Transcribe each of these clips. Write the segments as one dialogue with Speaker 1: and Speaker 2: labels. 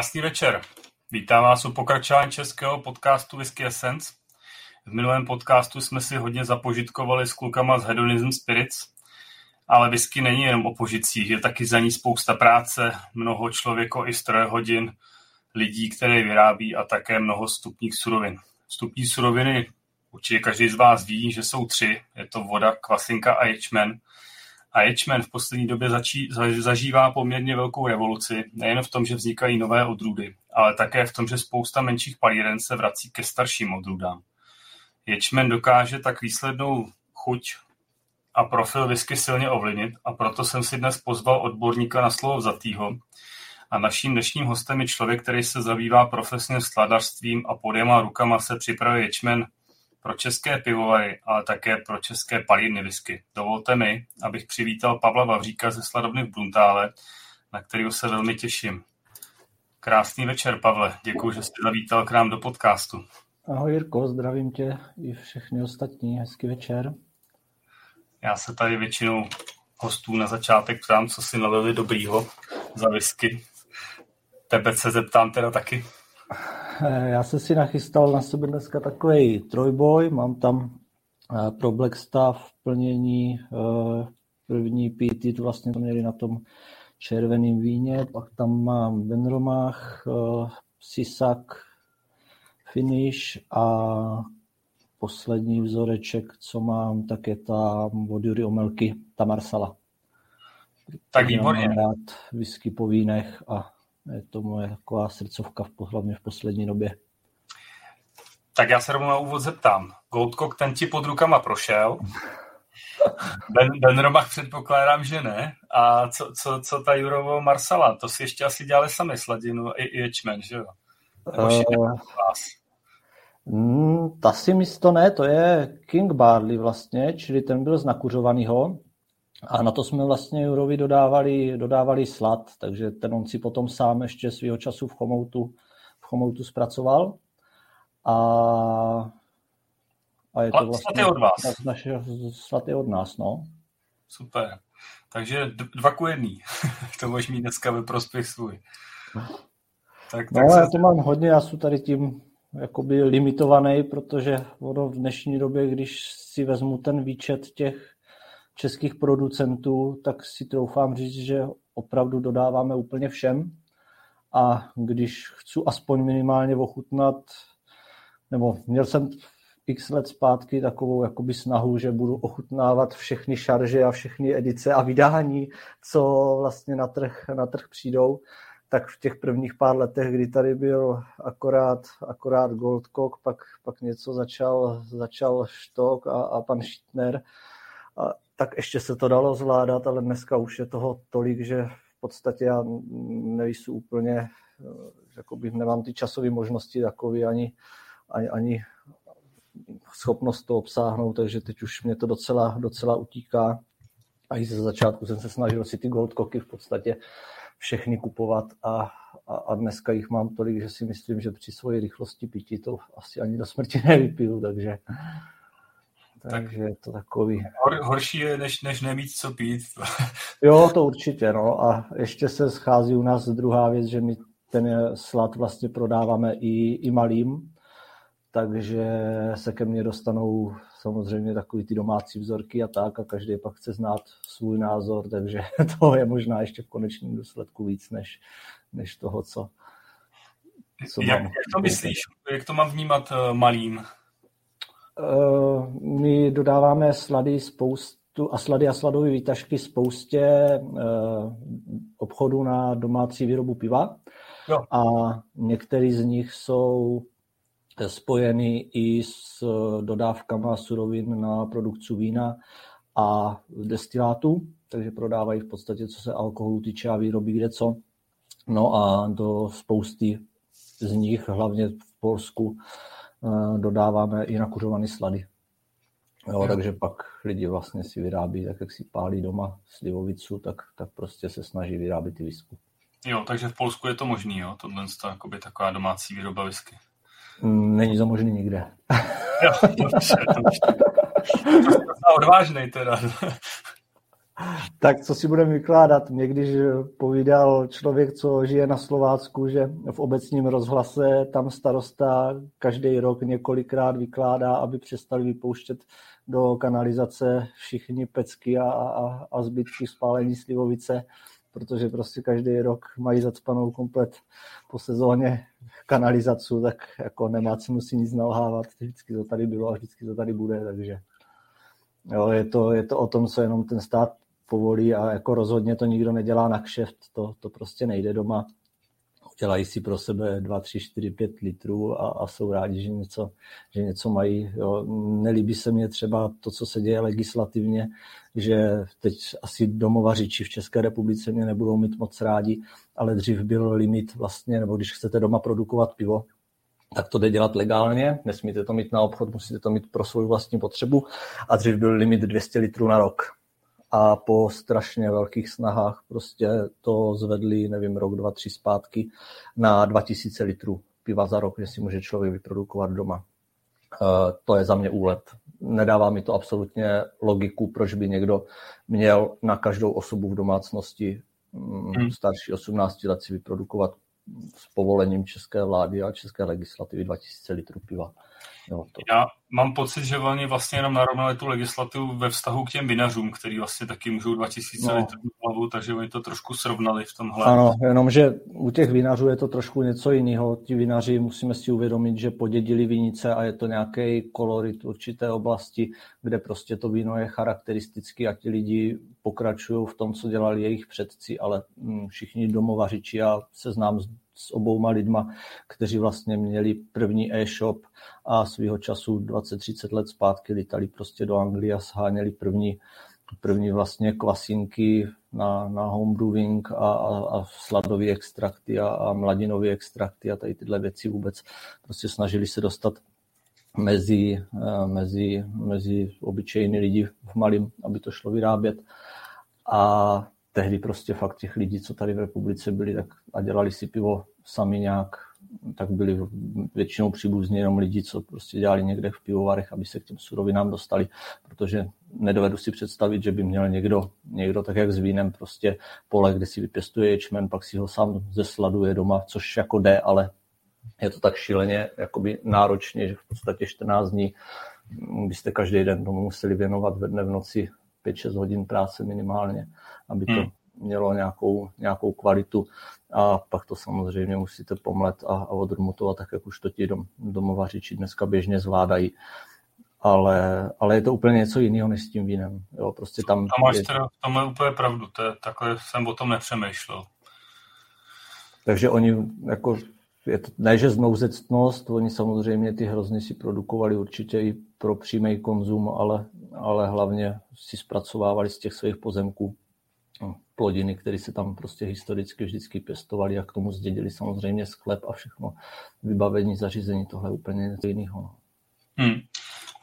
Speaker 1: Krásný večer. Vítám vás u pokračování českého podcastu Whisky Essence. V minulém podcastu jsme si hodně zapožitkovali s klukama z Hedonism Spirits, ale whisky není jenom o požitcích, je taky za ní spousta práce, mnoho člověko i hodin, lidí, které vyrábí a také mnoho stupních surovin. Vstupní suroviny určitě každý z vás ví, že jsou tři. Je to voda, kvasinka a ječmen. A ječmen v poslední době začí, zažívá poměrně velkou revoluci, nejen v tom, že vznikají nové odrůdy, ale také v tom, že spousta menších palíren se vrací ke starším odrůdám. Ječmen dokáže tak výslednou chuť a profil whisky silně ovlivnit a proto jsem si dnes pozval odborníka na slovo vzatýho. A naším dnešním hostem je člověk, který se zabývá profesně skladařstvím a podjema rukama se připravuje ječmen pro české pivovary, ale také pro české palírny whisky. Dovolte mi, abych přivítal Pavla Vavříka ze Sladovny v Bruntále, na kterého se velmi těším. Krásný večer, Pavle. Děkuji, že jste zavítal k nám do podcastu.
Speaker 2: Ahoj Jirko, zdravím tě i všechny ostatní. Hezký večer.
Speaker 1: Já se tady většinou hostů na začátek ptám, co si nalili dobrýho za whisky. Tebe se zeptám teda taky.
Speaker 2: Eh, já jsem si nachystal na sebe dneska takový trojboj. Mám tam eh, pro Blackstaff plnění eh, první PT, to vlastně to měli na tom červeném víně, pak tam mám Benromach, Sisak, Finish a poslední vzoreček, co mám, tak je ta od Jury Omelky, ta Marsala.
Speaker 1: Tak výborně.
Speaker 2: Mám rád whisky po vínech a je to moje taková srdcovka, hlavně v poslední době.
Speaker 1: Tak já se rovnou na úvod zeptám. Goldcock ten ti pod rukama prošel. Ben, ben Romach předpokládám, že ne. A co, co, co ta Jurovo Marsala? To si ještě asi dělali sami sladinu i, i ječmen, že jo? uh,
Speaker 2: mm, ta si místo ne, to je King Barley vlastně, čili ten byl z nakuřovanýho. A na to jsme vlastně Jurovi dodávali, dodávali slad, takže ten on si potom sám ještě svého času v Chomoutu, v Chomoutu zpracoval. A,
Speaker 1: a je to vlastně... Slad je od vás.
Speaker 2: Naše, slad je od nás, no.
Speaker 1: Super. Takže dva ku jedný. to můžeš mít dneska ve prospěch svůj.
Speaker 2: Tak, tak no, se... já to mám hodně, já jsem tady tím jakoby limitovaný, protože ono v dnešní době, když si vezmu ten výčet těch českých producentů, tak si troufám říct, že opravdu dodáváme úplně všem. A když chci aspoň minimálně ochutnat, nebo měl jsem x let zpátky takovou jakoby snahu, že budu ochutnávat všechny šarže a všechny edice a vydání, co vlastně na trh, na trh přijdou, tak v těch prvních pár letech, kdy tady byl akorát, akorát Goldcock, pak, pak něco začal, začal Štok a, a pan Schittner, a tak ještě se to dalo zvládat, ale dneska už je toho tolik, že v podstatě já nejsou úplně, eh, jakoby nemám ty časové možnosti takový ani, ani, ani schopnost to obsáhnout, takže teď už mě to docela, docela utíká. A i ze začátku jsem se snažil si ty goldkoky v podstatě všechny kupovat a, a, a dneska jich mám tolik, že si myslím, že při své rychlosti pití to asi ani do smrti nevypiju, takže takže tak je to takový...
Speaker 1: Hor, horší je, než, než nemít co pít.
Speaker 2: jo, to určitě, no. A ještě se schází u nás druhá věc, že my ten slad vlastně prodáváme i, i malým, takže se ke mně dostanou samozřejmě takový ty domácí vzorky a tak a každý pak chce znát svůj názor, takže to je možná ještě v konečném důsledku víc než, než toho, co,
Speaker 1: co jak, mám. Jak to myslíš? Jak to mám vnímat uh, malým?
Speaker 2: Eh, my dodáváme slady spoustu a slady a sladové výtažky spoustě eh, obchodů na domácí výrobu piva. Jo. A některý z nich jsou spojeny i s dodávkama surovin na produkci vína a destilátů, takže prodávají v podstatě, co se alkoholu týče a výroby kde co. No a do spousty z nich, hlavně v Polsku, dodáváme i nakuřované slady. Jo, takže pak lidi vlastně si vyrábí, tak jak si pálí doma slivovicu, tak, tak prostě se snaží vyrábět ty whisky.
Speaker 1: Jo, takže v Polsku je to možný, jo? Tohle je taková domácí výroba whisky.
Speaker 2: Mm, není to možný nikde.
Speaker 1: Jo, dobře, dobře. To odvážnej teda.
Speaker 2: Tak co si budeme vykládat? Mě když povídal člověk, co žije na Slovácku, že v obecním rozhlase tam starosta každý rok několikrát vykládá, aby přestali vypouštět do kanalizace všichni pecky a, a, a zbytky spálení slivovice, protože prostě každý rok mají zacpanou komplet po sezóně kanalizaci, tak jako nemá cenu si nic nalhávat. Vždycky to tady bylo a vždycky to tady bude, takže jo, je, to, je to o tom, co jenom ten stát povolí a jako rozhodně to nikdo nedělá na kšeft, to, to prostě nejde doma. Dělají si pro sebe 2, 3, 4, 5 litrů a, a jsou rádi, že něco, že něco mají. Jo. Nelíbí se mně třeba to, co se děje legislativně, že teď asi domovařiči v České republice mě nebudou mít moc rádi, ale dřív byl limit vlastně, nebo když chcete doma produkovat pivo, tak to jde dělat legálně, nesmíte to mít na obchod, musíte to mít pro svou vlastní potřebu a dřív byl limit 200 litrů na rok a po strašně velkých snahách prostě to zvedli, nevím, rok, dva, tři zpátky na 2000 litrů piva za rok, že si může člověk vyprodukovat doma. Uh, to je za mě úlet. Nedává mi to absolutně logiku, proč by někdo měl na každou osobu v domácnosti mm, hmm. starší 18 let si vyprodukovat s povolením české vlády a české legislativy 2000 litrů piva.
Speaker 1: Jo, to... Já mám pocit, že oni vlastně jenom narovnali tu legislativu ve vztahu k těm vinařům, který vlastně taky můžou 2000 no. litrů hlavu, takže oni to trošku srovnali v tomhle.
Speaker 2: Ano, jenomže u těch vinařů je to trošku něco jiného. Ti vinaři musíme si uvědomit, že podědili vinice a je to nějaký kolorit určité oblasti, kde prostě to víno je charakteristický a ti lidi pokračují v tom, co dělali jejich předci, ale hm, všichni domovařiči, já se znám s obouma lidma, kteří vlastně měli první e-shop a svého času 20-30 let zpátky litali prostě do Anglie a sháněli první, první vlastně kvasinky na, na homebrewing a, a, a sladové extrakty a, a mladinové extrakty a tady tyhle věci vůbec prostě snažili se dostat mezi, eh, mezi, mezi obyčejní lidi v malým, aby to šlo vyrábět. A tehdy prostě fakt těch lidí, co tady v republice byli tak a dělali si pivo sami nějak, tak byli většinou příbuzní jenom lidi, co prostě dělali někde v pivovarech, aby se k těm surovinám dostali, protože nedovedu si představit, že by měl někdo, někdo tak jak s vínem prostě pole, kde si vypěstuje ječmen, pak si ho sám zesladuje doma, což jako jde, ale je to tak šíleně jakoby náročně, že v podstatě 14 dní byste každý den tomu museli věnovat ve dne v noci 5-6 hodin práce minimálně, aby to hmm. mělo nějakou, nějakou kvalitu a pak to samozřejmě musíte pomlet a, a odrmutovat, tak jak už to ti dom, domovařiči dneska běžně zvládají. Ale, ale je to úplně něco jiného než s tím vínem. Jo, prostě tam
Speaker 1: to máš je... teda v tomhle úplně pravdu, to je, takhle jsem o tom nepřemýšlel.
Speaker 2: Takže oni jako je to, ne, že znouzectnost, oni samozřejmě ty hrozny si produkovali určitě i pro přímý konzum, ale, ale hlavně si zpracovávali z těch svých pozemků no, plodiny, které se tam prostě historicky vždycky pěstovali a k tomu zdědili samozřejmě sklep a všechno vybavení, zařízení, tohle úplně něco jiného. No.
Speaker 1: Hmm.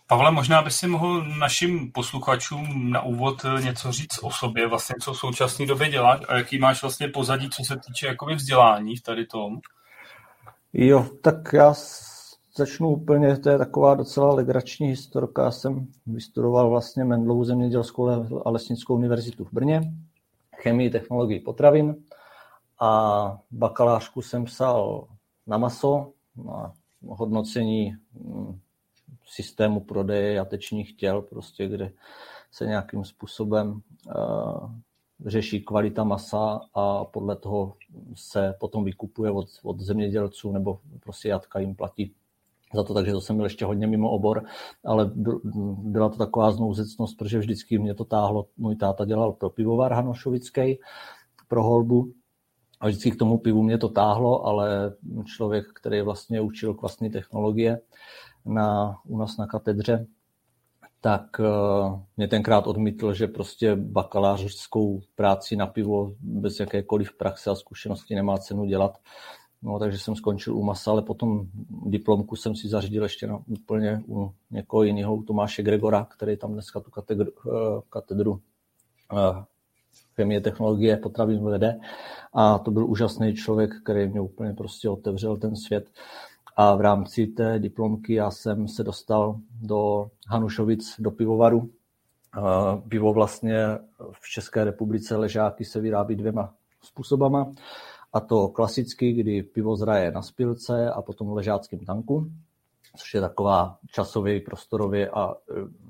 Speaker 1: Pavle, možná by si mohl našim posluchačům na úvod něco říct o sobě, vlastně co v současné době děláš a jaký máš vlastně pozadí, co se týče jakoby vzdělání v tady tom.
Speaker 2: Jo, tak já začnu úplně, to je taková docela legrační historka. Já jsem vystudoval vlastně Mendlovou zemědělskou a lesnickou univerzitu v Brně, chemii, technologii potravin a bakalářku jsem psal na maso, na hodnocení hm, systému prodeje jatečních těl, prostě, kde se nějakým způsobem uh, řeší kvalita masa a podle toho se potom vykupuje od, od zemědělců nebo prostě jatka jim platí za to, takže to jsem byl ještě hodně mimo obor, ale byla to taková znouzecnost, protože vždycky mě to táhlo, můj táta dělal pro pivovar Hanošovický, pro holbu, a vždycky k tomu pivu mě to táhlo, ale člověk, který vlastně učil kvasní technologie na, u nás na katedře, tak uh, mě tenkrát odmítl, že prostě bakalářskou práci na pivo bez jakékoliv praxe a zkušenosti nemá cenu dělat. No, takže jsem skončil u Masa, ale potom diplomku jsem si zařídil ještě na, úplně u někoho jiného, u Tomáše Gregora, který tam dneska tu katedru, uh, katedru uh, chemie, technologie, potravin vede. A to byl úžasný člověk, který mě úplně prostě otevřel ten svět. A v rámci té diplomky já jsem se dostal do Hanušovic, do pivovaru, Pivo vlastně v České republice ležáky se vyrábí dvěma způsobama. A to klasicky, kdy pivo zraje na spilce a potom ležáckém tanku, což je taková časově, prostorově a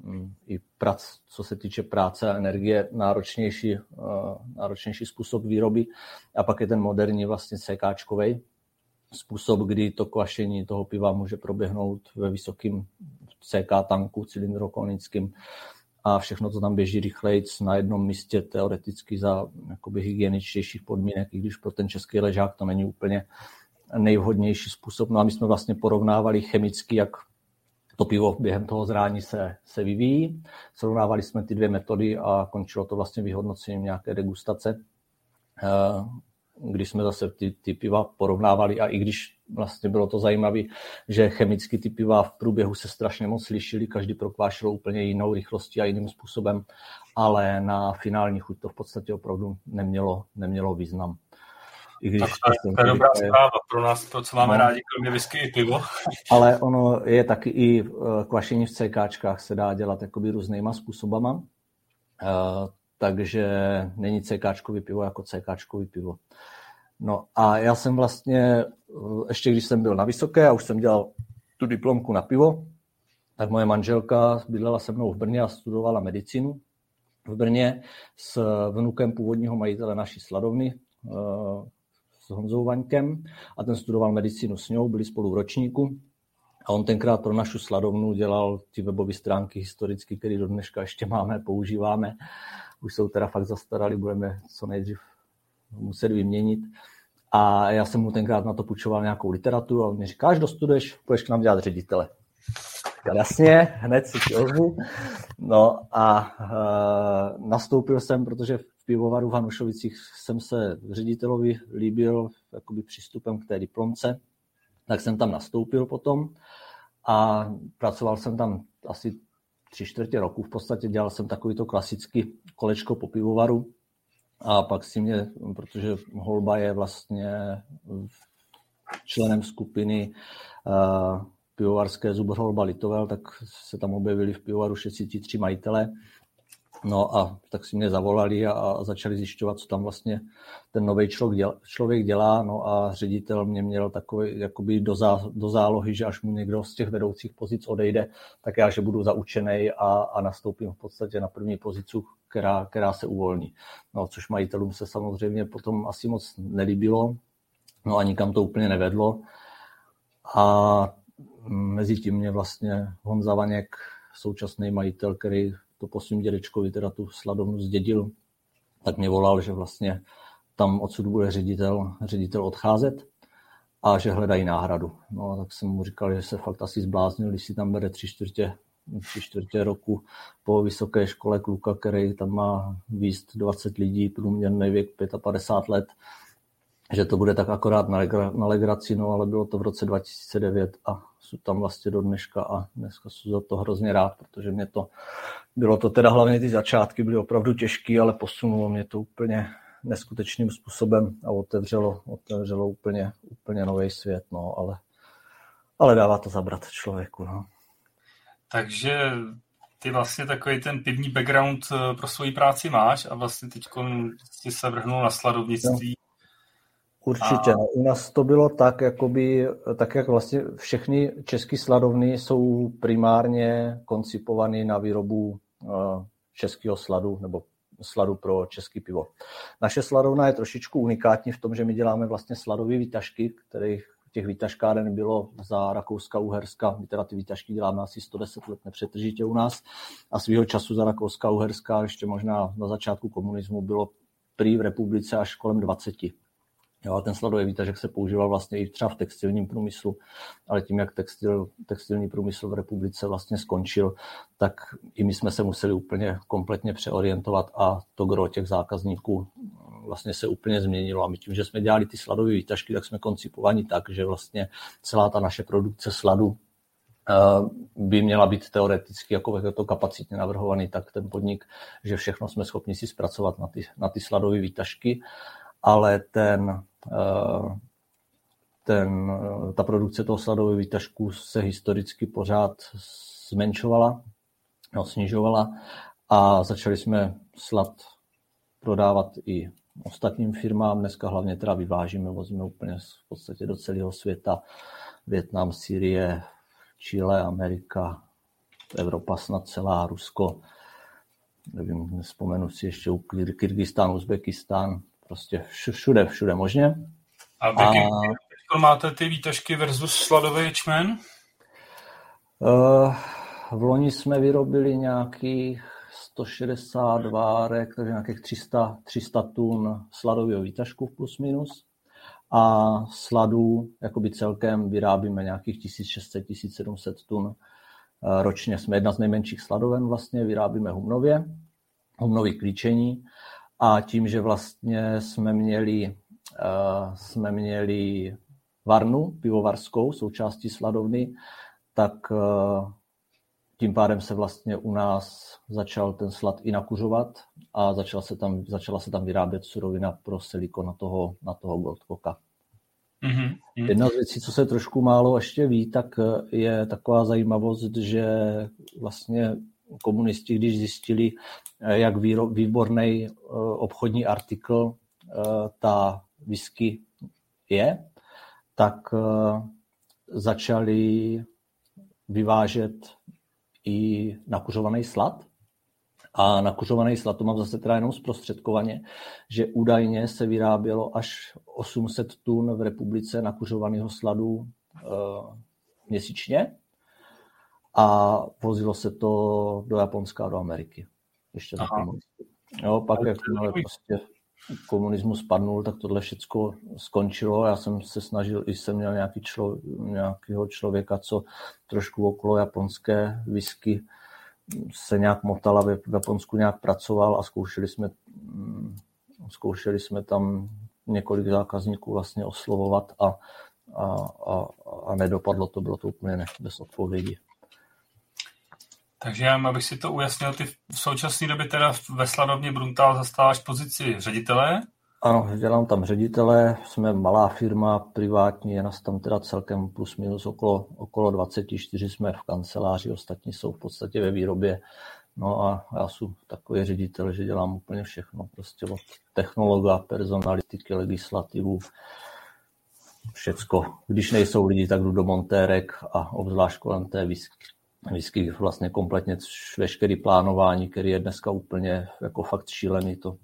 Speaker 2: mm, i prac, co se týče práce a energie, náročnější, náročnější způsob výroby. A pak je ten moderní vlastně CKčkovej způsob, kdy to kvašení toho piva může proběhnout ve vysokém CK tanku cylindrokonickým a všechno to tam běží rychleji na jednom místě teoreticky za jakoby hygieničtějších podmínek, i když pro ten český ležák to není úplně nejvhodnější způsob. No a my jsme vlastně porovnávali chemicky, jak to pivo během toho zrání se, se vyvíjí. Srovnávali jsme ty dvě metody a končilo to vlastně vyhodnocením nějaké degustace, eh, když jsme zase ty, ty piva porovnávali a i když vlastně bylo to zajímavé, že chemicky ty piva v průběhu se strašně moc lišily, každý prokvášel úplně jinou rychlostí a jiným způsobem, ale na finální chuť to v podstatě opravdu nemělo, nemělo význam.
Speaker 1: I když tak to, to je dobrá zpráva pro nás, to, co máme no, rádi, kromě whisky i pivo.
Speaker 2: Ale ono je taky i eh, kvašení v CKčkách se dá dělat jakoby různýma způsobama. Eh, takže není CKčkový pivo jako CKčkový pivo. No a já jsem vlastně, eh, ještě když jsem byl na Vysoké a už jsem dělal tu diplomku na pivo, tak moje manželka bydlela se mnou v Brně a studovala medicínu v Brně s vnukem původního majitele naší sladovny, eh, s Honzou Vaňkem a ten studoval medicínu s ňou, byli spolu v ročníku a on tenkrát pro našu sladovnu dělal ty webové stránky historicky, které do dneška ještě máme, používáme. Už jsou teda fakt zastarali, budeme co nejdřív muset vyměnit. A já jsem mu tenkrát na to půjčoval nějakou literaturu a on mi říká, až dostuduješ, půjdeš k nám dělat ředitele. Jasně, hned si ti ozvu. No a uh, nastoupil jsem, protože v pivovaru v Hanušovicích jsem se ředitelovi líbil jakoby přístupem k té diplomce, tak jsem tam nastoupil potom a pracoval jsem tam asi tři čtvrtě roku. V podstatě dělal jsem takový to klasický kolečko po pivovaru, a pak si mě, protože Holba je vlastně členem skupiny uh, pivovarské Zubr Holba Litovel, tak se tam objevili v pivovaru všetci ti tři majitele. No a tak si mě zavolali a, a začali zjišťovat, co tam vlastně ten nový člověk, děl, člověk dělá. No a ředitel mě měl takový jakoby do, zá, do zálohy, že až mu někdo z těch vedoucích pozic odejde, tak já, že budu zaučený a, a nastoupím v podstatě na první pozici, která, která se uvolní. No, což majitelům se samozřejmě potom asi moc nelíbilo, no a nikam to úplně nevedlo. A mezi tím mě vlastně Honza Vaněk, současný majitel, který to po svým dědečkovi teda tu sladovnu zdědil, tak mě volal, že vlastně tam odsud bude ředitel, ředitel odcházet a že hledají náhradu. No a tak jsem mu říkal, že se fakt asi zbláznil, když si tam bere tři čtvrtě tři čtvrtě roku po vysoké škole kluka, který tam má výst 20 lidí, průměrný věk 55 let, že to bude tak akorát na, legra, na legraci, no ale bylo to v roce 2009 a jsou tam vlastně do dneška a dneska jsou za to hrozně rád, protože mě to, bylo to teda hlavně ty začátky byly opravdu těžké, ale posunulo mě to úplně neskutečným způsobem a otevřelo, otevřelo úplně, úplně nový svět, no, ale, ale dává to zabrat člověku, no.
Speaker 1: Takže ty vlastně takový ten pivní background eh, pro svoji práci máš a vlastně teď si se vrhnul na sladovnictví.
Speaker 2: Určitě. A... U nás to bylo tak, jakoby, tak jak vlastně všechny české sladovny jsou primárně koncipované na výrobu eh, českého sladu nebo sladu pro český pivo. Naše sladovna je trošičku unikátní v tom, že my děláme vlastně sladové výtažky, kterých těch výtažkáren bylo za Rakouska-Uherska, my teda ty výtažky děláme asi 110 let nepřetržitě u nás a svýho času za Rakouska-Uherska ještě možná na začátku komunismu bylo prý v republice až kolem 20. Jo, a ten sladový výtažek se používal vlastně i třeba v textilním průmyslu, ale tím, jak textil, textilní průmysl v republice vlastně skončil, tak i my jsme se museli úplně kompletně přeorientovat a to gro těch zákazníků vlastně se úplně změnilo. A my tím, že jsme dělali ty sladové výtažky, tak jsme koncipovaní tak, že vlastně celá ta naše produkce sladu eh, by měla být teoreticky jako to kapacitně navrhovaný, tak ten podnik, že všechno jsme schopni si zpracovat na ty, na ty sladové výtažky, ale ten, eh, ten, eh, ta produkce toho sladového výtažku se historicky pořád zmenšovala, no, snižovala A začali jsme slad prodávat i ostatním firmám. Dneska hlavně teda vyvážíme, vozíme úplně v podstatě do celého světa. Větnam, Syrie, Chile, Amerika, Evropa snad celá, Rusko, nevím, nespomenu si ještě Kyrgyzstán, Uzbekistán, prostě všude, všude možně.
Speaker 1: A, a máte ty výtažky versus sladový ječmen?
Speaker 2: Uh, v loni jsme vyrobili nějakých 160 várek, takže nějakých 300, 300 tun sladového výtažku plus minus. A sladu jakoby celkem vyrábíme nějakých 1600-1700 tun eh, ročně. Jsme jedna z nejmenších sladoven vlastně, vyrábíme humnově, humnový klíčení a tím, že vlastně jsme měli, uh, jsme měli varnu pivovarskou součástí sladovny, tak uh, tím pádem se vlastně u nás začal ten slad i nakuřovat a začala se tam, začala se tam vyrábět surovina pro silikon na toho, na toho Goldkoka. Mm-hmm. Jedna z věcí, co se trošku málo ještě ví, tak je taková zajímavost, že vlastně komunisti, když zjistili, jak výborný eh, obchodní artikl eh, ta whisky je, tak eh, začali vyvážet i nakuřovaný slad. A nakuřovaný slad, to mám zase teda jenom zprostředkovaně, že údajně se vyrábělo až 800 tun v republice nakuřovaného sladu měsíčně a vozilo se to do Japonska a do Ameriky. Ještě za Jo, pak jak prostě komunismus padnul, tak tohle všechno skončilo. Já jsem se snažil, i jsem měl nějaký člo, nějakého člověka, co trošku okolo japonské whisky se nějak motal a v Japonsku nějak pracoval a zkoušeli jsme, mm, zkoušeli jsme tam několik zákazníků vlastně oslovovat a, a, a, a nedopadlo to, bylo to úplně ne, bez odpovědi.
Speaker 1: Takže já, abych si to ujasnil, ty v současné době teda ve Sladovně Bruntal zastáváš pozici ředitele?
Speaker 2: Ano, dělám tam ředitele, jsme malá firma, privátní, je nás tam teda celkem plus minus okolo, okolo 24 jsme v kanceláři, ostatní jsou v podstatě ve výrobě. No a já jsem takový ředitel, že dělám úplně všechno, prostě od technologa, personalitiky, legislativu, všecko. Když nejsou lidi, tak jdu do montérek a obzvlášť kolem té vždycky vlastně kompletně veškerý plánování, který je dneska úplně jako fakt šílený, to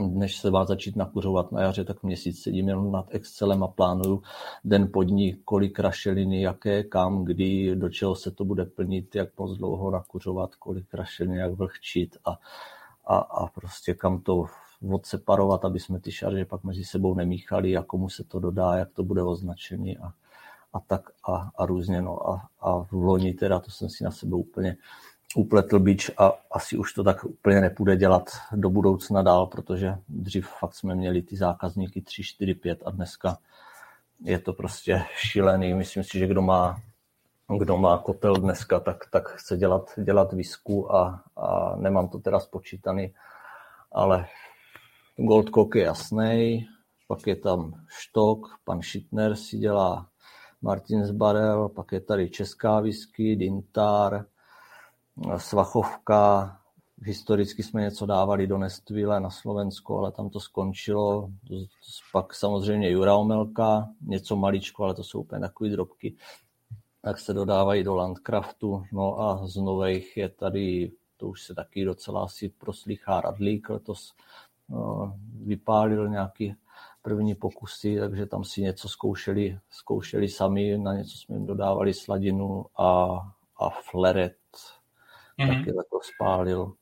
Speaker 2: než se má začít nakuřovat na jaře, tak měsíc sedím jenom nad Excelem a plánuju den pod ní, kolik rašeliny, jaké, kam, kdy, do čeho se to bude plnit, jak moc dlouho nakuřovat, kolik rašeliny, jak vlhčit a, a, a prostě kam to odseparovat, aby jsme ty šarže pak mezi sebou nemíchali a komu se to dodá, jak to bude označený a, a tak a, a různě. No. A, a v loni teda to jsem si na sebe úplně upletl bič a asi už to tak úplně nepůjde dělat do budoucna dál, protože dřív fakt jsme měli ty zákazníky 3, 4, 5 a dneska je to prostě šílený. Myslím si, že kdo má, kdo má kotel dneska, tak, tak chce dělat, dělat výzku a, a nemám to teda spočítaný, ale Goldcock je jasný, pak je tam Štok, pan Schittner si dělá Martins Barel, pak je tady Česká whisky, Dintar, Svachovka, historicky jsme něco dávali do Nestvile na Slovensko, ale tam to skončilo. Pak samozřejmě Jura Omelka, něco maličko, ale to jsou úplně takové drobky. Tak se dodávají do Landcraftu. No a z nových je tady, to už se taky docela asi proslýchá Radlík, letos no, vypálil nějaký první pokusy, takže tam si něco zkoušeli, zkoušeli sami, na něco jsme jim dodávali sladinu a, a fleret mm-hmm. taky to spálil.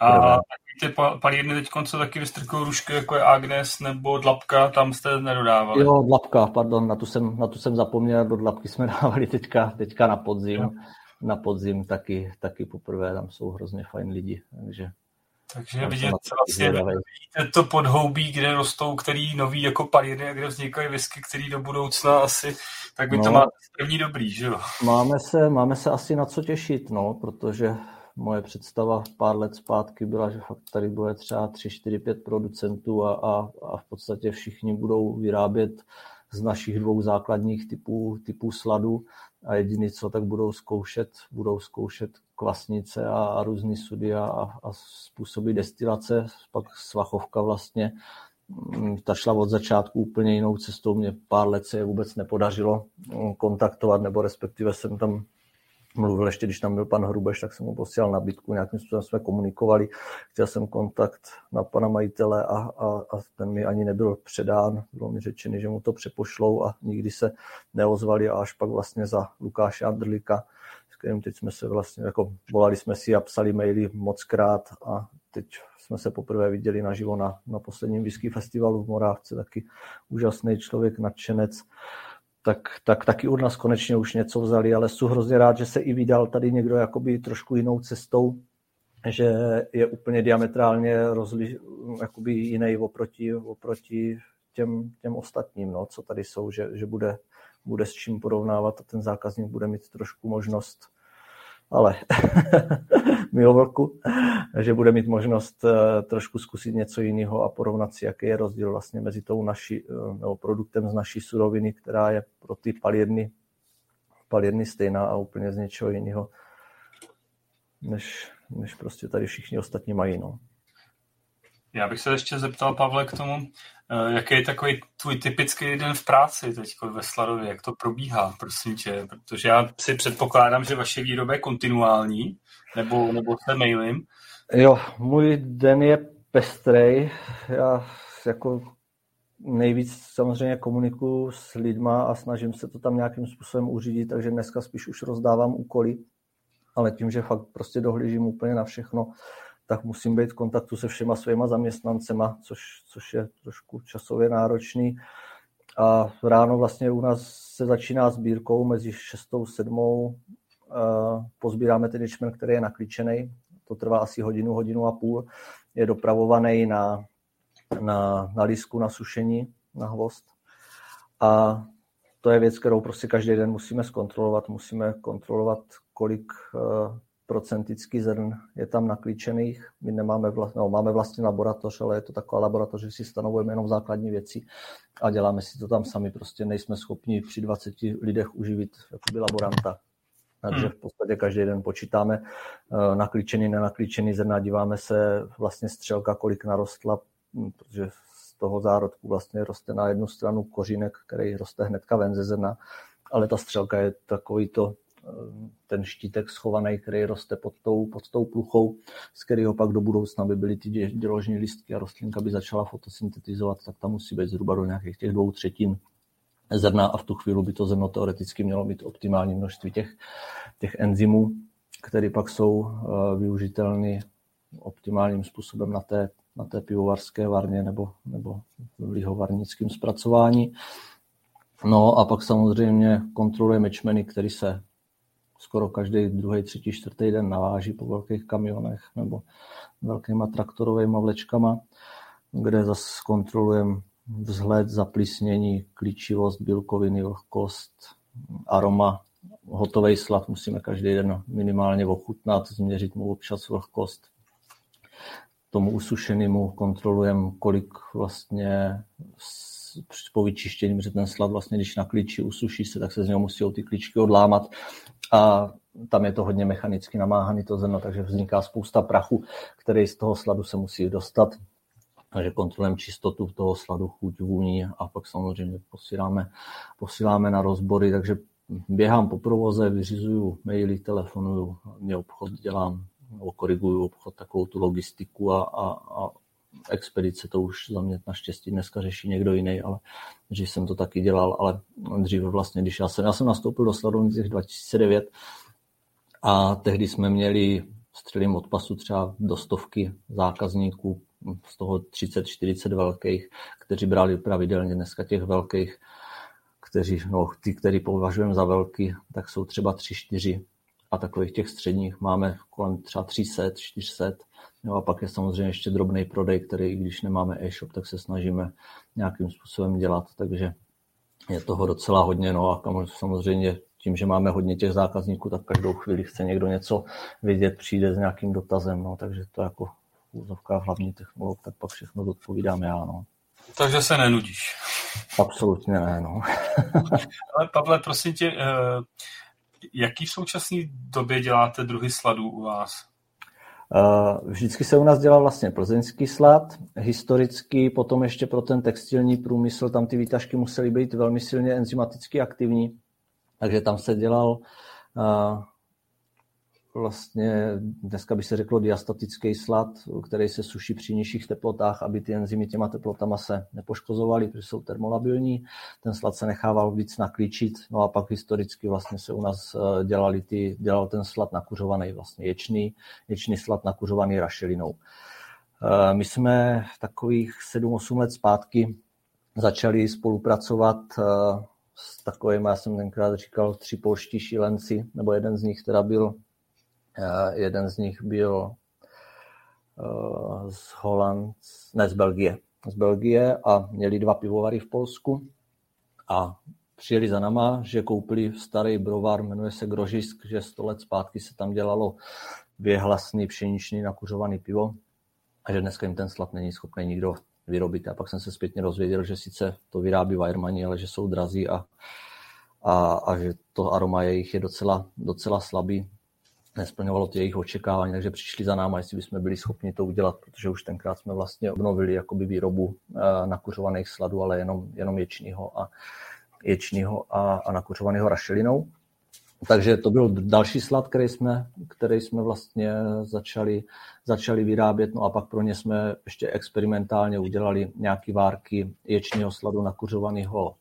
Speaker 1: A ty palírny teď co taky vystrkují rušky, jako je Agnes nebo Dlapka, tam jste nedodávali?
Speaker 2: Jo, Dlapka, pardon, na tu jsem, na tu jsem zapomněl, do Dlapky jsme dávali teďka, teďka na podzim. Jo. Na podzim taky, taky poprvé, tam jsou hrozně fajn lidi, takže
Speaker 1: takže vidět vlastně, vidíte to podhoubí, kde rostou, který nový jako palírny a kde vznikají whisky, který do budoucna asi, tak by no, to má první dobrý, že jo?
Speaker 2: Máme se, máme se asi na co těšit, no, protože moje představa pár let zpátky byla, že fakt tady bude třeba 3, 4, 5 producentů a, a, a v podstatě všichni budou vyrábět z našich dvou základních typů, typů sladu. A jediný co, tak budou zkoušet, budou zkoušet kvasnice a, a různý sudy a, a způsoby destilace, pak svachovka vlastně, mm, ta šla od začátku úplně jinou cestou, mě pár let se je vůbec nepodařilo mm, kontaktovat, nebo respektive jsem tam mluvil ještě, když tam byl pan Hrubeš, tak jsem mu posílal nabídku, nějakým způsobem jsme komunikovali, chtěl jsem kontakt na pana majitele a, a, a ten mi ani nebyl předán, bylo mi řečeno, že mu to přepošlou a nikdy se neozvali a až pak vlastně za Lukáše Andrlika, s kterým teď jsme se vlastně, jako volali jsme si a psali maily moc krát a teď jsme se poprvé viděli naživo na, na posledním whisky festivalu v Morávce, taky úžasný člověk, nadšenec tak, tak taky od nás konečně už něco vzali, ale jsem hrozně rád, že se i vydal tady někdo jakoby trošku jinou cestou, že je úplně diametrálně rozli, jakoby jiný oproti, oproti těm, těm ostatním, no, co tady jsou, že, že bude, bude s čím porovnávat a ten zákazník bude mít trošku možnost ale milo vlku, že bude mít možnost eh, trošku zkusit něco jiného a porovnat si, jaký je rozdíl vlastně mezi tou naší, eh, nebo produktem z naší suroviny, která je pro ty palírny, palírny stejná a úplně z něčeho jiného, než, než prostě tady všichni ostatní mají. No.
Speaker 1: Já bych se ještě zeptal, Pavle, k tomu, eh, jaký je takový tvůj typický den v práci teď ve Sladově, jak to probíhá, prosím tě, protože já si předpokládám, že vaše výroba je kontinuální, nebo, nebo se mailím.
Speaker 2: Jo, můj den je pestrej, já jako nejvíc samozřejmě komunikuju s lidma a snažím se to tam nějakým způsobem uřídit, takže dneska spíš už rozdávám úkoly, ale tím, že fakt prostě dohlížím úplně na všechno, tak musím být v kontaktu se všema svýma zaměstnancema, což, což je trošku časově náročný. A ráno vlastně u nás se začíná sbírkou mezi 6. a 7. Pozbíráme ten ječmen, který je naklíčený. To trvá asi hodinu, hodinu a půl. Je dopravovaný na, na, na lísku, na sušení, na hvost. A to je věc, kterou prostě každý den musíme zkontrolovat. Musíme kontrolovat, kolik procentický zrn je tam naklíčených. My nemáme vlast, no, máme vlastně laboratoř, ale je to taková laboratoř, že si stanovujeme jenom základní věci a děláme si to tam sami. Prostě nejsme schopni při 20 lidech uživit jakoby laboranta. Takže v podstatě každý den počítáme eh, naklíčený, nenaklíčený zrna, díváme se vlastně střelka, kolik narostla, hm, protože z toho zárodku vlastně roste na jednu stranu kořínek, který roste hnedka ven ze zrna, ale ta střelka je takový to ten štítek schovaný, který roste pod tou, pod tou pluchou, z kterého pak do budoucna by byly ty děložní listky a rostlinka by začala fotosyntetizovat, tak tam musí být zhruba do nějakých těch dvou třetin zrna a v tu chvíli by to zrno teoreticky mělo mít optimální množství těch, těch enzymů, které pak jsou uh, využitelné optimálním způsobem na té, na té pivovarské varně nebo, nebo v lihovarnickém zpracování. No a pak samozřejmě kontrolujeme čmeny, které se skoro každý druhý, třetí, čtvrtý den naváží po velkých kamionech nebo velkýma traktorovými vlečkama, kde zase kontrolujeme vzhled, zaplísnění, klíčivost, bílkoviny, vlhkost, aroma, hotový slav musíme každý den minimálně ochutnat, změřit mu občas vlhkost. Tomu usušenému kontrolujeme, kolik vlastně po vyčištění, že ten slad vlastně, když na klíči usuší se, tak se z něho musí ty klíčky odlámat a tam je to hodně mechanicky namáhaný to zrno, takže vzniká spousta prachu, který z toho sladu se musí dostat. Takže kontrolujeme čistotu toho sladu, chuť, vůní a pak samozřejmě posíláme, posíláme na rozbory, takže běhám po provoze, vyřizuju maily, telefonuju, mě obchod dělám, koriguju obchod, takovou tu logistiku a, a, a expedice, to už za mě naštěstí dneska řeší někdo jiný, ale že jsem to taky dělal, ale dříve vlastně, když já jsem, já jsem nastoupil do Sladovnic 2009 a tehdy jsme měli střelím od pasu třeba do stovky zákazníků, z toho 30-40 velkých, kteří brali pravidelně dneska těch velkých, kteří, no, ty, který považujeme za velký, tak jsou třeba 3-4 a takových těch středních máme kolem třeba 300, 400. Jo, a pak je samozřejmě ještě drobný prodej, který, když nemáme e-shop, tak se snažíme nějakým způsobem dělat, takže je toho docela hodně. No a samozřejmě tím, že máme hodně těch zákazníků, tak každou chvíli chce někdo něco vidět, přijde s nějakým dotazem, no, takže to jako v úzovkách hlavní technolog, tak pak všechno odpovídám já. No.
Speaker 1: Takže se nenudíš.
Speaker 2: Absolutně ne, no.
Speaker 1: Ale Pavle, prosím tě, eh, Jaký v současné době děláte druhy sladů u vás?
Speaker 2: Vždycky se u nás dělal vlastně plzeňský slad, historicky, potom ještě pro ten textilní průmysl, tam ty výtažky musely být velmi silně enzymaticky aktivní, takže tam se dělal vlastně dneska by se řeklo diastatický slad, který se suší při nižších teplotách, aby ty enzymy těma teplotama se nepoškozovaly, protože jsou termolabilní. Ten slad se nechával víc naklíčit, no a pak historicky vlastně se u nás eh, dělali ty, dělal ten slad nakuřovaný, vlastně ječný, ječný slad nakuřovaný rašelinou. Eh, my jsme takových 7-8 let zpátky začali spolupracovat eh, s takovým, já jsem tenkrát říkal, tři polští šílenci, nebo jeden z nich teda byl jeden z nich byl eh, z Holand, ne z Belgie, z Belgie a měli dva pivovary v Polsku a přijeli za náma, že koupili starý brovar, jmenuje se Grožisk, že 100 let zpátky se tam dělalo věhlasný pšeničný nakuřovaný pivo a že dneska jim ten slad není schopný nikdo vyrobit. A pak jsem se zpětně rozvěděl, že sice to vyrábí Weirmani, ale že jsou drazí a, a, a že to aroma jejich je docela, docela slabý nesplňovalo ty jejich očekávání, takže přišli za náma, jestli bychom byli schopni to udělat, protože už tenkrát jsme vlastně obnovili jakoby výrobu eh, nakuřovaných sladů, ale jenom, jenom ječního a, ječního a, a nakuřovaného rašelinou. Takže to byl další slad, který jsme, který jsme vlastně začali, začali vyrábět. No a pak pro ně jsme ještě experimentálně udělali nějaké várky ječního sladu nakuřovaného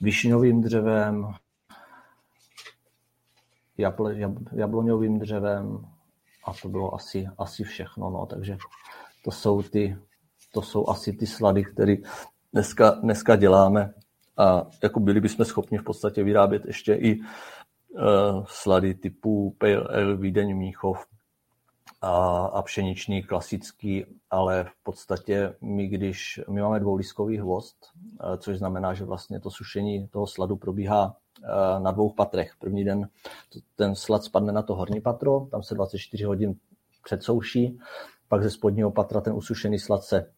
Speaker 2: višňovým dřevem, jable, jabloňovým dřevem a to bylo asi, asi všechno. No. Takže to jsou, ty, to jsou asi ty slady, které dneska, dneska děláme a jako byli bychom schopni v podstatě vyrábět ještě i uh, slady typu Pale Ale, Vídeň, Míchov a, a pšeničný klasický, ale v podstatě my, když my máme dvouliskový hvost, uh, což znamená, že vlastně to sušení toho sladu probíhá na dvou patrech. První den ten slad spadne na to horní patro, tam se 24 hodin předsouší, pak ze spodního patra ten usušený slad se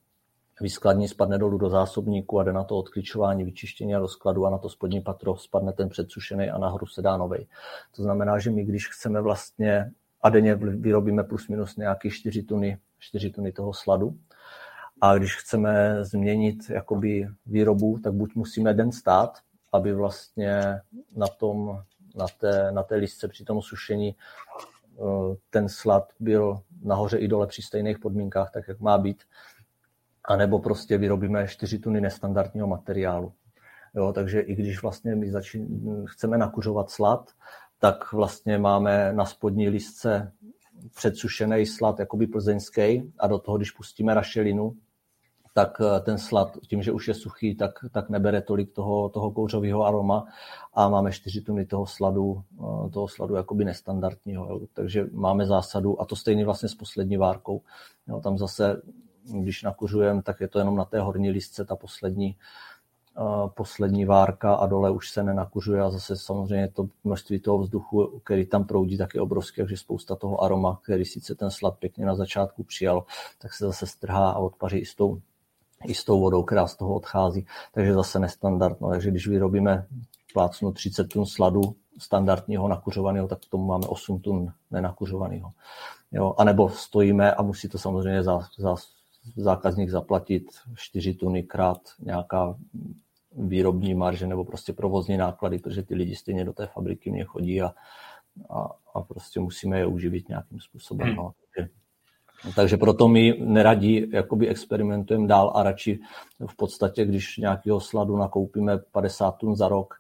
Speaker 2: vyskladní, spadne dolů do zásobníku a jde na to odklíčování, vyčištění a rozkladu a na to spodní patro spadne ten předsušený a nahoru se dá novej. To znamená, že my když chceme vlastně a denně vyrobíme plus minus nějaký 4 tuny, 4 tuny toho sladu, a když chceme změnit jakoby výrobu, tak buď musíme den stát, aby vlastně na, tom, na, té, na té listce při tom sušení eh, ten slad byl nahoře i dole při stejných podmínkách, tak jak má být. A nebo prostě vyrobíme 4 tuny nestandardního materiálu. Jo, takže i když vlastně my začín, chceme nakuřovat slad, tak vlastně máme na spodní listce předsušený slad, jakoby plzeňský, a do toho, když pustíme rašelinu, tak eh, ten slad, tím, že už je suchý, tak, tak nebere tolik toho, toho kouřového aroma a máme 4 tuny toho sladu, eh, toho sladu jakoby nestandardního. Jo. Takže máme zásadu a to stejný vlastně s poslední várkou. Jo, tam zase, když nakuřujeme, tak je to jenom na té horní listce ta poslední, uh, poslední várka a dole už se nenakuřuje a zase samozřejmě to množství toho vzduchu, který tam proudí, tak je obrovské, takže spousta toho aroma, který sice ten slad pěkně na začátku přijal, tak se zase strhá a odpaří i s tou i s tou vodou, která z toho odchází. Takže zase nestandardno. Takže když vyrobíme plácnu 30 tun sladu standardního nakuřovaného, tak k tomu máme 8 tun nenakuřovaného. Jo, a nebo stojíme a musí to samozřejmě za, za zákazník zaplatit 4 tuny krát nějaká výrobní marže nebo prostě provozní náklady, protože ty lidi stejně do té fabriky mě chodí a, a, a prostě musíme je uživit nějakým způsobem. Hmm. No. Takže takže proto my neradí jakoby experimentujeme dál a radši v podstatě, když nějakého sladu nakoupíme 50 tun za rok,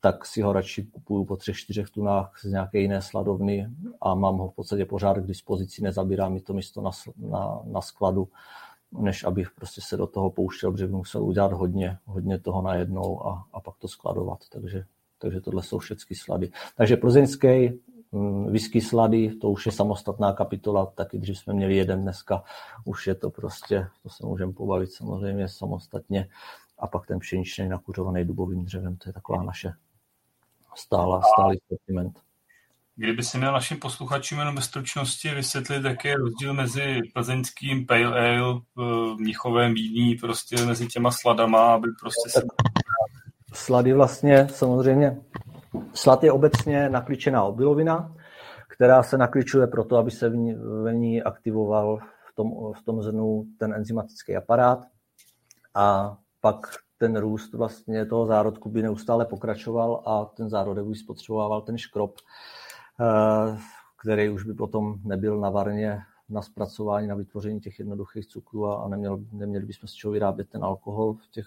Speaker 2: tak si ho radši kupuju po třech, čtyřech tunách z nějaké jiné sladovny a mám ho v podstatě pořád k dispozici, nezabírá mi to místo na, na, na skladu, než abych prostě se do toho pouštěl, protože bych musel udělat hodně, hodně toho najednou a, a pak to skladovat. Takže, takže tohle jsou všechny slady. Takže plzeňský whisky slady, to už je samostatná kapitola, taky když jsme měli jeden dneska, už je to prostě, to se můžeme pobavit samozřejmě samostatně. A pak ten pšeničný nakuřovaný dubovým dřevem, to je taková naše stála, stálý sortiment.
Speaker 1: Kdyby si měl našim posluchačům jenom ve stručnosti vysvětlit, jaký je rozdíl mezi plzeňským pale ale, mnichovém víní, prostě mezi těma sladama, aby prostě se...
Speaker 2: Slady vlastně samozřejmě Slad je obecně nakličená obilovina, která se nakličuje proto, aby se v ní aktivoval v tom, v tom zrnu ten enzymatický aparát. A pak ten růst vlastně toho zárodku by neustále pokračoval a ten zárodek by spotřeboval ten škrob, eh, který už by potom nebyl na varně na zpracování, na vytvoření těch jednoduchých cukrů a neměl, neměli bychom z čeho vyrábět ten alkohol v těch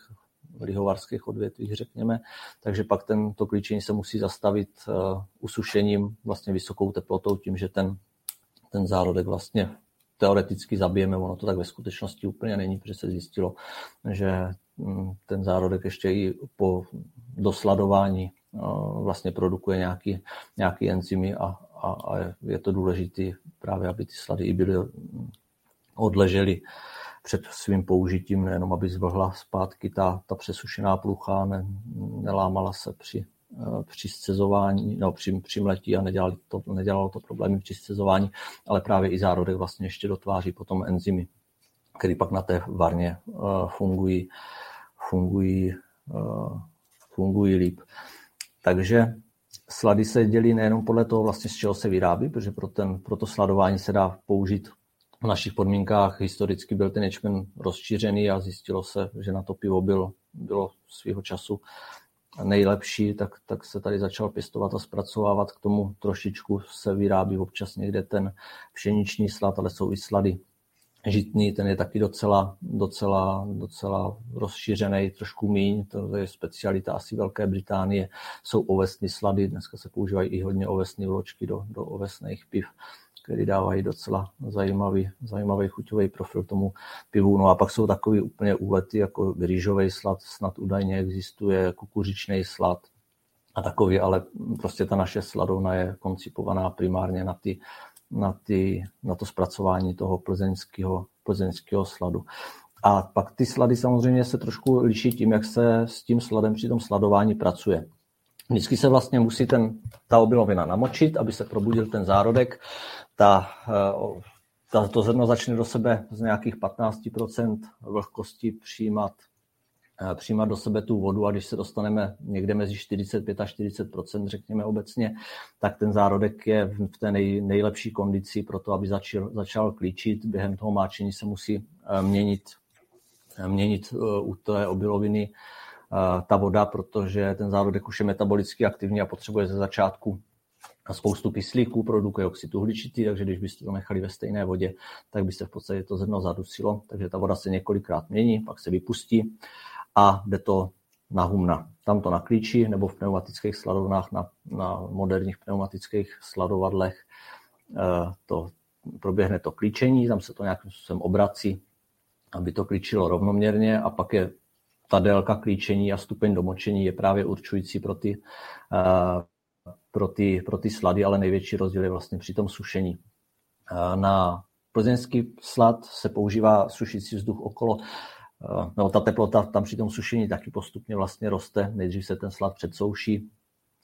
Speaker 2: lihovarských odvětvích, řekněme. Takže pak ten, to klíčení se musí zastavit uh, usušením vlastně vysokou teplotou, tím, že ten, ten zárodek vlastně teoreticky zabijeme, ono to tak ve skutečnosti úplně není, protože se zjistilo, že mm, ten zárodek ještě i po dosladování uh, vlastně produkuje nějaký, nějaký enzymy a, a, a je to důležité právě, aby ty slady i byly odležely před svým použitím, nejenom aby zvlhla zpátky ta, ta přesušená plucha, ne, nelámala se při, eh, při scezování, no, při, při mletí a nedělalo to, nedělalo to problémy při scezování, ale právě i zárodek vlastně ještě dotváří potom enzymy, které pak na té varně uh, fungují, fungují, uh, fungují líp. Takže slady se dělí nejenom podle toho, vlastně, z čeho se vyrábí, protože pro, ten, pro to sladování se dá použít v našich podmínkách historicky byl ten ječmen rozšířený a zjistilo se, že na to pivo bylo, bylo svého času nejlepší, tak, tak se tady začal pěstovat a zpracovávat. K tomu trošičku se vyrábí občas někde ten pšeniční slad, ale jsou i slady žitný, ten je taky docela, docela, docela rozšířený, trošku míň, to je specialita asi Velké Británie, jsou ovesní slady, dneska se používají i hodně ovesní vločky do, do ovesných piv který dávají docela zajímavý, zajímavý chuťový profil tomu pivu. No a pak jsou takový úplně úlety, jako rýžový slad, snad údajně existuje, kukuřičný slad a takový, ale prostě ta naše sladovna je koncipovaná primárně na, ty, na, ty, na to zpracování toho plzeňského, plzeňského sladu. A pak ty slady samozřejmě se trošku liší tím, jak se s tím sladem při tom sladování pracuje. Vždycky se vlastně musí ten, ta obilovina namočit, aby se probudil ten zárodek. Ta, eh, ta, to zrno začne do sebe z nějakých 15% vlhkosti přijímat, eh, přijímat do sebe tu vodu a když se dostaneme někde mezi 45 a 40%, řekněme obecně, tak ten zárodek je v té nej, nejlepší kondici pro to, aby začal, začal klíčit. Během toho máčení se musí eh, měnit, měnit u té obiloviny ta voda, protože ten zárodek už je metabolicky aktivní a potřebuje ze začátku spoustu kyslíků, produkuje oxid uhličitý, takže když byste to nechali ve stejné vodě, tak by se v podstatě to zrno zadusilo. Takže ta voda se několikrát mění, pak se vypustí a jde to na humna. Tam to na klíči nebo v pneumatických sladovnách, na, na moderních pneumatických sladovadlech eh, to proběhne to klíčení, tam se to nějakým způsobem obrací, aby to klíčilo rovnoměrně a pak je ta délka klíčení a stupeň domočení je právě určující pro ty, eh, pro ty, pro ty slady, ale největší rozdíl je vlastně při tom sušení. Eh, na plzeňský slad se používá sušící vzduch okolo no, ta teplota tam při tom sušení taky postupně vlastně roste. Nejdřív se ten slad předsouší,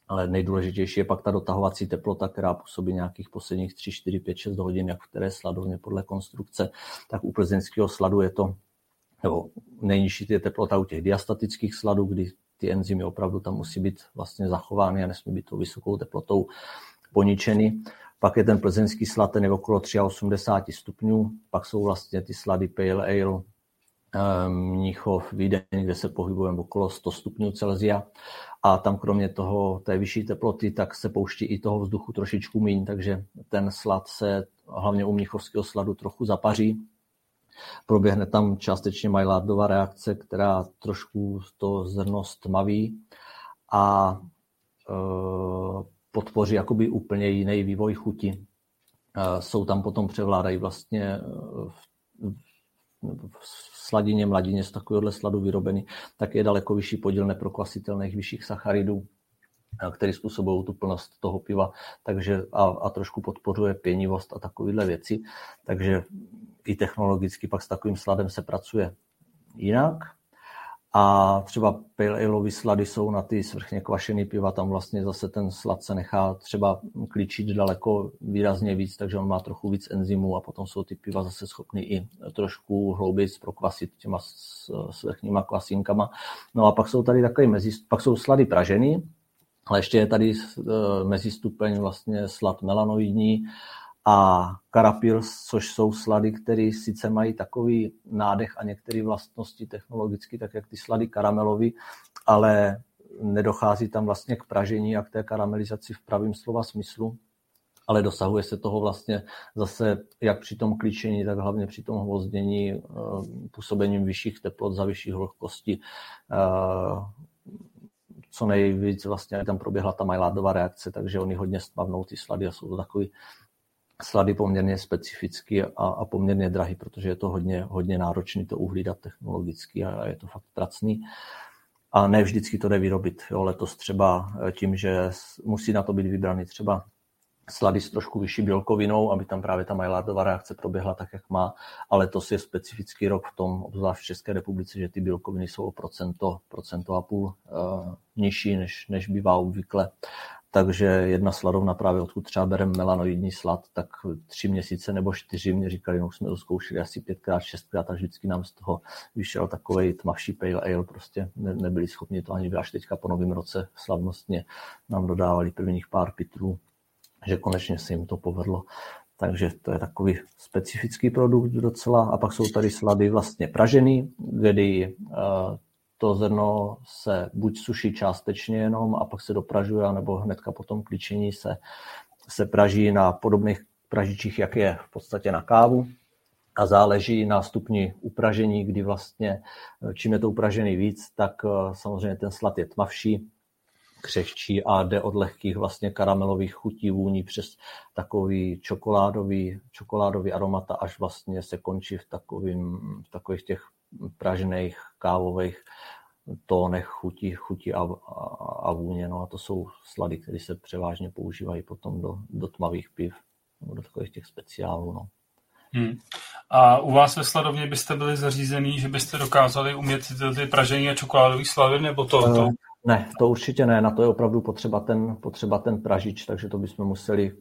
Speaker 2: ale nejdůležitější je pak ta dotahovací teplota, která působí nějakých posledních 3, 4, 5, 6 hodin, jak v které sladovně podle konstrukce, tak u plzeňského sladu je to nebo nejnižší je teplota u těch diastatických sladů, kdy ty enzymy opravdu tam musí být vlastně zachovány a nesmí být tou vysokou teplotou poničeny. Pak je ten plzeňský slad, ten je okolo 83 stupňů, pak jsou vlastně ty slady Pale Ale, ehm, Mnichov, Vídeň, kde se pohybujeme okolo 100 stupňů Celzia. A tam kromě toho té vyšší teploty, tak se pouští i toho vzduchu trošičku míň, takže ten slad se hlavně u mnichovského sladu trochu zapaří, Proběhne tam částečně Maillardova reakce, která trošku to zrno stmaví a e, podpoří jakoby úplně jiný vývoj chuti. E, jsou tam potom převládají vlastně e, v sladině, mladině z takovéhohle sladu vyrobeny, tak je daleko vyšší podíl neprokvasitelných vyšších sacharidů, který způsobují tu plnost toho piva takže a, a trošku podporuje pěnivost a takovéhle věci. Takže i technologicky pak s takovým sladem se pracuje jinak. A třeba pale ale slady jsou na ty svrchně kvašený piva, tam vlastně zase ten slad se nechá třeba kličit daleko výrazně víc, takže on má trochu víc enzymů a potom jsou ty piva zase schopny i trošku hlouběji prokvasit těma svrchníma kvasinkama. No a pak jsou tady takové mezi, pak jsou slady pražený, Ale ještě je tady mezistupeň vlastně slad melanoidní a karapils, což jsou slady, které sice mají takový nádech a některé vlastnosti technologicky, tak jak ty slady karamelový, ale nedochází tam vlastně k pražení a k té karamelizaci v pravém slova smyslu, ale dosahuje se toho vlastně zase jak při tom klíčení, tak hlavně při tom hvozdění eh, působením vyšších teplot za vyšší vlhkosti eh, co nejvíc vlastně tam proběhla ta Maillardová reakce, takže oni hodně stmavnou ty slady a jsou to takový slady poměrně specifický a, a poměrně drahý, protože je to hodně, hodně náročný to uhlídat technologicky a je to fakt pracný. A ne vždycky to jde vyrobit. Jo, letos třeba tím, že musí na to být vybraný třeba slady s trošku vyšší bílkovinou, aby tam právě ta Maillardová reakce proběhla tak, jak má, ale to je specifický rok v tom, obzvlášť v České republice, že ty bílkoviny jsou o procento, procento a půl uh, nižší, než, než bývá obvykle. Takže jedna sladovna právě odkud třeba bereme melanoidní slad, tak tři měsíce nebo čtyři mě říkali, no jsme to zkoušeli asi pětkrát, šestkrát a vždycky nám z toho vyšel takový tmavší pale ale, prostě ne, nebyli schopni to ani až teďka po novém roce slavnostně nám dodávali prvních pár pitrů že konečně se jim to povedlo. Takže to je takový specifický produkt docela. A pak jsou tady slady vlastně pražený, kdy eh, to zrno se buď suší částečně jenom a pak se dopražuje, nebo hnedka po tom klíčení se, se praží na podobných pražičích, jak je v podstatě na kávu. A záleží na stupni upražení, kdy vlastně eh, čím je to upražený víc, tak eh, samozřejmě ten slad je tmavší, křehčí a jde od lehkých vlastně karamelových chutí, vůní přes takový čokoládový, čokoládový aromata, až vlastně se končí v, takovým, v takových těch pražených kávových tónech chutí, chutí a, a, a vůně. No a to jsou slady, které se převážně používají potom do, do tmavých piv nebo do takových těch speciálů. No.
Speaker 1: Hmm. A u vás ve sladovně byste byli zařízený, že byste dokázali umět ty, ty pražení a čokoládové slavy, nebo to, to,
Speaker 2: eh, ne, to určitě ne, na to je opravdu potřeba ten, potřeba ten pražič, takže to bychom museli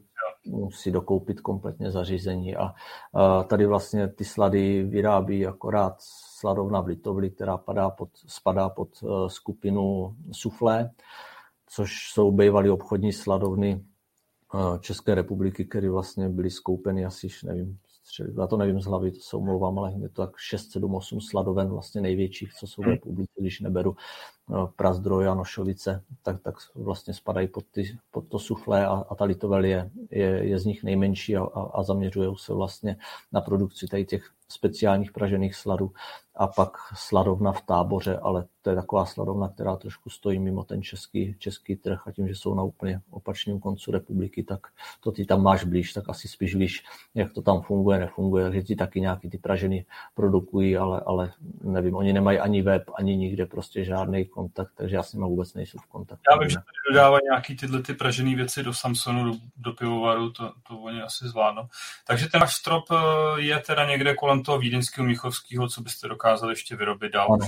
Speaker 2: si dokoupit kompletně zařízení a, a tady vlastně ty slady vyrábí akorát sladovna v Litovli, která padá pod, spadá pod uh, skupinu suflé, což jsou bývalé obchodní sladovny uh, České republiky, které vlastně byly skoupeny asi, nevím, já to nevím z hlavy, to se omlouvám, ale je to tak 6, 7, 8 sladoven vlastně největších, co jsou v republice, když neberu No, Prazdroj a Nošovice, tak, tak vlastně spadají pod, ty, pod to suflé a, a ta Litovel je, je, je z nich nejmenší a, a, a zaměřují se vlastně na produkci tady těch speciálních pražených sladů a pak sladovna v táboře, ale to je taková sladovna, která trošku stojí mimo ten český, český trh a tím, že jsou na úplně opačném koncu republiky, tak to ty tam máš blíž, tak asi spíš víš, jak to tam funguje, nefunguje, takže ti taky nějaký ty praženy produkují, ale, ale nevím, oni nemají ani web, ani nikde prostě žádný kontakt, takže já s nimi vůbec nejsou v kontaktu.
Speaker 1: Já vím, že tady dodávají nějaký tyhle ty pražené věci do Samsonu, do, do pivovaru, to, to oni asi zvládnou. Takže ten váš strop eh, je teda někde kolem toho vídeňského, míchovského, co byste dokázali ještě vyrobit dál? Ano.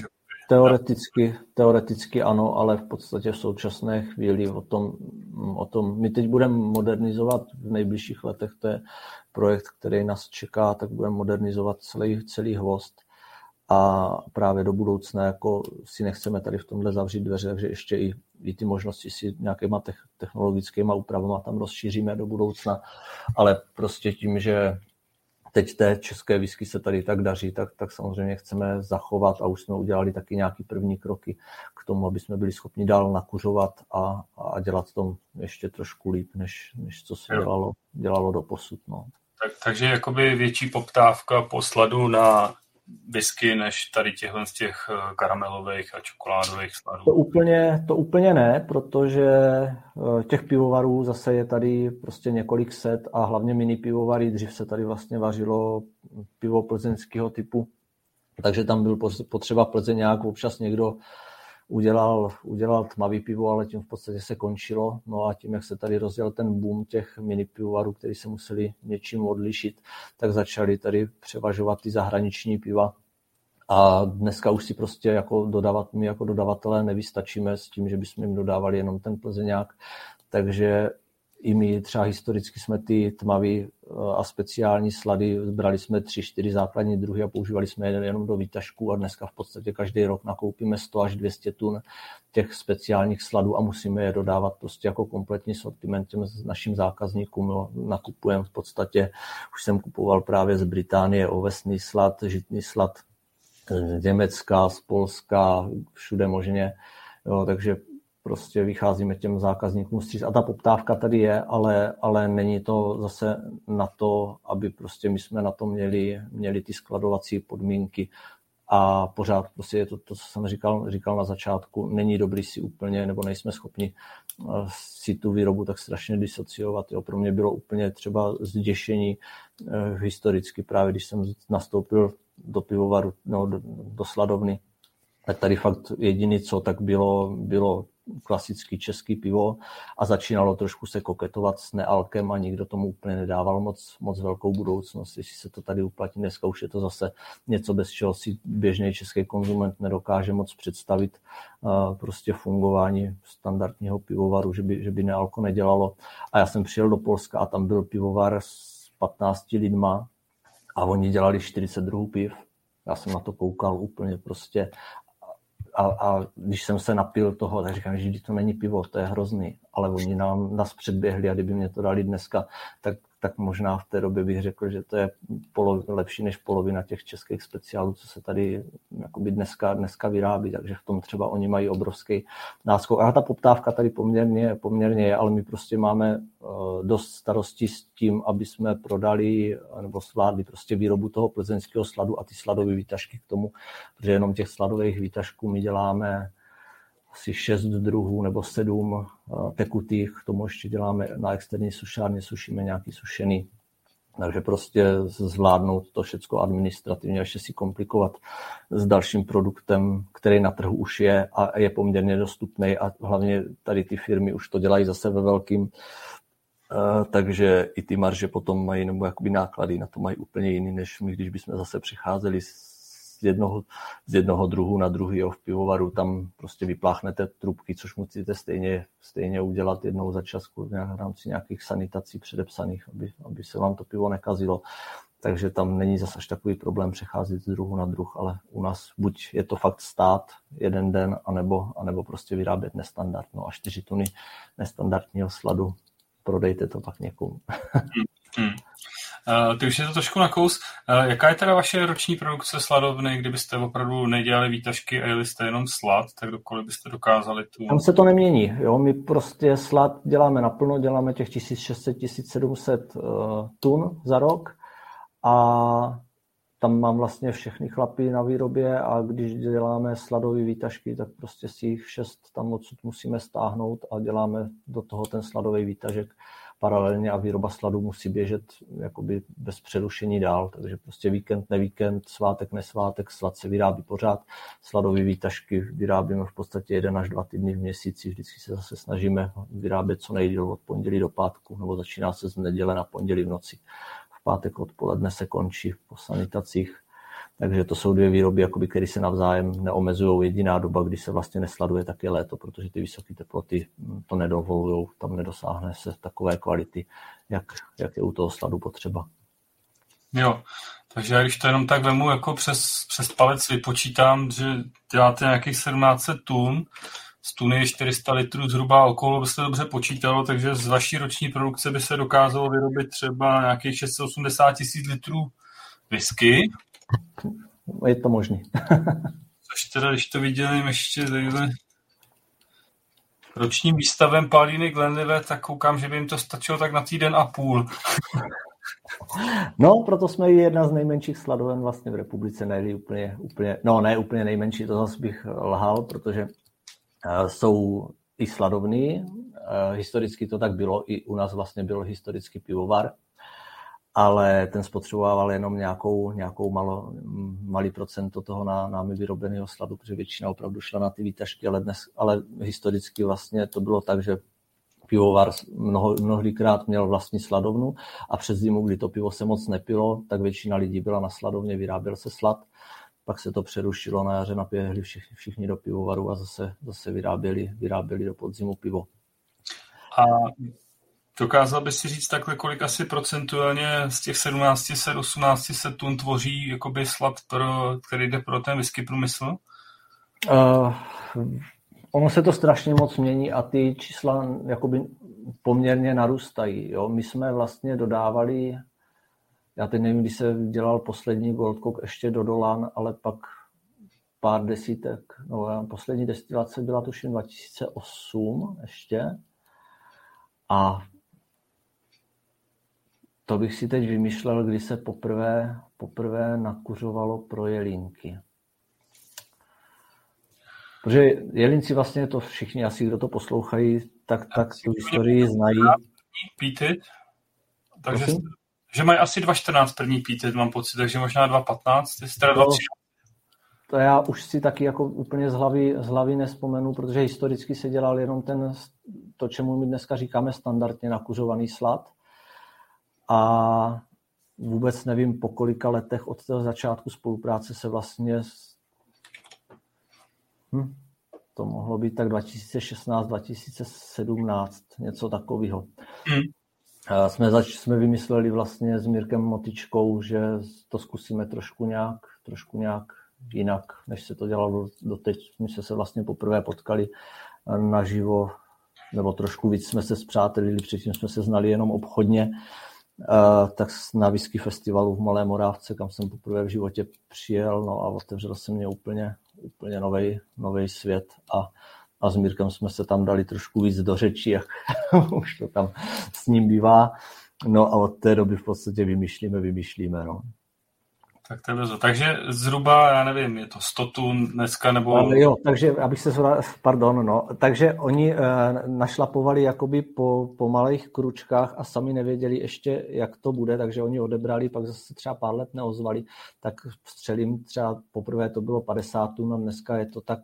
Speaker 2: Teoreticky, teoreticky ano, ale v podstatě v současné chvíli o tom, o tom my teď budeme modernizovat v nejbližších letech, to je projekt, který nás čeká, tak budeme modernizovat celý, celý hvost a právě do budoucna jako si nechceme tady v tomhle zavřít dveře, takže ještě i, i ty možnosti si nějakýma technologickými úpravama tam rozšíříme do budoucna, ale prostě tím, že teď té české whisky se tady tak daří, tak, tak samozřejmě chceme zachovat a už jsme udělali taky nějaký první kroky k tomu, aby jsme byli schopni dál nakuřovat a, a dělat tom ještě trošku líp, než, než co se dělalo, dělalo do posud. No.
Speaker 1: Tak, takže jakoby větší poptávka po sladu na whisky než tady těchhle z těch eh, karamelových a čokoládových sladů?
Speaker 2: To úplně, to úplně ne, protože eh, těch pivovarů zase je tady prostě několik set a hlavně mini pivovary. Dřív se tady vlastně vařilo pivo plzeňského typu, takže tam byl potřeba Plzeň nějak občas někdo udělal, udělal tmavý pivo, ale tím v podstatě se končilo. No a tím, jak se tady rozdělal ten boom těch mini pivovarů, který se museli něčím odlišit, tak začali tady převažovat ty zahraniční piva. A dneska už si prostě jako dodavat, my jako dodavatelé nevystačíme s tím, že bychom jim dodávali jenom ten plzeňák. Takže i my třeba historicky jsme ty tmavý a speciální slady. Zbrali jsme tři, čtyři základní druhy a používali jsme je jenom do výtažků a dneska v podstatě každý rok nakoupíme 100 až 200 tun těch speciálních sladů a musíme je dodávat prostě jako kompletní sortiment těm našim zákazníkům. Jo. Nakupujeme v podstatě, už jsem kupoval právě z Británie ovesný slad, žitný slad z Německa, z Polska, všude možně. Jo, takže prostě vycházíme těm zákazníkům stříc. A ta poptávka tady je, ale, ale není to zase na to, aby prostě my jsme na to měli, měli ty skladovací podmínky a pořád prostě je to, to, co jsem říkal, říkal na začátku, není dobrý si úplně, nebo nejsme schopni eh, si tu výrobu tak strašně disociovat. Jo. Pro mě bylo úplně třeba zděšení eh, historicky, právě když jsem nastoupil do pivovaru, no, do, do sladovny, tak tady fakt jediný co, tak bylo, bylo klasický český pivo a začínalo trošku se koketovat s nealkem a nikdo tomu úplně nedával moc, moc velkou budoucnost. Jestli se to tady uplatní dneska, už je to zase něco, bez čeho si běžný český konzument nedokáže moc představit prostě fungování standardního pivovaru, že by, že by nealko nedělalo. A já jsem přijel do Polska a tam byl pivovar s 15 lidma a oni dělali 42 piv. Já jsem na to koukal úplně prostě a, a když jsem se napil toho, tak říkám, že to není pivo, to je hrozný. Ale oni nám, nás předběhli a kdyby mě to dali dneska, tak tak možná v té době bych řekl, že to je polo, lepší než polovina těch českých speciálů, co se tady jakoby dneska, dneska vyrábí, takže v tom třeba oni mají obrovský náskok. A ta poptávka tady poměrně, poměrně je, ale my prostě máme uh, dost starostí s tím, aby jsme prodali nebo zvládli prostě výrobu toho plzeňského sladu a ty sladové výtažky k tomu, protože jenom těch sladových výtažků my děláme asi šest druhů nebo sedm eh, tekutých, k tomu ještě děláme na externí sušárně, sušíme nějaký sušený. Takže prostě zvládnout to všechno administrativně, ještě si komplikovat s dalším produktem, který na trhu už je a je poměrně dostupný a hlavně tady ty firmy už to dělají zase ve velkým, eh, takže i ty marže potom mají, nebo jakoby náklady na to mají úplně jiný, než my, když bychom zase přicházeli s z jednoho, z jednoho druhu na druhý jo, v pivovaru, tam prostě vypláchnete trubky, což musíte stejně, stejně udělat jednou za čas v rámci nějakých sanitací předepsaných, aby, aby se vám to pivo nekazilo. Takže tam není zase až takový problém přecházet z druhu na druh, ale u nás buď je to fakt stát jeden den, anebo, anebo prostě vyrábět nestandard. No a čtyři tuny nestandardního sladu, prodejte to pak někomu. hmm.
Speaker 1: Uh, ty už je to trošku na kous. Uh, jaká je teda vaše roční produkce sladovny, kdybyste opravdu nedělali výtažky a jeli jste jenom slad, tak dokoliv byste dokázali tu...
Speaker 2: Tam se to nemění, jo? my prostě slad děláme naplno, děláme těch 1600-1700 uh, tun za rok a tam mám vlastně všechny chlapy na výrobě a když děláme sladové výtažky, tak prostě si jich šest tam odsud musíme stáhnout a děláme do toho ten sladový výtažek paralelně a výroba sladu musí běžet jakoby bez přerušení dál, takže prostě víkend, nevíkend, svátek, nesvátek, slad se vyrábí pořád, sladové výtažky vyrábíme v podstatě jeden až dva týdny v měsíci, vždycky se zase snažíme vyrábět co nejdíl od pondělí do pátku, nebo začíná se z neděle na pondělí v noci. V pátek odpoledne se končí po sanitacích, takže to jsou dvě výroby, jakoby, které se navzájem neomezují. Jediná doba, kdy se vlastně nesladuje, tak je léto, protože ty vysoké teploty to nedovolují, tam nedosáhne se takové kvality, jak, jak je u toho sladu potřeba.
Speaker 1: Jo, takže když to jenom tak vemu, jako přes, přes palec vypočítám, že děláte nějakých 1700 tun, z tuny 400 litrů zhruba okolo, byste dobře počítalo, takže z vaší roční produkce by se dokázalo vyrobit třeba nějakých 680 tisíc litrů whisky,
Speaker 2: je to možný.
Speaker 1: Což teda, když to viděli ještě takhle ročním výstavem Palíny Glenlivet, tak koukám, že by jim to stačilo tak na týden a půl.
Speaker 2: No, proto jsme i jedna z nejmenších sladoven vlastně v republice, ne úplně, úplně, no ne úplně nejmenší, to zase bych lhal, protože uh, jsou i sladovny, uh, historicky to tak bylo, i u nás vlastně byl historický pivovar, ale ten spotřeboval jenom nějakou, nějakou malo, malý procento toho na námi vyrobeného sladu, protože většina opravdu šla na ty výtažky, ale, dnes, ale historicky vlastně to bylo tak, že pivovar mnoho, mnohdykrát měl vlastní sladovnu a přes zimu, kdy to pivo se moc nepilo, tak většina lidí byla na sladovně, vyráběl se slad, pak se to přerušilo na jaře, napěhli všichni, všichni do pivovaru a zase, zase vyráběli, vyráběli do podzimu pivo.
Speaker 1: A Dokázal bys si říct takhle, kolik asi procentuálně z těch 1700, 1800 tun tvoří jakoby slad, pro, který jde pro ten whisky průmysl? Uh,
Speaker 2: ono se to strašně moc mění a ty čísla jakoby poměrně narůstají. Jo? My jsme vlastně dodávali, já teď nevím, když se dělal poslední Goldcock ještě do Dolan, ale pak pár desítek, no poslední destilace byla tuším 2008 ještě a to bych si teď vymýšlel, kdy se poprvé, poprvé nakuřovalo pro jelínky. Protože jelinci vlastně to všichni asi, kdo to poslouchají, tak, tak tu historii znají.
Speaker 1: Pítit, takže že mají asi 2.14 první pítit, mám pocit, takže možná 2.15, teda 2.13.
Speaker 2: To já už si taky jako úplně z hlavy, z hlavy nespomenu, protože historicky se dělal jenom ten, to, čemu my dneska říkáme standardně nakuřovaný slad. A vůbec nevím, po kolika letech od toho začátku spolupráce se vlastně hm, to mohlo být tak 2016, 2017, něco takového. Hmm. Jsme, zač, jsme vymysleli vlastně s Mírkem Motičkou, že to zkusíme trošku nějak, trošku nějak jinak, než se to dělalo doteď. My jsme se vlastně poprvé potkali naživo, nebo trošku víc jsme se zpřátelili, předtím jsme se znali jenom obchodně, tak na whisky festivalu v Malé Morávce, kam jsem poprvé v životě přijel, no a otevřel se mě úplně, úplně nový svět a, a s Mírkem jsme se tam dali trošku víc do řeči, jak už to tam s ním bývá. No a od té doby v podstatě vymýšlíme, vymýšlíme, no.
Speaker 1: Tak to je Takže zhruba, já nevím, je to 100 tun dneska, nebo...
Speaker 2: Ale jo, takže, abych se zvral, pardon, no, takže oni e, našlapovali jakoby po, po malých kručkách a sami nevěděli ještě, jak to bude, takže oni odebrali, pak zase třeba pár let neozvali, tak střelím třeba poprvé to bylo 50 tun a dneska je to tak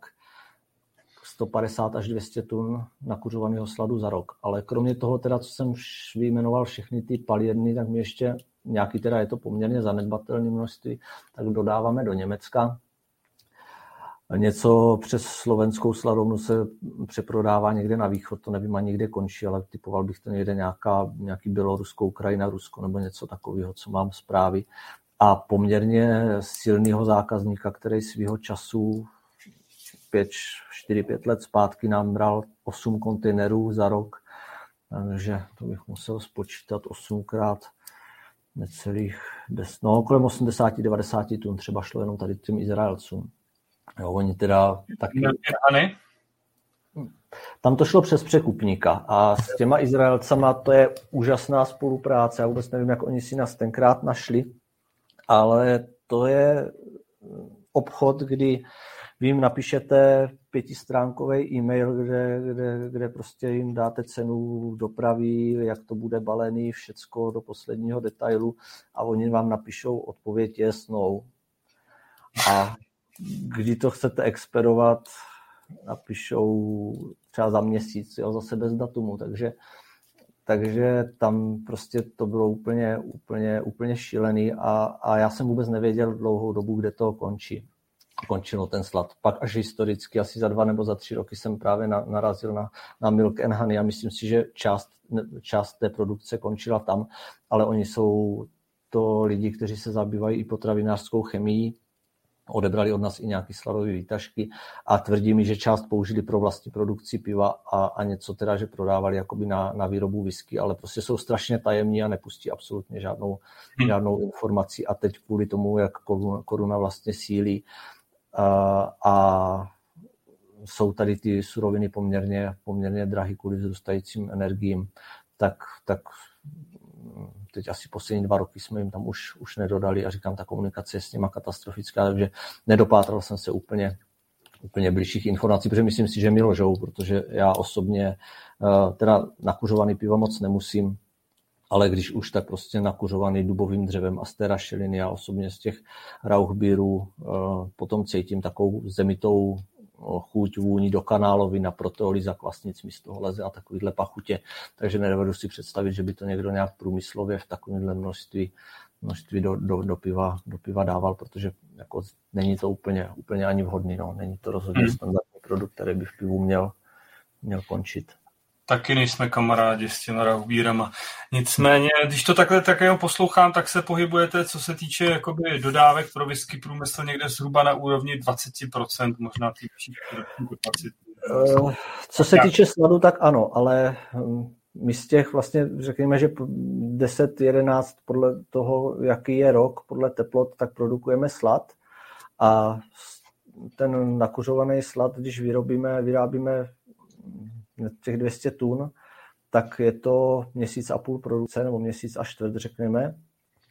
Speaker 2: 150 až 200 tun nakuřovaného sladu za rok. Ale kromě toho, teda, co jsem vyjmenoval všechny ty palírny, tak my ještě nějaký teda je to poměrně zanedbatelné množství, tak dodáváme do Německa. Něco přes slovenskou sladovnu se přeprodává někde na východ, to nevím ani někde končí, ale typoval bych to někde nějaká, nějaký Bělorusko, Ukrajina, Rusko nebo něco takového, co mám zprávy. A poměrně silného zákazníka, který svého času 5, 4-5 let zpátky nám bral 8 kontejnerů za rok, takže to bych musel spočítat 8 krát necelých, no kolem 80-90 tun třeba šlo jenom tady těm Izraelcům. Jo, oni teda taky... Tam to šlo přes překupníka a s těma Izraelcama to je úžasná spolupráce. Já vůbec nevím, jak oni si nás tenkrát našli, ale to je obchod, kdy vy jim napíšete pětistránkový e-mail, kde, kde, kde prostě jim dáte cenu dopravy, jak to bude balený, všecko do posledního detailu a oni vám napíšou odpověď jasnou. A kdy to chcete experovat, napíšou třeba za měsíc, jo, zase bez datumu, takže takže tam prostě to bylo úplně, úplně, úplně šílený a, a já jsem vůbec nevěděl dlouhou dobu, kde to končí končilo ten slad. Pak až historicky, asi za dva nebo za tři roky jsem právě na, narazil na, na Milk and Honey a myslím si, že část, část té produkce končila tam, ale oni jsou to lidi, kteří se zabývají i potravinářskou chemií, odebrali od nás i nějaké sladové výtažky a tvrdí mi, že část použili pro vlastní produkci piva a, a něco teda, že prodávali jakoby na, na výrobu whisky, ale prostě jsou strašně tajemní a nepustí absolutně žádnou, hmm. žádnou informaci a teď kvůli tomu, jak koruna, koruna vlastně sílí, a jsou tady ty suroviny poměrně, poměrně drahé kvůli vzrůstajícím energiím, tak, tak teď asi poslední dva roky jsme jim tam už, už nedodali a říkám, ta komunikace je s nima katastrofická, takže nedopátral jsem se úplně, úplně blížších informací, protože myslím si, že mi ložou, protože já osobně eh, teda nakuřovaný pivo moc nemusím, ale když už, tak prostě nakuřovaný dubovým dřevem a z té rašeliny. Já osobně z těch rauchbírů eh, potom cítím takovou zemitou eh, chuť, vůni do kanálovy na proteolíza kvasnic mi z toho leze a takovýhle pachutě. Takže nedovedu si představit, že by to někdo nějak průmyslově v takovémhle množství, množství do, do, do, piva, do piva dával, protože jako není to úplně, úplně ani vhodný. No. Není to rozhodně hmm. standardní produkt, který by v pivu měl, měl končit.
Speaker 1: Taky nejsme kamarádi s těma rahubírama. Nicméně, když to takhle tak jenom poslouchám, tak se pohybujete, co se týče jakoby dodávek pro whisky průmysl někde zhruba na úrovni 20%, možná ty kapacity.
Speaker 2: Eh, co se týče sladu, tak ano, ale hm, my z těch vlastně řekněme, že 10, 11 podle toho, jaký je rok, podle teplot, tak produkujeme slad a ten nakuřovaný slad, když vyrobíme, vyrábíme těch 200 tun, tak je to měsíc a půl produkce, nebo měsíc a čtvrt, řekněme.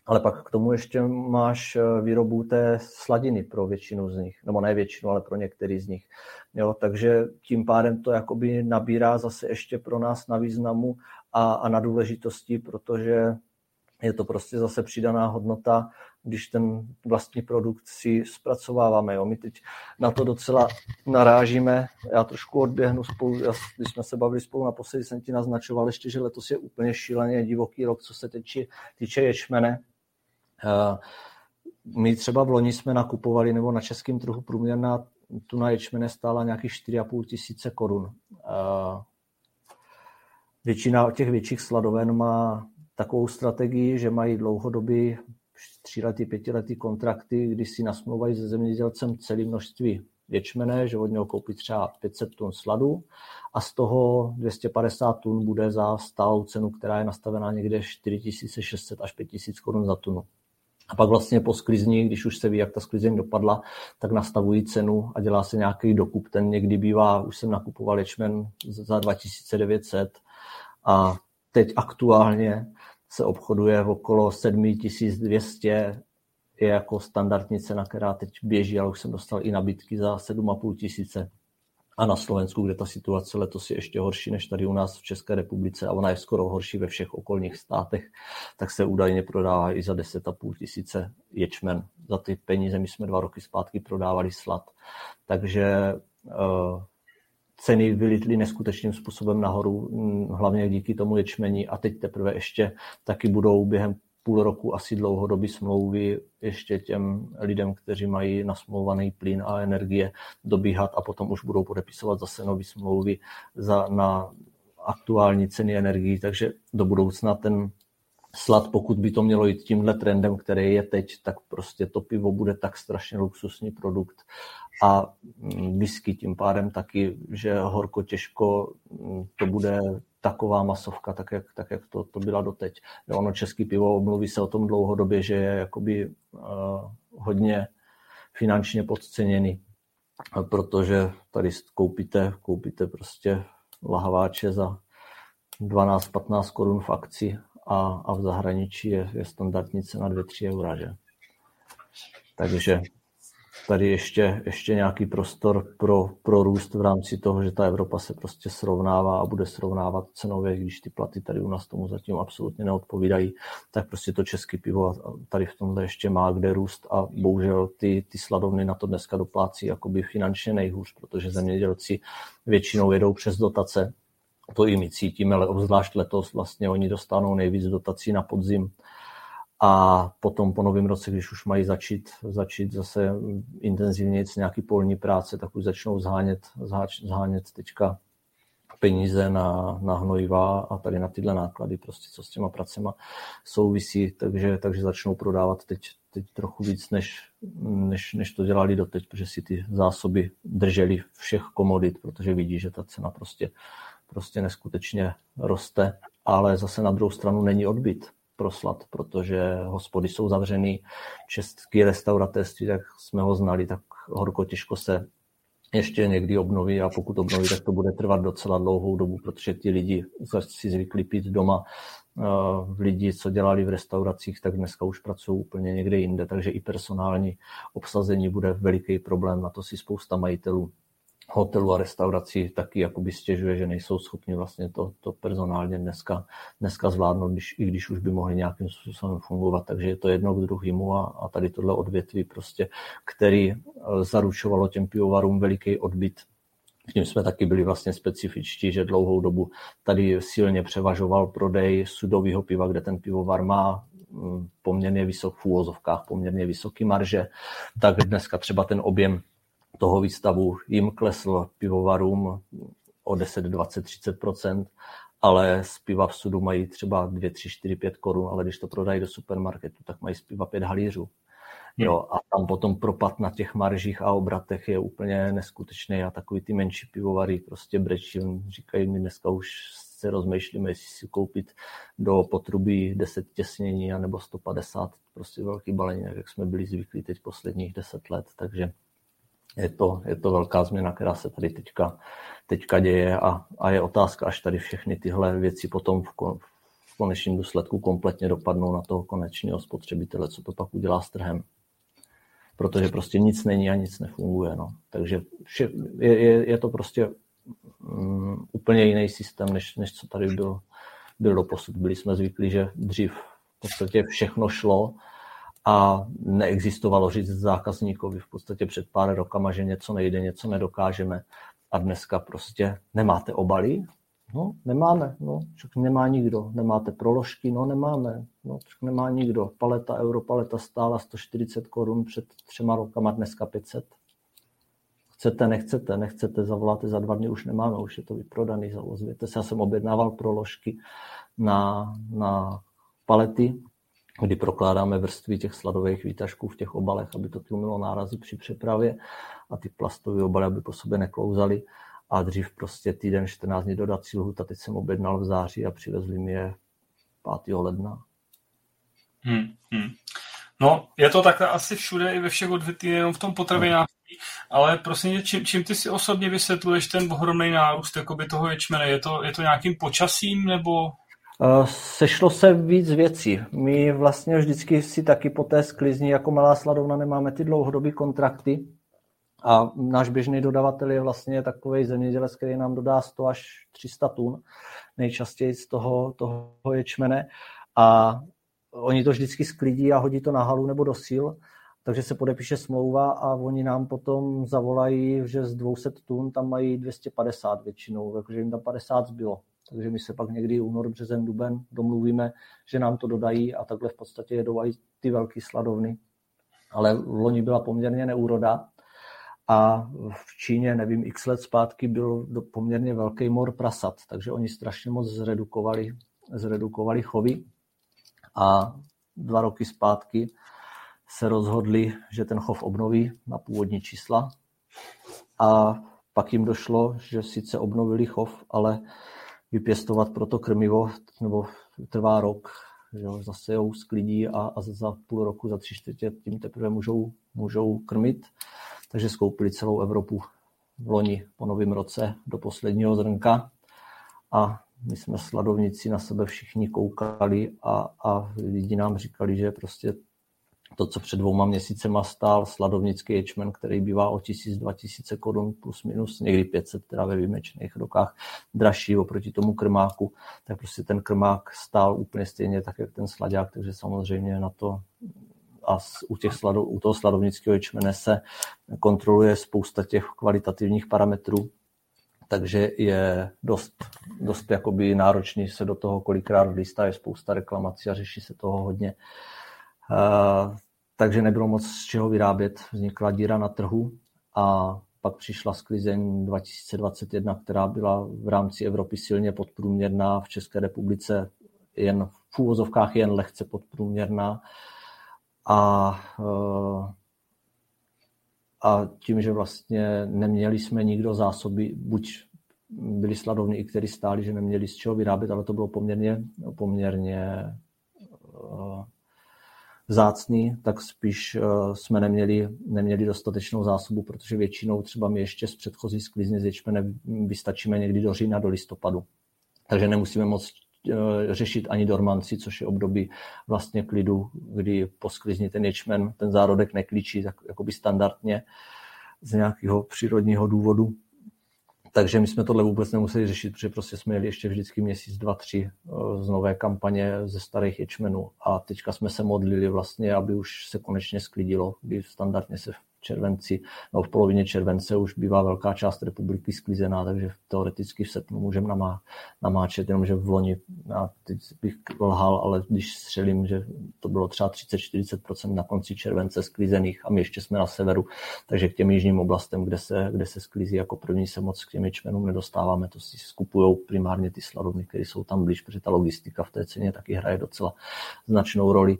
Speaker 2: Ale pak k tomu ještě máš eh, výrobu té sladiny pro většinu z nich, nebo ne většinu, ale pro některý z nich. Jo, takže tím pádem to jakoby nabírá zase ještě pro nás na významu a, a na důležitosti, protože je to prostě zase přidaná hodnota, když ten vlastní produkt si zpracováváme. Jo. My teď na to docela narážíme. Já trošku odběhnu spolu, když jsme se bavili spolu naposledy, jsem ti naznačoval ještě, že letos je úplně šíleně divoký rok, co se týče, týče ječmene. Eh, my třeba v loni jsme nakupovali, nebo na českém trhu průměrná tuna ječmene stála nějakých 4,5 tisíce korun. Eh, většina těch větších sladoven má takovou strategii, že mají dlouhodobý tříletý, pětiletý kontrakty, kdy si nasmluvají se zemědělcem celé množství ječmene, že od něho koupí třeba 500 tun sladu a z toho 250 tun bude za stálou cenu, která je nastavená někde 4600 až 5000 korun za tunu. A pak vlastně po sklizni, když už se ví, jak ta sklizeň dopadla, tak nastavují cenu a dělá se nějaký dokup. Ten někdy bývá, už jsem nakupoval ječmen za 2900 a teď aktuálně se obchoduje v okolo 7200, je jako standardní cena, která teď běží, ale už jsem dostal i nabídky za 7,5 tisíce. A na Slovensku, kde ta situace letos je ještě horší než tady u nás v České republice a ona je skoro horší ve všech okolních státech, tak se údajně prodává i za 10,5 tisíce ječmen. Za ty peníze my jsme dva roky zpátky prodávali slad. Takže uh, ceny vylitly neskutečným způsobem nahoru, mm, hlavně díky tomu ječmení. A teď teprve ještě taky budou během půl roku asi dlouhodobý smlouvy ještě těm lidem, kteří mají nasmlouvaný plyn a energie dobíhat a potom už budou podepisovat zase nové smlouvy za, na aktuální ceny energií, takže do budoucna ten slad, pokud by to mělo jít tímhle trendem, který je teď, tak prostě to pivo bude tak strašně luxusní produkt a whisky tím pádem taky, že horko těžko mm, to bude taková masovka, tak jak, tak jak to, to byla doteď. Jo, ono český pivo, mluví se o tom dlouhodobě, že je jakoby uh, hodně finančně podceněný, protože tady koupíte, koupíte prostě lahváče za 12-15 korun v akci a, a v zahraničí je, je standardní cena 2-3 eura, že? Takže tady ještě, ještě nějaký prostor pro, pro růst v rámci toho, že ta Evropa se prostě srovnává a bude srovnávat cenově, když ty platy tady u nás tomu zatím absolutně neodpovídají, tak prostě to české pivo tady v tomhle ještě má kde růst a bohužel ty, ty sladovny na to dneska doplácí jakoby finančně nejhůř, protože zemědělci většinou jedou přes dotace, to i my cítíme, ale obzvlášť letos vlastně oni dostanou nejvíc dotací na podzim, a potom po novém roce, když už mají začít, začít zase intenzivně nějaký polní práce, tak už začnou zhánět, zhánět teďka peníze na, na hnojiva a tady na tyhle náklady, prostě co s těma pracema souvisí, takže, takže začnou prodávat teď, teď trochu víc, než, než, než to dělali doteď, protože si ty zásoby drželi všech komodit, protože vidí, že ta cena prostě, prostě neskutečně roste, ale zase na druhou stranu není odbyt proslat, protože hospody jsou zavřený, český restauratérství, jak jsme ho znali, tak horko těžko se ještě někdy obnoví a pokud obnoví, tak to bude trvat docela dlouhou dobu, protože ti lidi si zvykli pít doma. V lidi, co dělali v restauracích, tak dneska už pracují úplně někde jinde, takže i personální obsazení bude veliký problém. Na to si spousta majitelů hotelů a restaurací taky jakoby stěžuje, že nejsou schopni vlastně to, to personálně dneska, dneska zvládnout, když, i když už by mohli nějakým způsobem fungovat. Takže je to jedno k druhému a, a tady tohle odvětví prostě, který eh, zaručovalo těm pivovarům veliký odbyt v tím jsme taky byli vlastně specifičtí, že dlouhou dobu tady silně převažoval prodej sudového piva, kde ten pivovar má mm, poměrně vysok v úvozovkách, poměrně vysoký marže, tak dneska třeba ten objem toho výstavu jim klesl pivovarům o 10, 20, 30% ale z piva v sudu mají třeba 2, 3, 4, 5 korun, ale když to prodají do supermarketu, tak mají z piva 5 halířů. Jo, a tam potom propad na těch maržích a obratech je úplně neskutečný a takový ty menší pivovary prostě brečí. Říkají mi dneska už se rozmýšlíme, jestli si koupit do potrubí 10 těsnění nebo 150 prostě velký balení, jak jsme byli zvyklí teď posledních 10 let, takže je to, je to velká změna, která se tady teďka, teďka děje a, a je otázka, až tady všechny tyhle věci potom v, kon, v konečném důsledku kompletně dopadnou na toho konečného spotřebitele, co to pak udělá s trhem. Protože prostě nic není a nic nefunguje. No. Takže vše, je, je, je to prostě um, úplně jiný systém, než, než co tady byl, byl do posud. Byli jsme zvyklí, že dřív v podstatě všechno šlo a neexistovalo říct zákazníkovi v podstatě před pár rokama, že něco nejde, něco nedokážeme a dneska prostě nemáte obaly, No, nemáme, no, však nemá nikdo. Nemáte proložky, no, nemáme, no, však nemá nikdo. Paleta, europaleta stála 140 korun před třema rokama, dneska 500. Chcete, nechcete, nechcete, zavoláte za dva dny, už nemáme, už je to vyprodaný, zavozvěte se. Já jsem objednával proložky na, na palety, kdy prokládáme vrstvy těch sladových výtažků v těch obalech, aby to tlumilo nárazy při přepravě a ty plastové obaly, aby po sobě neklouzaly. A dřív prostě týden, 14 dní dodací lhuta, teď jsem objednal v září a přivezli mi je 5. ledna.
Speaker 1: Hmm, hmm. No, je to takhle asi všude, i ve všech odvětví, jenom v tom potravinářství, ale prosím čím, čím ty si osobně vysvětluješ ten ohromný nárůst jakoby toho ječmene? Je to, je to nějakým počasím, nebo
Speaker 2: sešlo se víc věcí. My vlastně vždycky si taky po té sklizni jako malá sladovna nemáme ty dlouhodobé kontrakty a náš běžný dodavatel je vlastně takový zemědělec, který nám dodá 100 až 300 tun nejčastěji z toho, toho ječmene a oni to vždycky sklidí a hodí to na halu nebo do síl, takže se podepíše smlouva a oni nám potom zavolají, že z 200 tun tam mají 250 většinou, takže jim tam 50 zbylo takže my se pak někdy únor, březen, duben domluvíme, že nám to dodají a takhle v podstatě jedou i ty velké sladovny. Ale v loni byla poměrně neúroda a v Číně, nevím, x let zpátky byl poměrně velký mor prasat, takže oni strašně moc zredukovali, zredukovali chovy a dva roky zpátky se rozhodli, že ten chov obnoví na původní čísla a pak jim došlo, že sice obnovili chov, ale vypěstovat pro to krmivo, nebo trvá rok, že jo, zase jau sklidí a, a za půl roku, za tři čtvrtě tím teprve můžou, můžou krmit. Takže skoupili celou Evropu v loni po novém roce do posledního zrnka a my jsme sladovníci na sebe všichni koukali a, a lidi nám říkali, že prostě to, co před dvouma měsícema stál sladovnický ječmen, který bývá o 1000-2000 korun plus minus, někdy 500, teda ve výjimečných rokách dražší oproti tomu krmáku, tak prostě ten krmák stál úplně stejně tak, jak ten sladák, takže samozřejmě na to a u, těch slado, u toho sladovnického ječmene se kontroluje spousta těch kvalitativních parametrů, takže je dost, dost jakoby náročný se do toho kolikrát vlístá, je spousta reklamací a řeší se toho hodně. Uh, takže nebylo moc z čeho vyrábět, vznikla díra na trhu a pak přišla sklizeň 2021, která byla v rámci Evropy silně podprůměrná, v České republice jen v úvozovkách jen lehce podprůměrná. A, uh, a tím, že vlastně neměli jsme nikdo zásoby, buď byli sladovny, kteří stáli, že neměli z čeho vyrábět, ale to bylo poměrně, poměrně uh, vzácný, tak spíš uh, jsme neměli, neměli dostatečnou zásobu, protože většinou třeba my ještě z předchozí sklizně z ječmene vystačíme někdy do října, do listopadu. Takže nemusíme moc uh, řešit ani dormanci, což je období vlastně klidu, kdy po sklizni ten ječmen, ten zárodek neklíčí tak, jakoby standardně z nějakého přírodního důvodu. Takže my jsme tohle vůbec nemuseli řešit, protože prostě jsme jeli ještě vždycky měsíc, dva, tři eh, z nové kampaně ze starých ječmenů a teďka jsme se modlili vlastně, aby už se konečně sklidilo, kdy standardně se červenci, no v polovině července už bývá velká část republiky sklizená, takže teoreticky v srpnu můžeme namá, namáčet, jenomže v loni, já teď bych lhal, ale když střelím, že to bylo třeba 30-40% na konci července sklizených a my ještě jsme na severu, takže k těm jižním oblastem, kde se, kde se sklízí jako první, se moc k těm ječmenům nedostáváme, to si skupují primárně ty sladovny, které jsou tam blíž, protože ta logistika v té ceně taky hraje docela značnou roli.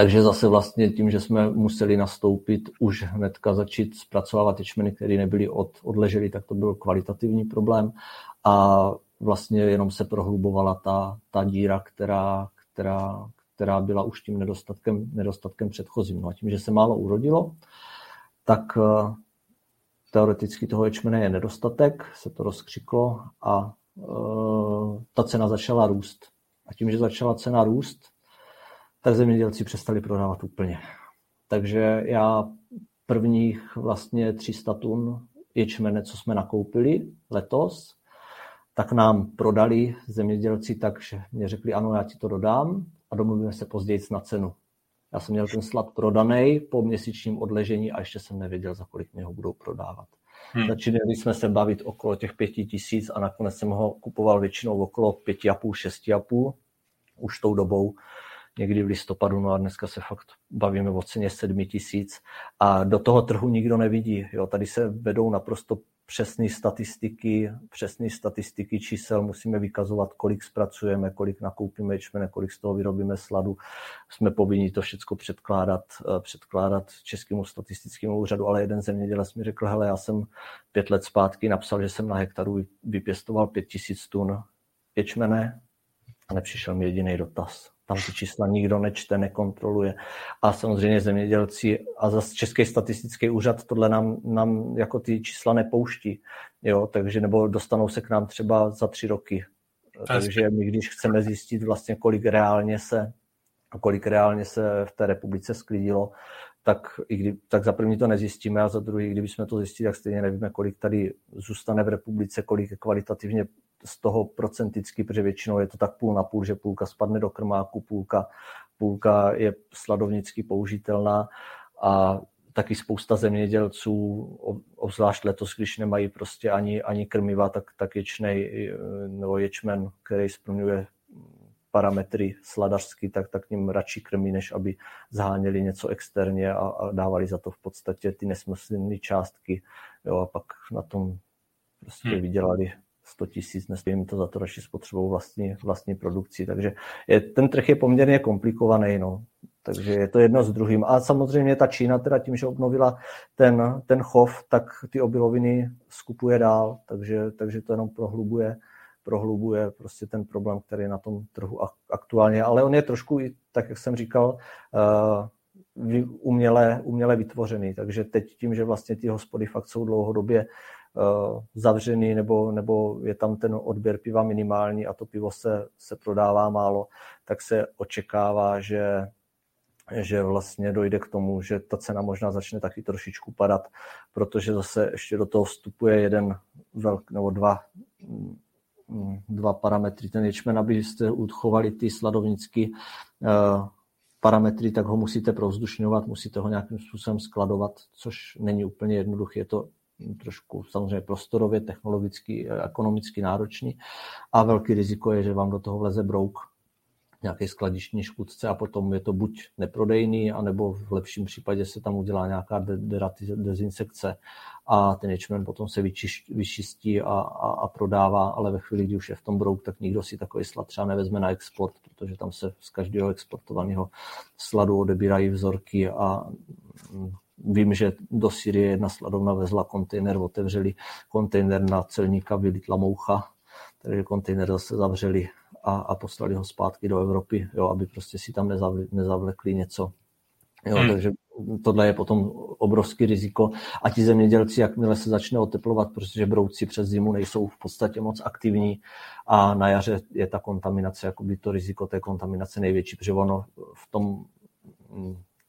Speaker 2: Takže zase vlastně tím, že jsme museli nastoupit už hnedka začít zpracovávat ječmeny, které nebyly od, odležely, tak to byl kvalitativní problém a vlastně jenom se prohlubovala ta, ta díra, která, která, která byla už tím nedostatkem, nedostatkem předchozím. No a tím, že se málo urodilo, tak eh, teoreticky toho ječmene je nedostatek, se to rozkřiklo a e, ta cena začala růst. A tím, že začala cena růst, tak zemědělci přestali prodávat úplně. Takže já prvních vlastně 300 tun ječmene, co jsme nakoupili letos, tak nám prodali zemědělci tak, že mě řekli, ano, já ti to dodám a domluvíme se později na cenu. Já jsem měl ten slad prodaný po měsíčním odležení a ještě jsem nevěděl, za kolik mě ho budou prodávat. Hmm. Začínali jsme se bavit okolo těch pěti tisíc a nakonec jsem ho kupoval většinou okolo pěti a půl, šesti a půl, už tou dobou někdy v listopadu, no a dneska se fakt bavíme o ceně sedmi tisíc a do toho trhu nikdo nevidí. Jo. Tady se vedou naprosto přesné statistiky, přesné statistiky čísel, musíme vykazovat, kolik zpracujeme, kolik nakoupíme ječmene, kolik z toho vyrobíme sladu. Jsme povinni to všechno předkládat, eh, předkládat Českému statistickému úřadu, ale jeden zemědělec mi řekl, hele, já jsem pět let zpátky napsal, že jsem na hektaru vypěstoval pět tisíc tun ječmene a nepřišel mi jediný dotaz tam ty čísla nikdo nečte, nekontroluje. A samozřejmě zemědělci a zase Český statistický úřad tohle nám, nám jako ty čísla nepouští. Jo, takže nebo dostanou se k nám třeba za tři roky. Takže my, když chceme zjistit vlastně, kolik reálně se kolik reálně se v té republice sklidilo, tak, i kdy, tak za první to nezjistíme a za druhý, kdybychom to zjistili, tak stejně nevíme, kolik tady zůstane v republice, kolik je kvalitativně z toho procenticky, protože většinou je to tak půl na půl, že půlka spadne do krmáku, půlka, půlka je sladovnicky použitelná a taky spousta zemědělců, obzvlášť letos, když nemají prostě ani, ani krmiva, tak, tak ječnej nebo ječmen, který splňuje parametry sladařský, tak, tak ním radši krmí, než aby zháněli něco externě a, a dávali za to v podstatě ty nesmyslné částky. Jo, a pak na tom prostě hmm. vydělali 100 tisíc, nesmím to za to radši spotřebou vlastní, vlastní produkci. Takže je, ten trh je poměrně komplikovaný. No. Takže je to jedno s druhým. A samozřejmě ta Čína teda tím, že obnovila ten, ten chov, tak ty obiloviny skupuje dál, takže, takže to jenom prohlubuje prohlubuje prostě ten problém, který je na tom trhu aktuálně. Ale on je trošku, tak jak jsem říkal, eh, uměle, uměle vytvořený. Takže teď tím, že vlastně ty hospody fakt jsou dlouhodobě zavřený nebo, nebo je tam ten odběr piva minimální a to pivo se, se prodává málo, tak se očekává, že, že vlastně dojde k tomu, že ta cena možná začne taky trošičku padat, protože zase ještě do toho vstupuje jeden velk, nebo dva, mm, dva parametry. Ten ječmen, abyste uchovali ty sladovnické eh, parametry, tak ho musíte provzdušňovat, musíte ho nějakým způsobem skladovat, což není úplně jednoduché. Je to trošku samozřejmě prostorově, technologicky, ekonomicky náročný. A velký riziko je, že vám do toho vleze brouk, nějaký skladiční škůdce a potom je to buď neprodejný, anebo v lepším případě se tam udělá nějaká dezinsekce a ten ječmen potom se vyčistí a, a, a prodává, ale ve chvíli, kdy už je v tom brouk, tak nikdo si takový slad třeba nevezme na export, protože tam se z každého exportovaného sladu odebírají vzorky a Vím, že do Syrie jedna sladovna vezla kontejner, otevřeli kontejner na celníka, vylitla moucha, takže kontejner zase zavřeli a, a poslali ho zpátky do Evropy, jo, aby prostě si tam nezavle, nezavlekli něco. Jo, hmm. Takže tohle je potom obrovský riziko. A ti zemědělci, jakmile se začne oteplovat, protože brouci přes zimu nejsou v podstatě moc aktivní a na jaře je ta kontaminace, jakoby to riziko té kontaminace největší, protože ono v tom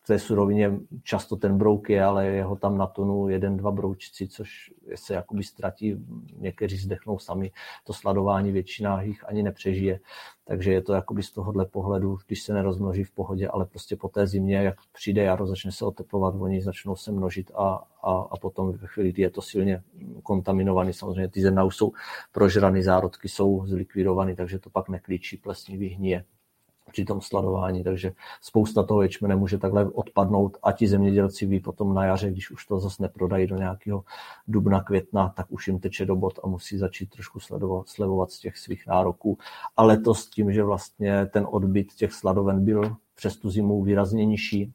Speaker 2: v té surovině často ten brouk je, ale je ho tam na tonu jeden, dva broučci, což se jakoby ztratí, někteří zdechnou sami, to sladování většina jich ani nepřežije, takže je to jakoby z tohohle pohledu, když se nerozmnoží v pohodě, ale prostě po té zimě, jak přijde jaro, začne se oteplovat, oni začnou se množit a, a, a potom ve chvíli, kdy je to silně kontaminovaný, samozřejmě ty zrna už jsou prožraný, zárodky jsou zlikvidovány, takže to pak neklíčí plesnivý hníje při tom sladování, takže spousta toho ječmene může takhle odpadnout a ti zemědělci ví potom na jaře, když už to zase neprodají do nějakého dubna, května, tak už jim teče do bod a musí začít trošku sledovat, slevovat z těch svých nároků. Ale to s tím, že vlastně ten odbyt těch sladoven byl přes tu zimu výrazně nižší,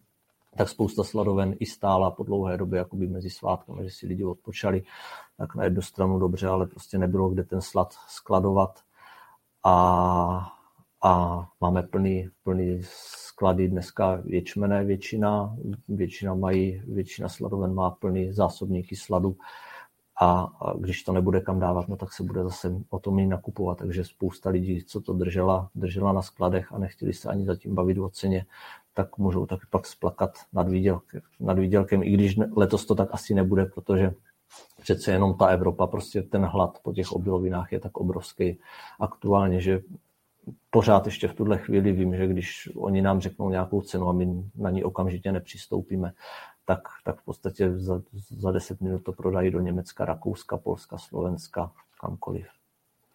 Speaker 2: tak spousta sladoven i stála po dlouhé době jakoby mezi svátkami, že si lidi odpočali, tak na jednu stranu dobře, ale prostě nebylo kde ten slad skladovat. A a máme plný, plný sklady dneska ječmené většina, většina mají, většina sladoven má plný zásobníky sladu. A, když to nebude kam dávat, no tak se bude zase o tom i nakupovat, takže spousta lidí, co to držela, držela na skladech a nechtěli se ani zatím bavit o ceně, tak můžou taky pak splakat nad, výdělkem, nad výdělkem, i když letos to tak asi nebude, protože přece jenom ta Evropa, prostě ten hlad po těch obilovinách je tak obrovský. Aktuálně, že pořád ještě v tuhle chvíli vím, že když oni nám řeknou nějakou cenu a my na ní okamžitě nepřistoupíme, tak, tak v podstatě za, za 10 minut to prodají do Německa, Rakouska, Polska, Slovenska, kamkoliv.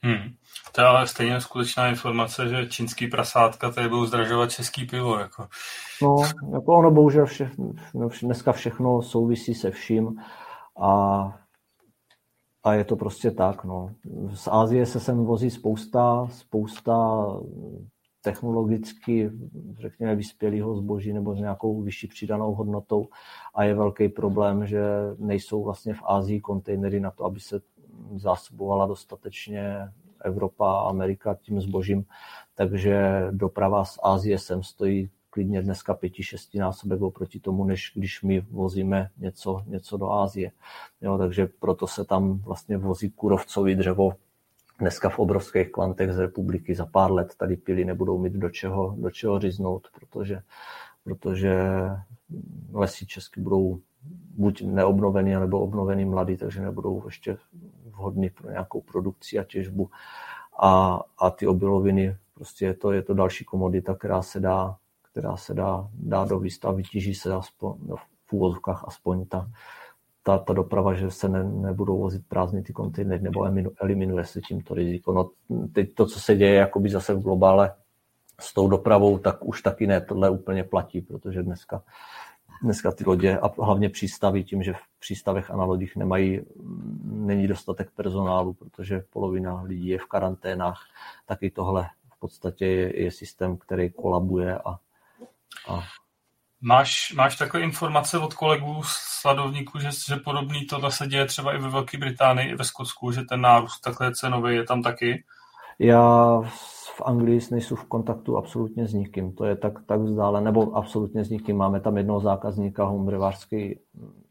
Speaker 1: Hmm. To je ale stejně skutečná informace, že čínský prasátka tady budou zdražovat český pivo. Jako.
Speaker 2: No, jako ono bohužel vše, no, dneska všechno souvisí se vším a a je to prostě tak. No. Z Ázie se sem vozí spousta, spousta technologicky, řekněme, vyspělého zboží nebo s nějakou vyšší přidanou hodnotou a je velký problém, že nejsou vlastně v Ázii kontejnery na to, aby se zásobovala dostatečně Evropa a Amerika tím zbožím, takže doprava z Ázie sem stojí klidně dneska pěti, šestinásobek oproti tomu, než když my vozíme něco, něco do Ázie. Jo, takže proto se tam vlastně vozí kurovcový dřevo dneska v obrovských kvantech z republiky. Za pár let tady pily nebudou mít do čeho, do čeho říznout, protože, protože lesy česky budou buď neobnovený, nebo obnovený mladý, takže nebudou ještě vhodný pro nějakou produkci a těžbu. A, a ty obiloviny, prostě je to, je to další komodita, která se dá, která se dá, dá do výstav, vytíží se aspoň, no, v úvozovkách aspoň ta, ta, ta doprava, že se ne, nebudou vozit prázdný ty kontejnery, nebo eliminuje se tím to riziko. No, teď to, co se děje jakoby zase v globále s tou dopravou, tak už taky ne, tohle úplně platí, protože dneska, dneska ty lodě a hlavně přístavy, tím, že v přístavech a na lodích nemají, není dostatek personálu, protože polovina lidí je v karanténách, taky tohle v podstatě je, je systém, který kolabuje a a...
Speaker 1: Máš, máš takové informace od kolegů sladovníků, že, že podobný to se děje třeba i ve Velké Británii, i ve Skotsku, že ten nárůst takhle cenový je tam taky?
Speaker 2: Já v Anglii nejsou v kontaktu absolutně s nikým. To je tak, tak vzdále, nebo absolutně s nikým. Máme tam jednoho zákazníka, homebrevářský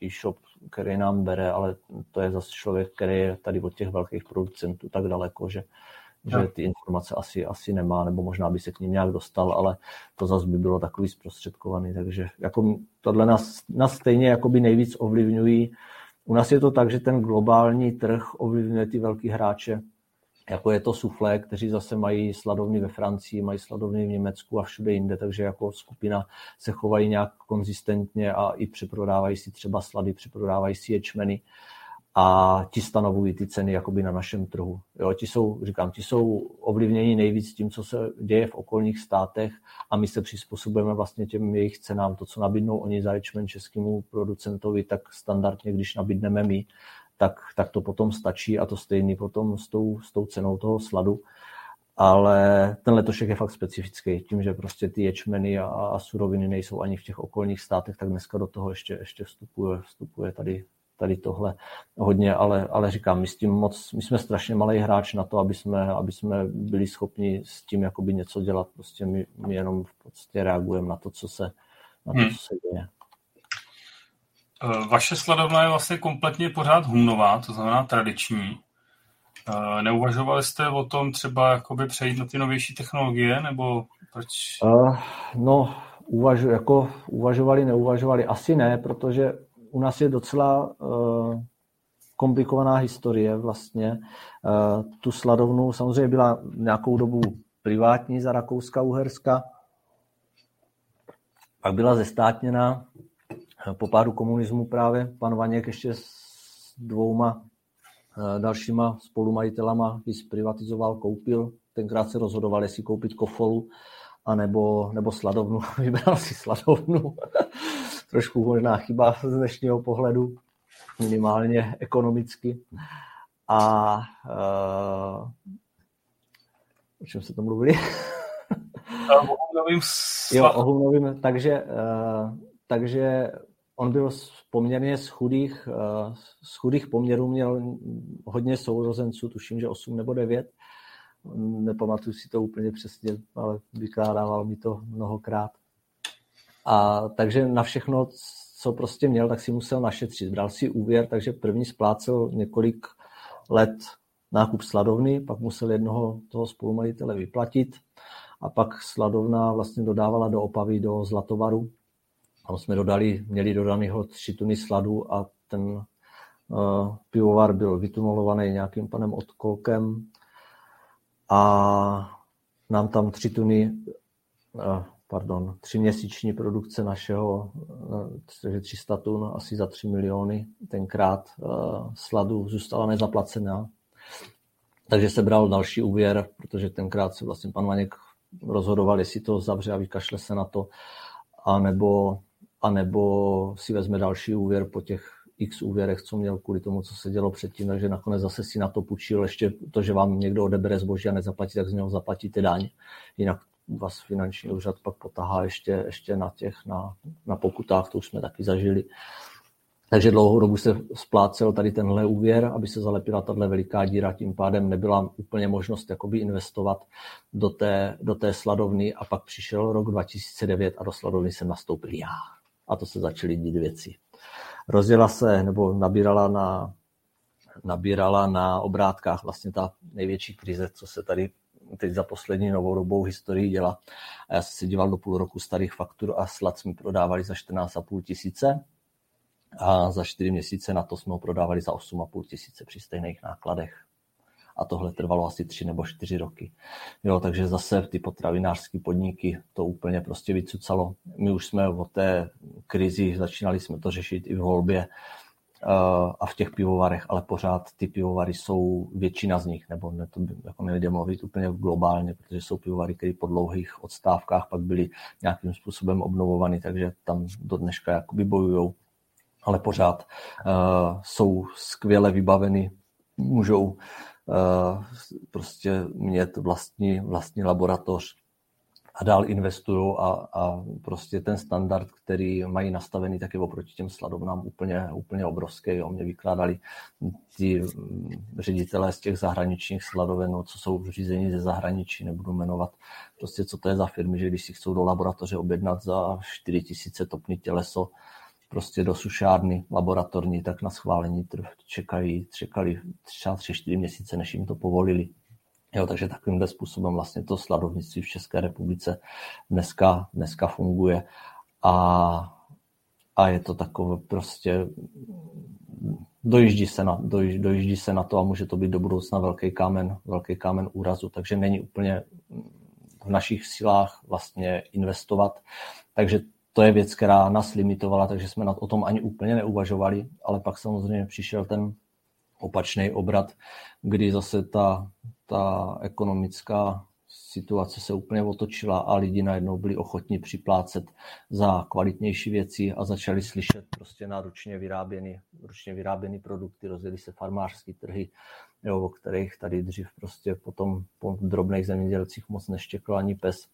Speaker 2: e-shop, který nám bere, ale to je zase člověk, který je tady od těch velkých producentů tak daleko, že že ty informace asi, asi nemá, nebo možná by se k ním nějak dostal, ale to zase by bylo takový zprostředkovaný, takže jako tohle nás, nás stejně jakoby nejvíc ovlivňují. U nás je to tak, že ten globální trh ovlivňuje ty velký hráče, jako je to Suflé, kteří zase mají sladovny ve Francii, mají sladovny v Německu a všude jinde, takže jako skupina se chovají nějak konzistentně a i přeprodávají si třeba slady, přeprodávají si ječmeny a ti stanovují ty ceny jakoby na našem trhu. Jo, ti jsou, říkám, ti jsou ovlivněni nejvíc tím, co se děje v okolních státech a my se přizpůsobujeme vlastně těm jejich cenám. To, co nabídnou oni za ječmen českému producentovi, tak standardně, když nabídneme my, tak, tak to potom stačí a to stejný potom s tou, s tou cenou toho sladu. Ale ten letošek je fakt specifický. Tím, že prostě ty ječmeny a, a suroviny nejsou ani v těch okolních státech, tak dneska do toho ještě, ještě vstupuje, vstupuje tady tady tohle hodně, ale, ale říkám, my s tím moc, my jsme strašně malý hráč na to, aby jsme, aby jsme byli schopni s tím jakoby něco dělat. Prostě my, my jenom v podstatě reagujeme na to, co se, na to, hmm. co se děje.
Speaker 1: Eh, vaše sladovna je vlastně kompletně pořád humnová, to znamená tradiční. Eh, neuvažovali jste o tom třeba jakoby přejít na ty novější technologie, nebo proč? Uh,
Speaker 2: no, uvažu, jako uvažovali, neuvažovali? Asi ne, protože u nás je docela uh, komplikovaná historie vlastně. Uh, tu sladovnu samozřejmě byla nějakou dobu privátní za Rakouska-Uherska, pak byla zestátněna po pádu komunismu právě pan Vaněk ještě s dvouma dalšíma spolumajitelama ji zprivatizoval, koupil. Tenkrát se rozhodoval, jestli koupit kofolu anebo, nebo sladovnu. Vybral si sladovnu. Trošku možná chyba z dnešního pohledu, minimálně ekonomicky. A uh, o čem se to mluvili? jo, o humnovým, takže, uh, takže on byl poměrně z chudých, uh, z chudých poměrů, měl hodně sourozenců, tuším, že 8 nebo 9 nepamatuju si to úplně přesně, ale vykládával mi to mnohokrát. A takže na všechno, co prostě měl, tak si musel našetřit. Bral si úvěr, takže první splácel několik let nákup sladovny, pak musel jednoho toho spolumajitele vyplatit a pak sladovna vlastně dodávala do Opavy, do Zlatovaru. Tam jsme dodali, měli dodaného tři tuny sladu a ten uh, pivovar byl vytunulovaný nějakým panem Odkolkem, a nám tam tři tuny, eh, pardon, tři měsíční produkce našeho, eh, takže 300 tun, asi za 3 miliony tenkrát eh, sladu zůstala nezaplacená. Takže se bral další úvěr, protože tenkrát se vlastně pan Vaněk rozhodoval, jestli to zavře a vykašle se na to, anebo, anebo si vezme další úvěr po těch x úvěrech, co měl kvůli tomu, co se dělo předtím, takže nakonec zase si na to půjčil ještě to, že vám někdo odebere zboží a nezaplatí, tak z něho zaplatíte daň. Jinak vás finanční úřad pak potahá ještě, ještě na těch, na, na pokutách, to už jsme taky zažili. Takže dlouhou dobu se splácel tady tenhle úvěr, aby se zalepila tahle veliká díra, tím pádem nebyla úplně možnost jakoby investovat do té, do té sladovny a pak přišel rok 2009 a do sladovny jsem nastoupil já. A to se začaly dít věci rozjela se nebo nabírala na, nabírala na obrátkách vlastně ta největší krize, co se tady teď za poslední novou dobou historii dělá. A já jsem se díval do půl roku starých faktur a slad jsme prodávali za 14,5 tisíce a za 4 měsíce na to jsme ho prodávali za 8,5 tisíce při stejných nákladech a tohle trvalo asi tři nebo čtyři roky. Jo, takže zase ty potravinářské podniky to úplně prostě vycucalo. My už jsme o té krizi začínali jsme to řešit i v volbě eh, a v těch pivovarech, ale pořád ty pivovary jsou většina z nich, nebo ne, to by, jako nejde mluvit úplně globálně, protože jsou pivovary, které po dlouhých odstávkách pak byly nějakým způsobem obnovovány, takže tam do dneška jakoby bojujou, ale pořád uh, jsou skvěle vybaveny, můžou Eh, prostě mít vlastní, vlastní laboratoř a dál investují a, a prostě ten standard, který mají nastavený, tak je oproti těm sladovnám úplně, úplně obrovský. Jo. Mě vykládali ti mm, ředitelé z těch zahraničních sladoven, no, co jsou řízení ze zahraničí, nebudu jmenovat, prostě co to je za firmy, že když si chcou do laboratoře objednat za 4000 topný těleso, prostě do sušárny laboratorní, tak na schválení čekají, čekali třeba tři, čtyři měsíce, než jim to povolili. Jo, takže takovýmhle způsobem vlastně to sladovnictví v České republice dneska, dneska funguje a, a je to takové prostě dojíždí se, na, dojíždí, dojíždí se na to a může to být do budoucna velký kámen, velký kámen úrazu, takže není úplně v našich silách vlastně investovat. Takže to je věc, která nás limitovala, takže jsme o tom ani úplně neuvažovali, ale pak samozřejmě přišel ten opačný obrat, kdy zase ta, ta ekonomická situace se úplně otočila a lidi najednou byli ochotní připlácet za kvalitnější věci a začali slyšet prostě na ručně vyráběný, ručně vyráběný produkty, rozjeli se farmářské trhy, jo, o kterých tady dřív prostě potom po drobných zemědělcích moc neštěkl ani pes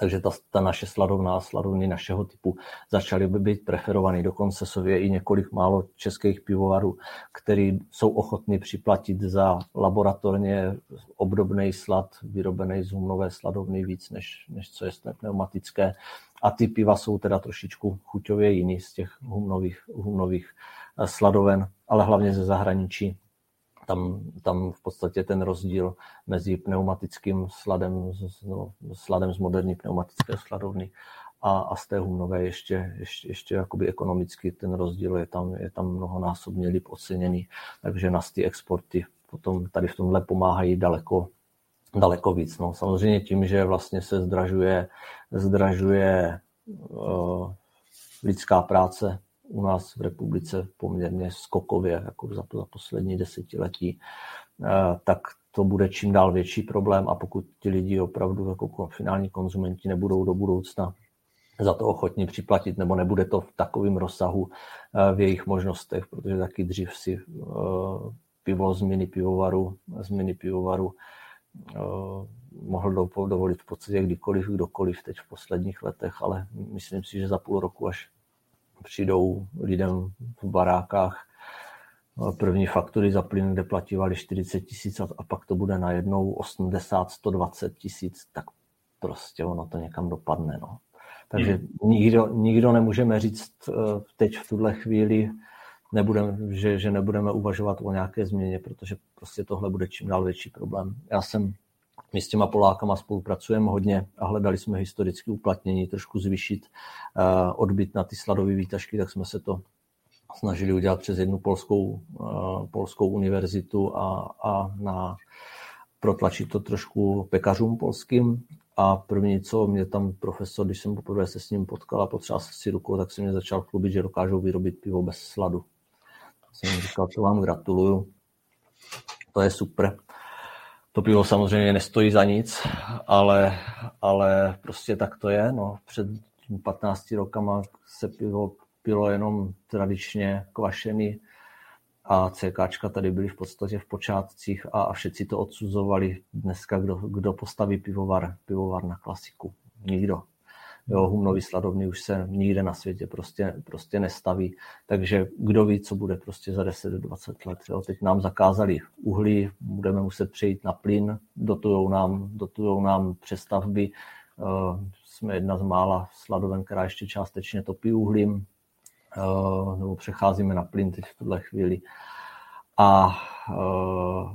Speaker 2: takže ta, ta naše sladovná, sladovny našeho typu začaly by být preferovaný. Dokonce jsou i několik málo českých pivovarů, který jsou ochotní připlatit za laboratorně obdobný slad, vyrobený z humnové sladovny víc, než, než co je pneumatické. A ty piva jsou teda trošičku chuťově jiný z těch humnových, humnových eh, sladoven, ale hlavně ze zahraničí tam, tam v podstatě ten rozdíl mezi pneumatickým sladem, no, sladem z moderní pneumatické sladovny a, a z té humnové ještě, ještě, ještě jakoby ekonomicky ten rozdíl je tam, je tam mnohonásobně líp oceněný, takže nás ty exporty potom tady v tomhle pomáhají daleko, daleko víc. No, samozřejmě tím, že vlastně se zdražuje, zdražuje uh, lidská práce u nás v republice poměrně skokově, jako za, to, za poslední desetiletí, uh, tak to bude čím dál větší problém a pokud ti lidi opravdu jako finální konzumenti nebudou do budoucna za to ochotní připlatit, nebo nebude to v takovém rozsahu v jejich možnostech, protože taky dřív si pivo z mini pivovaru, z mini pivovaru mohl dovolit v podstatě kdykoliv, kdokoliv teď v posledních letech, ale myslím si, že za půl roku, až přijdou lidem v barákách eh, první faktury za plyn, kde plativali 40 tisíc a pak to bude najednou 80, 120 tisíc, tak prostě ono to někam dopadne. No. Takže hmm. nikdo, nikdo nemůžeme říct eh, teď v tuhle chvíli, nebudeme, že, že nebudeme uvažovat o nějaké změně, protože prostě tohle bude čím dál větší problém. Já jsem my s těma Polákama spolupracujeme hodně a hledali jsme historické uplatnění, trošku zvyšit uh, odbyt na ty sladové výtažky, tak jsme se to snažili udělat přes jednu polskou, uh, polskou univerzitu a, a na, protlačit to trošku pekařům polským. A první, co mě tam profesor, když jsem poprvé se s ním potkal a potřeboval si rukou, tak se mě začal chlubit, že dokážou vyrobit pivo bez sladu jsem říkal, to vám gratuluju. To je super. To pivo samozřejmě nestojí za nic, ale, ale prostě tak to je. No, před 15 rokama se pivo pilo jenom tradičně kvašený a CKčka tady byly v podstatě v počátcích a, a všetci to odsuzovali. Dneska kdo, kdo postaví pivovar, pivovar na klasiku? Nikdo. Jo, humnový sladovny už se nikde na světě prostě, prostě nestaví, takže kdo ví, co bude prostě za 10-20 let. Jo. Teď nám zakázali uhlí, budeme muset přejít na plyn, dotujou nám, dotujou nám přestavby. Uh, jsme jedna z mála sladoven, která ještě částečně topí uhlím, uh, nebo přecházíme na plyn teď v tuhle chvíli. A uh,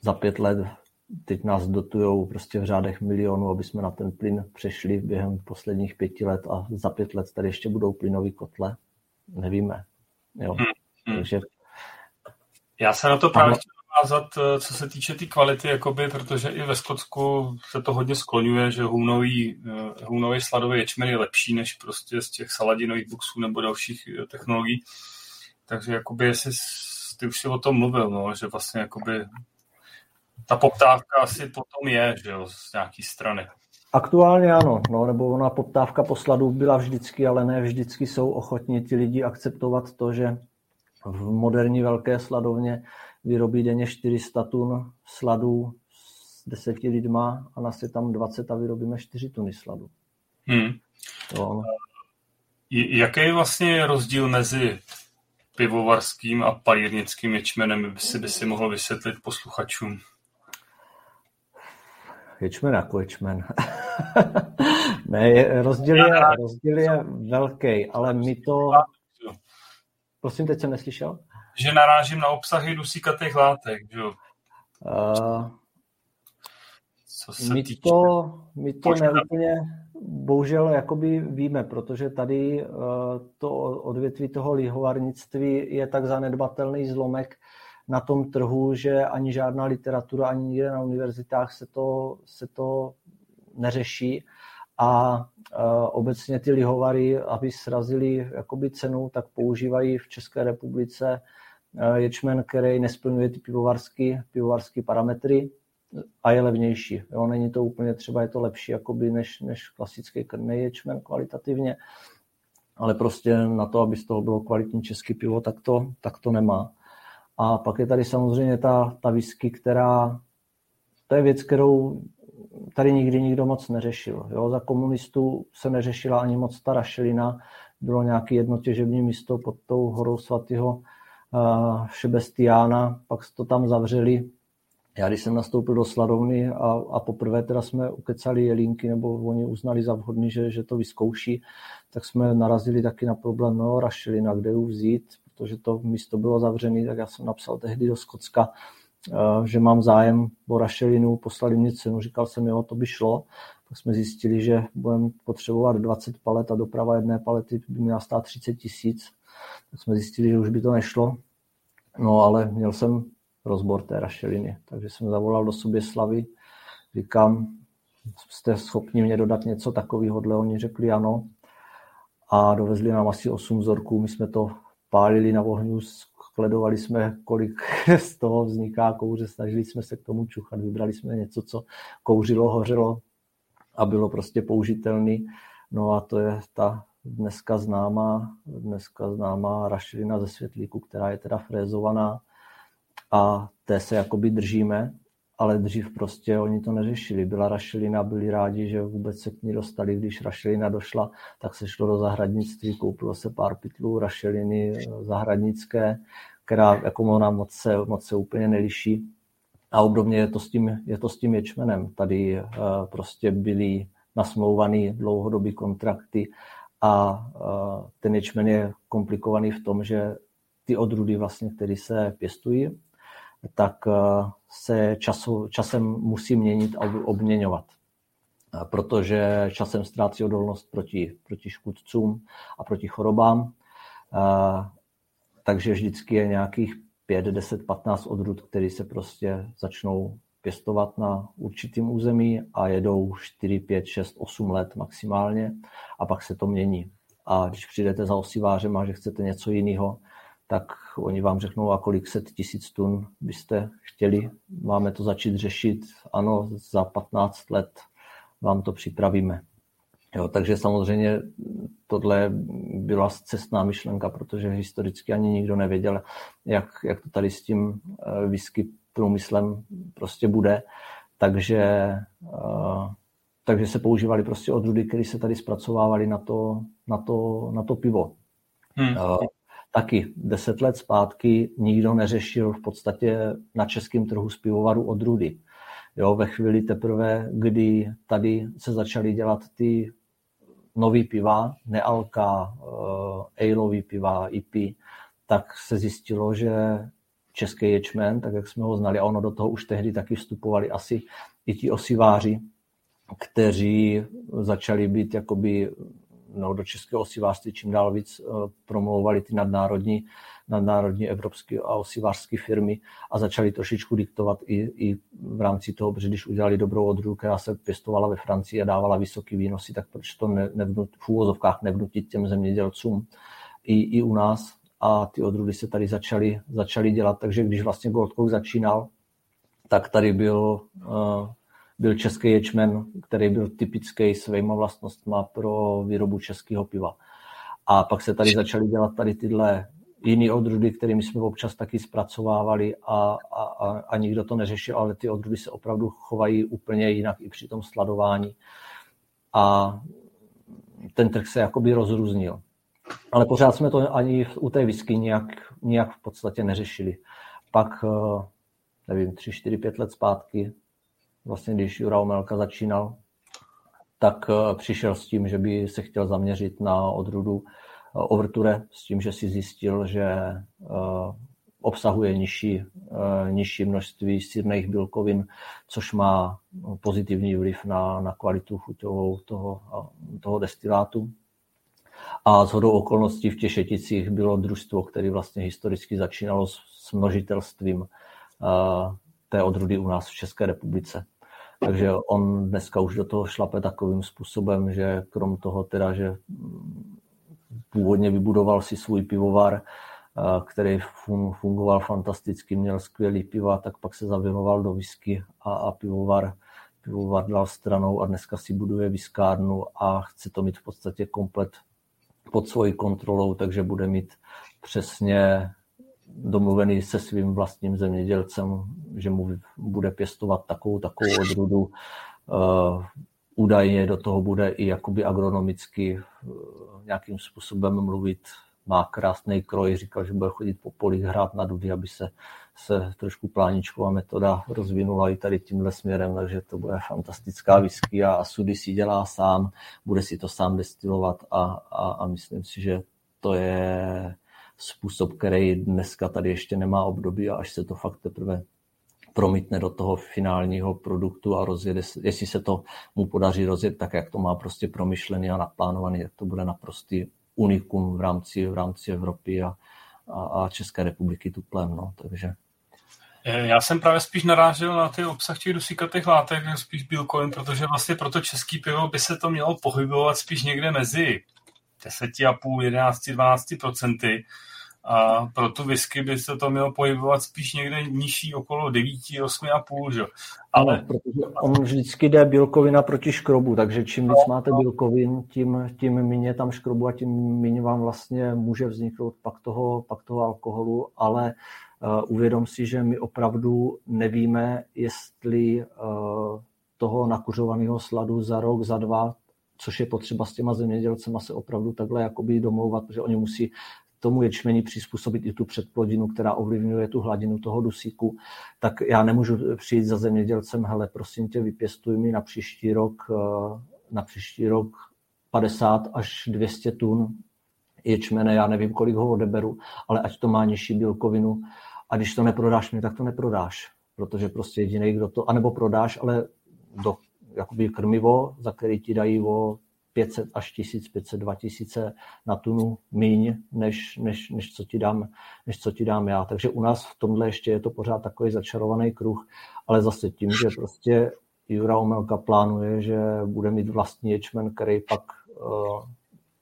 Speaker 2: za pět let teď nás dotujou prostě v řádech milionů, aby jsme na ten plyn přešli během posledních pěti let a za pět let tady ještě budou plynový kotle. Nevíme. Jo. Hmm. hmm. Takže...
Speaker 1: Já se na to právě chtěl navázat, eh, co se týče té tý kvality, jakoby, protože i ve Skotsku se to hodně skloňuje, že hůnový, eh, hůnový sladový ječmen je lepší než prostě z těch saladinových boxů nebo dalších eh, technologií. Takže jakoby, jestli ty už si o tom mluvil, no, že vlastně jakoby ta poptávka asi potom je, že jo, z nějaké strany.
Speaker 2: Aktuálně ano, no, nebo ona poptávka po sladu byla vždycky, ale ne vždycky jsou ochotní ti lidi akceptovat to, že v moderní velké sladovně vyrobí denně 400 tun sladu s deseti lidma a nás je tam 20 a vyrobíme 4 tuny sladu. Hmm.
Speaker 1: To, Jaký je vlastně rozdíl mezi pivovarským a palírnickým ječmenem, by si, by si mohl vysvětlit posluchačům?
Speaker 2: Ječmen jako ječmen. ne, rozdíl, je, rozdíl je velký, ale my to... Prosím, teď jsem neslyšel?
Speaker 1: Že narážím na obsahy dusíkatých látek, že jo? Uh,
Speaker 2: Co se my, týče... to, my to neúplně bohužel jakoby víme, protože tady uh, to odvětví toho lihovarnictví je tak zanedbatelný zlomek, na tom trhu, že ani žádná literatura, ani nikde na univerzitách se to, se to neřeší a uh, obecně ty lihovary, aby srazili jakoby cenu, tak používají v České republice uh, ječmen, který nesplňuje ty pivovarské pivovarský parametry a je levnější. Jo, není to úplně třeba, je to lepší jakoby než, než klasický krmný ječmen kvalitativně, ale prostě na to, aby z toho bylo kvalitní český pivo, tak to, tak to nemá. A pak je tady samozřejmě ta, ta whisky, která, to je věc, kterou tady nikdy nikdo moc neřešil. Jo? Za komunistů se neřešila ani moc ta rašelina, bylo nějaké jedno těžební místo pod tou horou svatého uh, Šebestiána, pak to tam zavřeli. Já když jsem nastoupil do sladovny a, a poprvé teda jsme ukecali jelínky, nebo oni uznali za vhodný, že, že to vyzkouší, tak jsme narazili taky na problém, no rašelina, kde ji vzít, protože to místo bylo zavřené, tak já jsem napsal tehdy do Skocka, eh, že mám zájem o rašelinu, poslali mě cenu, říkal jsem, jo, to by šlo. tak jsme zjistili, že budeme potřebovat 20 palet a doprava jedné palety by měla stát 30 tisíc. Tak jsme zjistili, že už by to nešlo. No ale měl jsem rozbor té rašeliny, takže jsem zavolal do sobě Slavy, říkám, jste schopni mě dodat něco takového, oni řekli ano a dovezli nám asi 8 vzorků, my jsme to pálili na ohňu, skledovali jsme, kolik z toho vzniká kouře, snažili jsme se k tomu čuchat, vybrali jsme něco, co kouřilo, hořelo a bylo prostě použitelný. No a to je ta dneska známá, dneska známá rašelina ze světlíku, která je teda frézovaná a té se jakoby držíme, ale dřív prostě oni to neřešili. Byla rašelina, byli rádi, že vůbec se k ní dostali. Když rašelina došla, tak se šlo do zahradnictví, koupilo se pár pytlů rašeliny eh, zahradnické, která jako ona moc se, moc se úplně neliší. A obdobně je to s tím, je to s tím ječmenem. Tady uh, prostě byly nasmlouvaný dlouhodobý kontrakty a uh, ten ječmen je komplikovaný v tom, že ty odrůdy, vlastně, které se pěstují, tak uh, se času, časem musí měnit a obměňovat. Protože časem ztrácí odolnost proti, proti škůdcům a proti chorobám. Takže vždycky je nějakých 5, 10, 15 odrůd, které se prostě začnou pěstovat na určitém území a jedou 4, 5, 6, 8 let maximálně a pak se to mění. A když přijdete za osivářem a že chcete něco jiného, tak oni vám řeknou, a kolik set tisíc tun byste chtěli. Máme to začít řešit, ano, za 15 let vám to připravíme. Jo, takže samozřejmě tohle byla cestná myšlenka, protože historicky ani nikdo nevěděl, jak, jak to tady s tím eh, whisky průmyslem prostě bude. Takže, eh, takže se používali prostě odrůdy, které se tady zpracovávaly na to, na to, na to pivo. Hmm. Eh, taky deset let zpátky nikdo neřešil v podstatě na českém trhu z pivovaru odrůdy. Jo, ve chvíli teprve, kdy tady se začaly dělat ty nový piva, nealka, aleový piva, IP, tak se zjistilo, že český ječmen, tak jak jsme ho znali, a ono do toho už tehdy taky vstupovali asi i ti osiváři, kteří začali být jakoby no, do českého osivářství čím dál víc uh, promlouvali ty nadnárodní, nadnárodní evropské a osivářské firmy a začali trošičku diktovat i, i v rámci toho, protože když udělali dobrou odrůdu, která se pěstovala ve Francii a dávala vysoký výnosy, tak proč to ne, nevnut, v úvozovkách nevnutit těm zemědělcům i, i u nás? A ty odrůdy se tady začaly, začaly dělat, takže když vlastně Gold Coast začínal, tak tady byl uh, byl český ječmen, který byl typický svýma vlastnostma pro výrobu českého piva. A pak se tady začaly dělat tady tyhle jiný odrůdy, kterými jsme občas taky zpracovávali a, a, a, a nikdo to neřešil, ale ty odrůdy se opravdu chovají úplně jinak i při tom sladování. A ten trh se jakoby rozrůznil. Ale pořád jsme to ani u té whisky nějak, nějak v podstatě neřešili. Pak, eh, nevím, tři, čtyři, pět let zpátky vlastně když Jura Omelka začínal, tak eh, přišel s tím, že by se chtěl zaměřit na odrůdu eh, Overture s tím, že si zjistil, že eh, obsahuje nižší, nižší množství sírných bílkovin, což má pozitivní vliv na, na kvalitu chuťovou toho, toho destilátu. A z hodou okolností v Těšeticích bylo družstvo, které vlastně historicky začínalo s, s množitelstvím té odrůdy u nás v České republice. Takže on dneska už do toho šlape takovým způsobem, že krom toho teda, že původně vybudoval si svůj pivovar, který fungoval fantasticky, měl skvělý piva, tak pak se zavěnoval do whisky a, a pivovar, pivovar dal stranou a dneska si buduje viskárnu a chce to mít v podstatě komplet pod svojí kontrolou, takže bude mít přesně domluvený se svým vlastním zemědělcem, že mu bude pěstovat takovou, takovou odrůdu. Uh, údajně do toho bude i jakoby agronomicky uh, nějakým způsobem mluvit. Má krásný kroj, říkal, že bude chodit po polích hrát na dudy, aby se, se trošku pláničková metoda rozvinula i tady tímhle směrem, takže to bude fantastická whisky a, a sudy si dělá sám, bude si to sám destilovat a, a, a myslím si, že to je způsob, který dneska tady ještě nemá období a až se to fakt teprve promítne do toho finálního produktu a rozjede, jestli se to mu podaří rozjet tak, jak to má prostě promyšlený a naplánovaný, jak to bude naprostý unikum v rámci, v rámci Evropy a, a, a České republiky tuplem, no, takže
Speaker 1: Eh, já jsem právě spíš narážel na ty obsah těch dusíkatých látek, spíš bílkovin, protože vlastně pro to český pivo by se to mělo pohybovat spíš někde mezi 10,5, 11, 12 procenty. A pro tu whisky by se to mělo pohybovat spíš někde nižší, okolo 9, 8,5, že?
Speaker 2: Ale... No, protože on vždycky jde bílkovina proti škrobu, takže čím víc máte bílkovin, tím, tím méně tam škrobu a tím méně vám vlastně může vzniknout pak toho, pak toho alkoholu, ale Eh, uvědom si, že my opravdu nevíme, jestli eh, toho nakuřovaného sladu za rok, za dva, což je potřeba s těma zemědělcema se opravdu takhle jakoby domlouvat, protože oni musí tomu ječmení přizpůsobit i tu předplodinu, která ovlivňuje tu hladinu toho dusíku, tak já nemůžu přijít za zemědělcem, hele, prosím tě, vypěstuj mi na příští rok, eh, na příští rok 50 až 200 tun ječmene, já nevím, kolik ho odeberu, ale ať to má nižší bílkovinu, a když to neprodáš mi, tak to neprodáš, protože prostě jediný, kdo to, anebo prodáš, ale do jakoby krmivo, za který ti dají o 500 až 1500, 2000 na tunu míň, než, než, než, co ti dám, než co ti dám já. Takže u nás v tomhle ještě je to pořád takový začarovaný kruh, ale zase tím, že prostě Jura Omelka plánuje, že bude mít vlastní ječmen, který pak uh,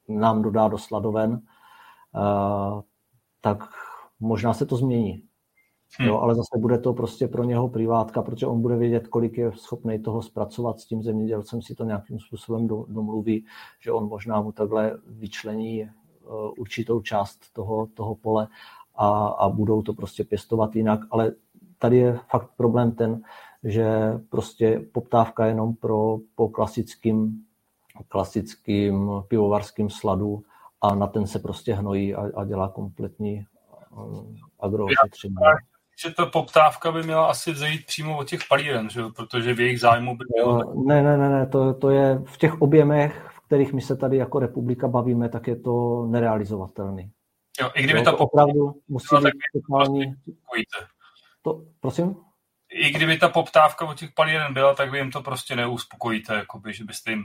Speaker 2: nám dodá do sladoven, uh, tak možná se to změní. Hmm. Jo, ale zase bude to prostě pro něho privátka, protože on bude vědět, kolik je schopný toho zpracovat s tím zemědělcem, si to nějakým způsobem domluví, že on možná mu takhle vyčlení uh, určitou část toho, toho pole a, a budou to prostě pěstovat jinak, ale tady je fakt problém ten, že prostě poptávka jenom pro, po klasickým, klasickým pivovarským sladu a na ten se prostě hnojí a, a dělá kompletní um, agrošetření
Speaker 1: že ta poptávka by měla asi vzejít přímo od těch palíren, že? protože v jejich zájmu by
Speaker 2: bylo... Ne, ne, ne, ne, to, to je v těch objemech, v kterých my se tady jako republika bavíme, tak je to nerealizovatelný.
Speaker 1: Jo, i kdyby jo, ta poptávka
Speaker 2: musí být totální... To, prosím?
Speaker 1: I kdyby ta poptávka od těch palíren byla, tak vy jim to prostě neuspokojíte, jakoby, že byste jim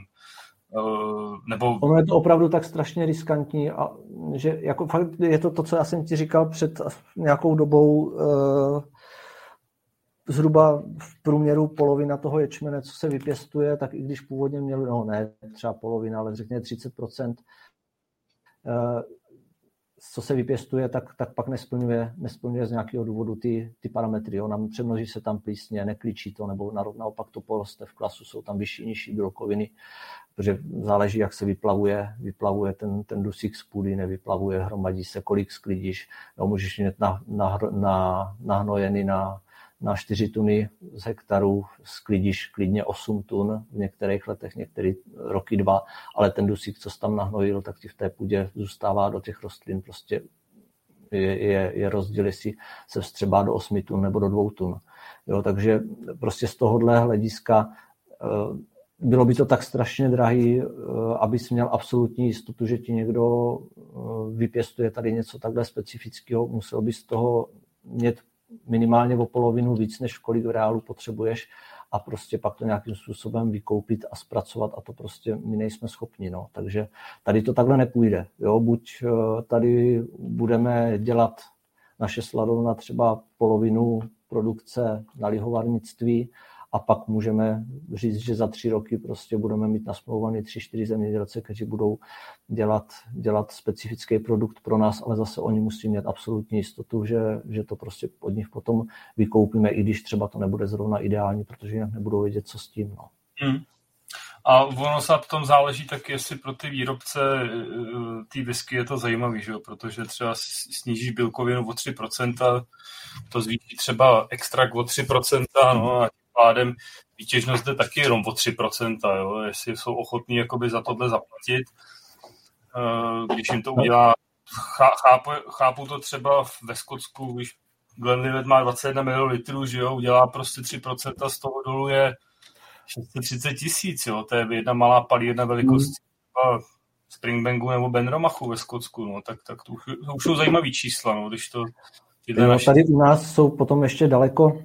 Speaker 1: nebo...
Speaker 2: Ono je to opravdu tak strašně riskantní a že jako fakt je to to, co já jsem ti říkal před nějakou dobou uh, zhruba v průměru polovina toho ječmene, co se vypěstuje, tak i když původně měl, no ne třeba polovina, ale řekněme 30%, uh, co se vypěstuje, tak, tak pak nesplňuje, nesplňuje z nějakého důvodu ty, ty parametry. Nám přemnoží se tam plísně, neklíčí to, nebo naopak to poroste v klasu, jsou tam vyšší, nižší bílkoviny, protože záleží, jak se vyplavuje, vyplavuje ten, ten dusík z půdy, nevyplavuje, hromadí se, kolik sklidíš, no, můžeš mít na, na, na, nahnojený na na 4 tuny z hektaru sklidíš klidně 8 tun, v některých letech, některé roky dva, ale ten dusík, co jsi tam nahnojil, tak ti v té půdě zůstává do těch rostlin. Prostě je, je, je rozdíl, jestli se vstřebá do 8 tun nebo do 2 tun. Jo, takže prostě z tohohle hlediska eh, bylo by to tak strašně drahý, eh, abys měl absolutní jistotu, že ti někdo eh, vypěstuje tady něco takhle specifického, musel bys toho mít minimálně o polovinu víc, než kolik v reálu potřebuješ a prostě pak to nějakým způsobem vykoupit a zpracovat a to prostě my nejsme schopni. No. Takže tady to takhle nepůjde. Jo? Buď eh, tady budeme dělat naše sladovna třeba polovinu produkce na lihovarnictví a pak můžeme říct, že za tři roky prostě budeme mít nasmlouvaný tři, čtyři zemědělce, kteří budou dělat, dělat specifický produkt pro nás, ale zase oni musí mít absolutní jistotu, že, že to prostě od nich potom vykoupíme, i když třeba to nebude zrovna ideální, protože jinak nebudou vědět, co s tím. No. Hmm.
Speaker 1: A ono se tom záleží tak, jestli pro ty výrobce eh, ty whisky je to zajímavý, že jo? protože třeba sníží bílkovinu o 3%, to zvýší třeba extrakt o 3%, no a pádem výtěžnost jde taky jenom o 3%, jo? jestli jsou ochotní jakoby za tohle zaplatit, eh, když jim to udělá, chápu, chápu to třeba ve Skotsku, když Glenlivet má 21 ml, že jo, udělá prostě 3% z toho dolu je 630 tisíc, jo, to je jedna malá palírna velikost hmm. Springbangu nebo Benromachu ve Skotsku, no, tak, tak to už, to už jsou zajímavý čísla, no, když to...
Speaker 2: No, tady u nás jsou potom ještě daleko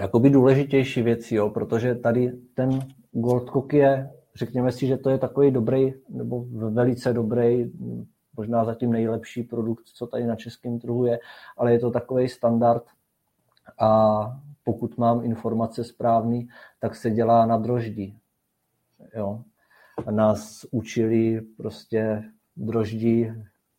Speaker 2: jakoby důležitější věci, jo, protože tady ten Goldcock je, řekněme si, že to je takový dobrý, nebo velice dobrý, možná zatím nejlepší produkt, co tady na českém trhu je, ale je to takový standard a pokud mám informace správný, tak se dělá na droždí. Jo. Nás učili prostě droždí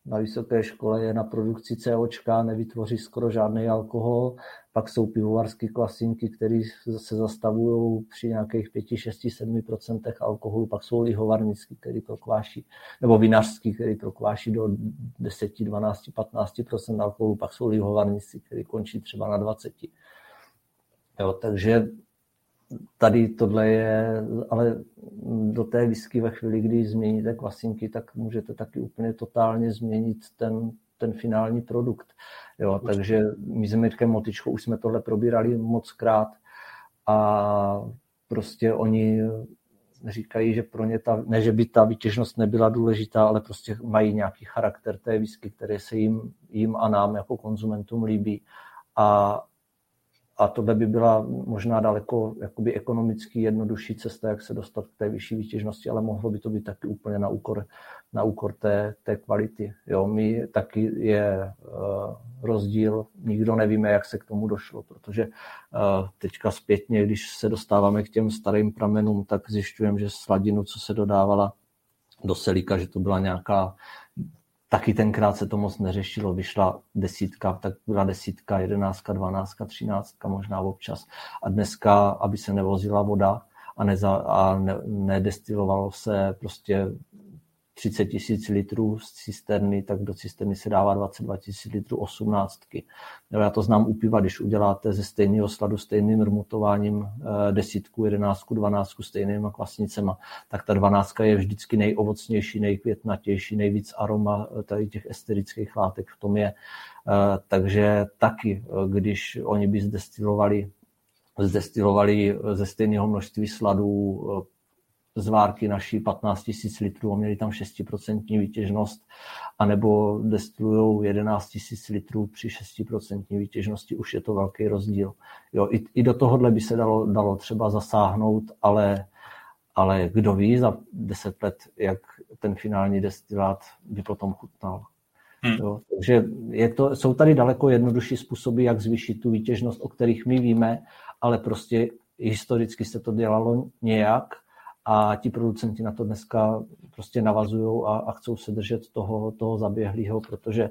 Speaker 2: na vysoké škole je na produkci COčka, nevytvoří skoro žádný alkohol, pak jsou pivovarské klasinky, které se zastavují při nějakých 5, 6, 7% alkoholu, pak jsou lihovarnický, který prokváší, nebo vinařský, který prokváší do 10, 12, 15% alkoholu, pak jsou lihovarníci, který končí třeba na 20. Jo, takže tady tohle je, ale do té whisky ve chvíli, kdy změníte klasinky, tak můžete taky úplně totálně změnit ten, ten finální produkt. Jo, takže my s Mirkem Motičkou už jsme tohle probírali moc krát a prostě oni říkají, že pro ně ta, ne, že by ta výtěžnost nebyla důležitá, ale prostě mají nějaký charakter té whisky, který se jim, jim a nám jako konzumentům líbí. A a tohle by byla možná daleko jakoby ekonomicky jednodušší cesta, jak se dostat k té vyšší výtěžnosti, ale mohlo by to být taky úplně na úkor, na úkor té, té kvality. Jo, my taky je uh, rozdíl, nikdo nevíme, jak se k tomu došlo, protože uh, teďka zpětně, když se dostáváme k těm starým pramenům, tak zjišťujeme, že sladinu, co se dodávala do selíka, že to byla nějaká Taky tenkrát se to moc neřešilo, vyšla desítka, tak byla desítka, jedenáctka, dvanáctka, třináctka možná občas. A dneska, aby se nevozila voda a, neza, a ne, nedestilovalo se prostě 30 tisíc litrů z cisterny, tak do cisterny se dává 22 tisíc litrů osmnáctky. Já to znám u piva, když uděláte ze stejného sladu stejným rmutováním eh, desítku, jedenáctku, dvanáctku stejnýma kvasnicema, tak ta dvanáctka je vždycky nejovocnější, nejkvětnatější, nejvíc aroma eh, tady těch esterických látek v tom je. Eh, takže taky, když oni by zdestilovali zdestilovali ze stejného množství sladů zvárky naší 15 000 litrů a měli tam 6% výtěžnost, anebo destilují 11 000 litrů při 6% výtěžnosti, už je to velký rozdíl. Jo, i, i do tohohle by se dalo, dalo třeba zasáhnout, ale, ale kdo ví za 10 let, jak ten finální destilát by potom chutnal. Hmm. Jo, takže je to, jsou tady daleko jednodušší způsoby, jak zvýšit tu výtěžnost, o kterých my víme, ale prostě historicky se to dělalo nějak a ti producenti na to dneska prostě navazují a, a chcou se držet toho, toho zaběhlého, protože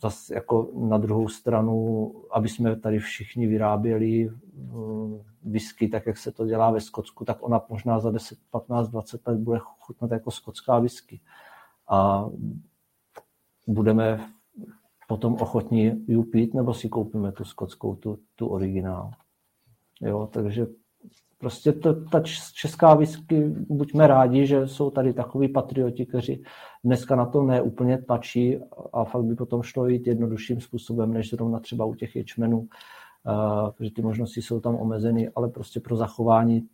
Speaker 2: zase jako na druhou stranu, aby jsme tady všichni vyráběli mm, whisky, tak jak se to dělá ve Skotsku, tak ona možná za 10, 15, 20 let bude chutnat jako skotská whisky. A budeme potom ochotní ji pít, nebo si koupíme tu skotskou, tu, tu originál. Jo, takže Prostě to, ta česká whisky, buďme rádi, že jsou tady takový patrioti, kteří dneska na to neúplně tlačí a fakt by potom šlo jít jednodušším způsobem, než zrovna třeba u těch ječmenů, uh, protože ty možnosti jsou tam omezeny, ale prostě pro zachování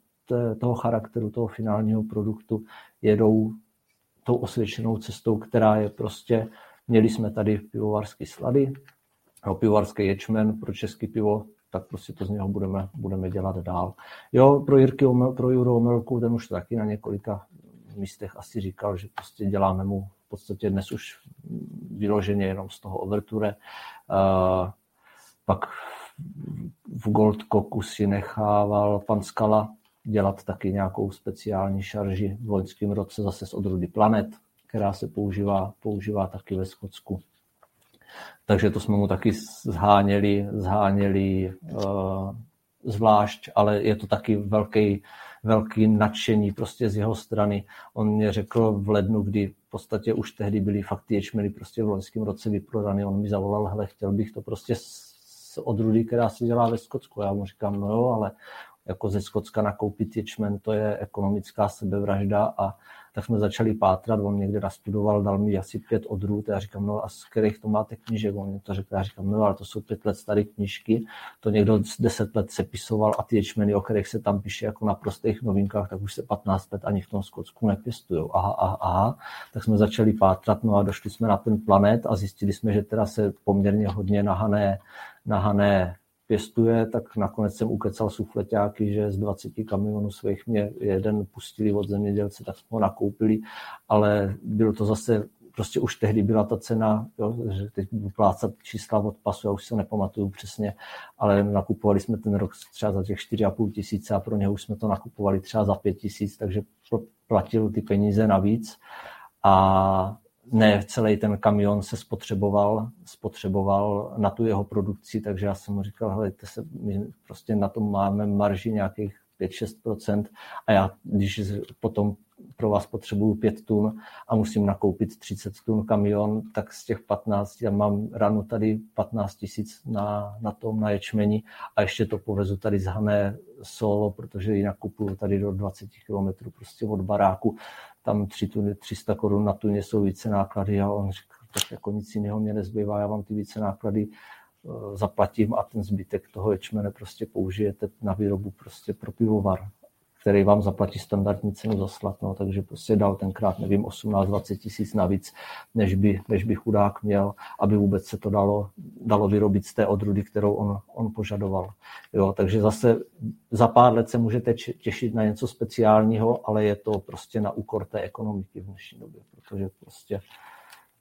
Speaker 2: toho charakteru, toho finálního produktu jedou tou osvědčenou cestou, která je prostě, měli jsme tady pivovarský slady, pivovarský ječmen pro český pivo, tak prostě to z něho budeme, budeme dělat dál. Jo, pro Jirky, pro Juro Omelku, ten už taky na několika místech asi říkal, že prostě děláme mu v podstatě dnes už vyloženě jenom z toho overture. Uh, pak v Goldkoku si nechával pan Skala dělat taky nějakou speciální šarži v loňském roce zase z odrůdy Planet, která se používá, používá taky ve Skotsku takže to jsme mu taky zháněli, zháněli uh, zvlášť, ale je to taky velký, velký nadšení prostě z jeho strany. On mě řekl v lednu, kdy v podstatě už tehdy byli fakt ty prostě v loňském roce vyprodaný. On mi zavolal, hele, chtěl bych to prostě z odrůdy, která se dělá ve Skotsku. Já mu říkám, no jo, ale jako ze Skotska nakoupit ječmen, to je ekonomická sebevražda a tak jsme začali pátrat, on někde nastudoval, dal mi asi pět odrůd, já říkám, no a z kterých to máte knížek, on to řekl, já říkám, no ale to jsou pět let staré knížky, to někdo deset let sepisoval a ty ječmeny, o kterých se tam píše jako na prostých novinkách, tak už se 15 let ani v tom Skotsku nepěstují. Aha, aha, aha, tak jsme začali pátrat, no a došli jsme na ten planet a zjistili jsme, že teda se poměrně hodně nahané, nahané pěstuje, tak nakonec jsem ukecal sufleťáky, že z 20 kamionů svých mě jeden pustili od zemědělce, tak jsme ho nakoupili, ale bylo to zase prostě už tehdy byla ta cena, jo, že teď budu plácat čísla od pasu, já už se nepamatuju přesně, ale nakupovali jsme ten rok třeba za těch 4,5 tisíce a pro něho už jsme to nakupovali třeba za 5 tisíc, takže platil ty peníze navíc. A ne celý ten kamion se spotřeboval, spotřeboval na tu jeho produkci, takže já jsem mu říkal, helejte se, my prostě na tom máme marži nějakých 5-6% a já, když potom pro vás potřebuju 5 tun a musím nakoupit 30 tun kamion, tak z těch 15, já mám ranu tady 15 tisíc na, na tom, na ječmeni a ještě to povezu tady z Hané solo, protože jinak kupuju tady do 20 km prostě od baráku, tam 3 tuny, 300 korun na tuně jsou více náklady a on říká, tak jako nic jiného mě nezbývá, já vám ty více náklady eh, zaplatím a ten zbytek toho ječmene prostě použijete na výrobu prostě pro pivovar který vám zaplatí standardní cenu za slad, no, takže prostě dal tenkrát, nevím, 18-20 tisíc navíc, než by, než by chudák měl, aby vůbec se to dalo, dalo vyrobit z té odrudy, kterou on, on požadoval. Jo, takže zase za pár let se můžete těšit na něco speciálního, ale je to prostě na úkor té ekonomiky v dnešní době, protože prostě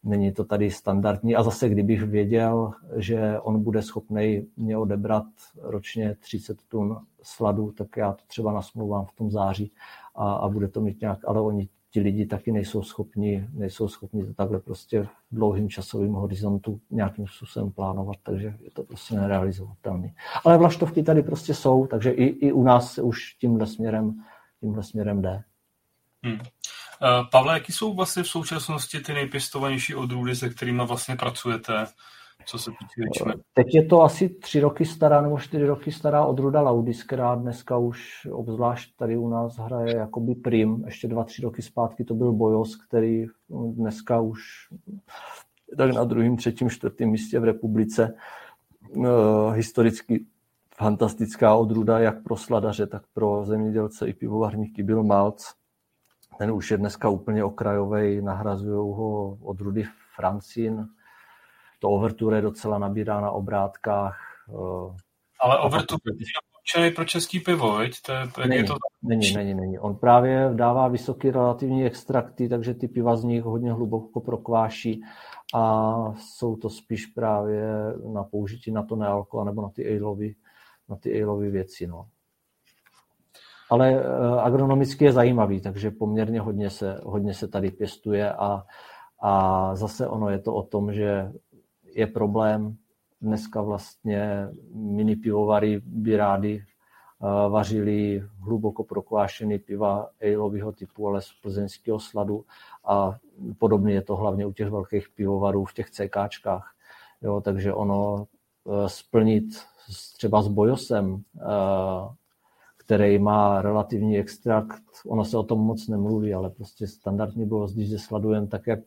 Speaker 2: Není to tady standardní. A zase, kdybych věděl, že on bude schopný mě odebrat ročně 30 tun sladu, tak já to třeba nasmluvám v tom září a, a bude to mít nějak, ale oni ti lidi taky nejsou schopni, nejsou schopni to takhle prostě v dlouhým časovým horizontu nějakým způsobem plánovat, takže je to prostě nerealizovatelné. Ale vlaštovky tady prostě jsou, takže i, i u nás se už tímhle směrem, tímhle směrem jde.
Speaker 1: Hmm. Eh, Pavle, jaký jsou vlastně v současnosti ty nejpěstovanější odrůdy, se kterými vlastně pracujete, co se týče ječme?
Speaker 2: Teď je to asi tři roky stará nebo čtyři roky stará odrůda Laudis, která dneska už obzvlášť tady u nás hraje jakoby prim. Ještě dva, tři roky zpátky to byl Bojos, který dneska už tak na druhém, třetím, čtvrtém místě v republice. Historicky fantastická odrůda jak pro sladaře, tak pro zemědělce i pivovarníky byl Malc ten už je dneska úplně okrajový, nahrazují ho od Rudy Francin. To Overture docela nabírá na obrátkách.
Speaker 1: Eh, Ale Overture je určený pro český pivo, veď? To je,
Speaker 2: není,
Speaker 1: je to...
Speaker 2: není, není, není. On právě dává vysoký relativní extrakty, takže ty piva z nich hodně hluboko prokváší a jsou to spíš právě na použití na to nealko, nebo na ty aleovy, na ty aleovy věci. No ale eh, agronomicky je zajímavý, takže poměrně hodně se, hodně se tady pěstuje a, a zase ono je to o tom, že je problém dneska vlastně mini pivovary by rádi eh, vařili hluboko prokvášený piva aleového typu, ale z plzeňského sladu a podobně je to hlavně u těch velkých pivovarů v těch CKčkách. Jo, takže ono eh, splnit třeba s bojosem který má relativní extrakt. Ono se o tom moc nemluví, ale prostě standardně bylo, když zesladujeme tak, jak,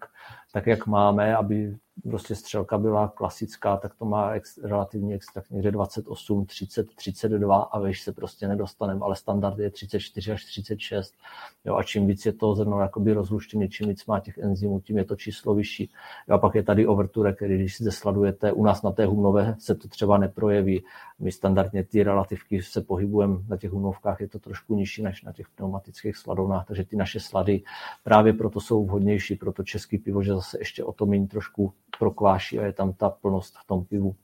Speaker 2: tak, jak máme, aby prostě střelka byla klasická, tak to má ex, relativní extrakt někde 28, 30, 32 a veš se prostě nedostaneme, ale standard je 34 až 36. Jo, a čím víc je to zrno jakoby rozluštěný, čím víc má těch enzymů, tím je to číslo vyšší. Jo, a pak je tady overture, který když si zesladujete, u nás na té humnové se to třeba neprojeví. My standardně ty relativky se pohybujeme na těch humnovkách, je to trošku nižší než na těch pneumatických sladovnách, takže ty naše slady právě proto jsou vhodnější pro to český pivo, že zase ještě o to méně trošku prokváší a je tam ta plnost v tom pivu,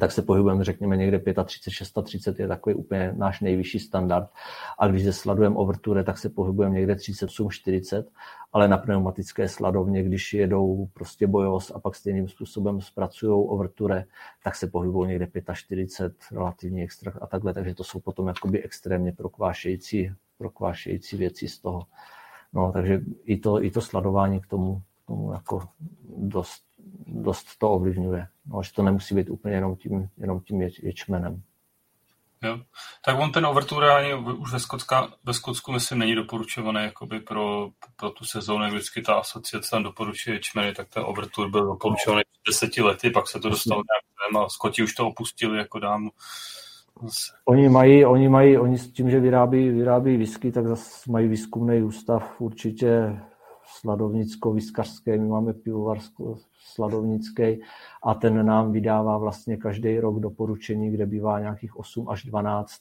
Speaker 2: tak se pohybujeme, řekněme, někde 35, 30 je takový úplně náš nejvyšší standard. A když se sladujeme overture, tak se pohybujeme někde 37, 40, ale na pneumatické sladovně, když jedou prostě bojos a pak stejným způsobem zpracují overture, tak se pohybují někde 45, relativně extra a takhle, takže to jsou potom jakoby extrémně prokvášející, prokvášející věci z toho. No, takže i to, i to sladování k tomu, k tomu jako dost dost to ovlivňuje. No, že to nemusí být úplně jenom tím, jenom tím ječmenem.
Speaker 1: Jo. Tak on ten Overture ani už ve, Skotska, ve Skotsku, myslím, není doporučovaný jakoby pro, pro tu sezónu, vždycky ta asociace tam doporučuje ječmeny, tak ten Overture byl doporučovaný před deseti lety, pak se to dostalo nějak a Skoti už to opustili jako dávno.
Speaker 2: Oni mají, oni mají, oni s tím, že vyrábí, vyrábí whisky, tak zase mají výzkumný ústav určitě sladovnicko-viskařské, my máme pivovarsko sladovnický a ten nám vydává vlastně každý rok doporučení, kde bývá nějakých 8 až 12,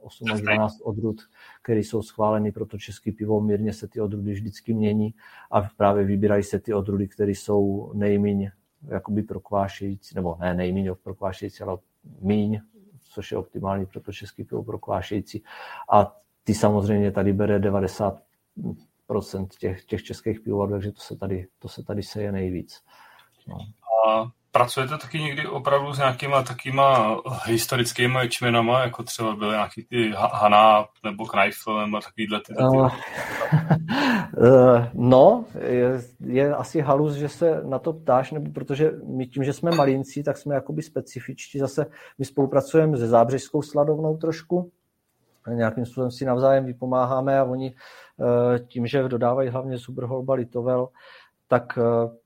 Speaker 2: 8 až 12 odrůd, které jsou schváleny pro to český pivo. Mírně se ty odrůdy vždycky mění a právě vybírají se ty odrůdy, které jsou nejméně jakoby prokvášející, nebo ne nejméně prokvášející, ale míň, což je optimální pro to český pivo prokvášející. A ty samozřejmě tady bere 90 těch, těch českých pivovarů, takže to se tady, to se tady seje nejvíc.
Speaker 1: No. A pracujete taky někdy opravdu s nějakýma takýma historickými ječmenama, jako třeba byly nějaký ty Hana nebo Kneifel nebo takovýhle ty, ty... Uh,
Speaker 2: no, je, je, asi halus, že se na to ptáš, nebo protože my tím, že jsme malinci, tak jsme jakoby specifičtí. Zase my spolupracujeme se Zábřežskou sladovnou trošku, nějakým způsobem si navzájem vypomáháme a oni eh, tím, že dodávají hlavně Zuberholba Litovel, tak eh,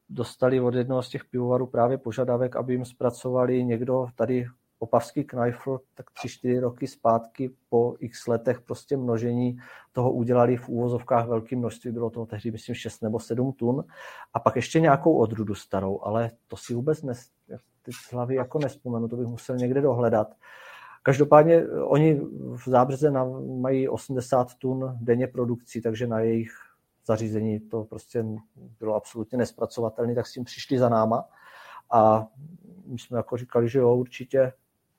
Speaker 2: dostali od jednoho z těch pivovarů právě požadavek, aby jim zpracovali někdo tady opavský Kneifl, tak tři, čtyři roky zpátky po x letech prostě množení toho udělali v úvozovkách velké množství, bylo toho tehdy myslím 6 nebo 7 tun a pak ještě nějakou odrudu starou, ale to si vůbec nes, teď hlavy jako nespomenu, to bych musel někde dohledat. Každopádně eh, oni v Zábřeze mají 80 tun denně produkcí, takže na jejich zařízení to prostě bylo absolutně nespracovatelné, tak s tím přišli za náma. A my jsme jako říkali, že jo, určitě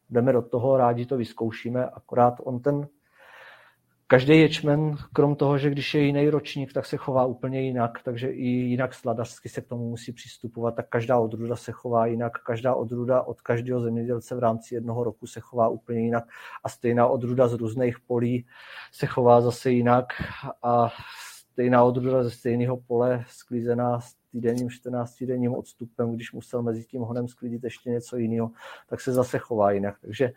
Speaker 2: jdeme do toho, rádi to vyzkoušíme, akorát on ten Každý ječmen, krom toho, že když je jiný ročník, tak se chová úplně jinak, takže i jinak sladařsky se k tomu musí přistupovat, tak každá odruda se chová jinak, každá odruda od každého zemědělce v rámci jednoho roku se chová úplně jinak a stejná odruda z různých polí se chová zase jinak a stejná odruda ze stejného pole sklízená s týdenním, 14 denním odstupem, když musel mezi tím honem sklidit ještě něco jiného, tak se zase chová jinak. Takže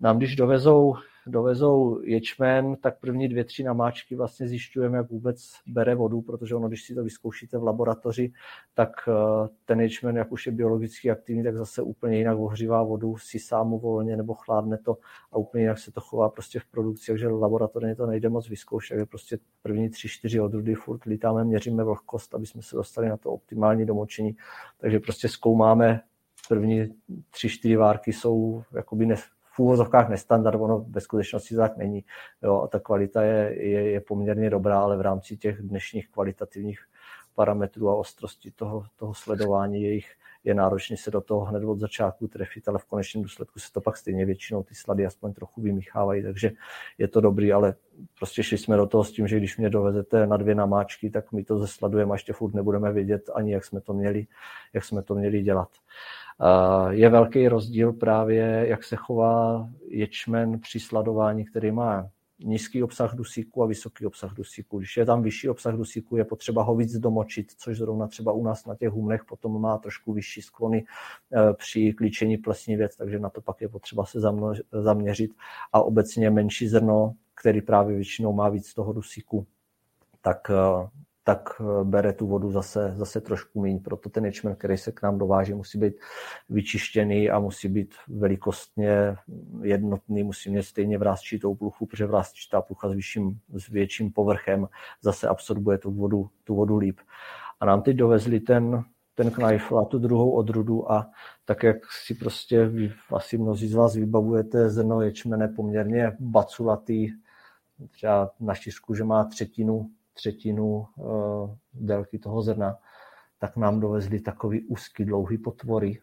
Speaker 2: nám, když dovezou dovezou ječmen, tak první dvě, tři namáčky vlastně zjišťujeme, jak vůbec bere vodu, protože ono, když si to vyzkoušíte v laboratoři, tak eh, ten ječmen, jak už je biologicky aktivní, tak zase úplně jinak ohřívá vodu, si sám volně nebo chládne to a úplně jinak se to chová prostě v produkci, takže laboratorně to nejde moc vyzkoušet, takže prostě první tři, čtyři odrudy furt lítáme, měříme vlhkost, aby jsme se dostali na to optimální domočení, takže prostě zkoumáme první tři, čtyři várky jsou jakoby ne, v úvozovkách nestandard, ono ve skutečnosti tak není. Jo, a ta kvalita je, je, je poměrně dobrá, ale v rámci těch dnešních kvalitativních parametrů a ostrosti toho, toho sledování jejich je náročné se do toho hned od začátku trefit, ale v konečném důsledku se to pak stejně většinou ty slady aspoň trochu vymíchávají, takže je to dobrý, ale prostě šli jsme do toho s tím, že když mě dovezete na dvě namáčky, tak my to zesladujeme a ještě furt nebudeme vědět ani, jak jsme to měli, jak jsme to měli dělat. Je velký rozdíl právě, jak se chová ječmen při sladování, který má nízký obsah dusíku a vysoký obsah dusíku. Když je tam vyšší obsah dusíku, je potřeba ho víc domočit, což zrovna třeba u nás na těch humnech potom má trošku vyšší sklony eh, při klíčení věc, takže na to pak je potřeba se zaměřit. A obecně menší zrno, který právě většinou má víc toho dusíku, tak eh, tak eh, bere tu vodu zase, zase trošku méně. Proto ten ječmen, který se k nám dováží, musí být vyčištěný a musí být velikostně jednotný, musí mít stejně vrázčitou pluchu, protože vrázčitá plucha s, vyšším, s větším povrchem zase absorbuje tu vodu, tu vodu líp. A nám teď dovezli ten, ten Kneifl a tu druhou odrudu a tak, jak si prostě vy, asi mnozí z vás vybavujete zrno ječmene poměrně baculatý, třeba na šířku, že má třetinu třetinu uh, délky toho zrna, tak nám dovezli takový úzký, dlouhý potvory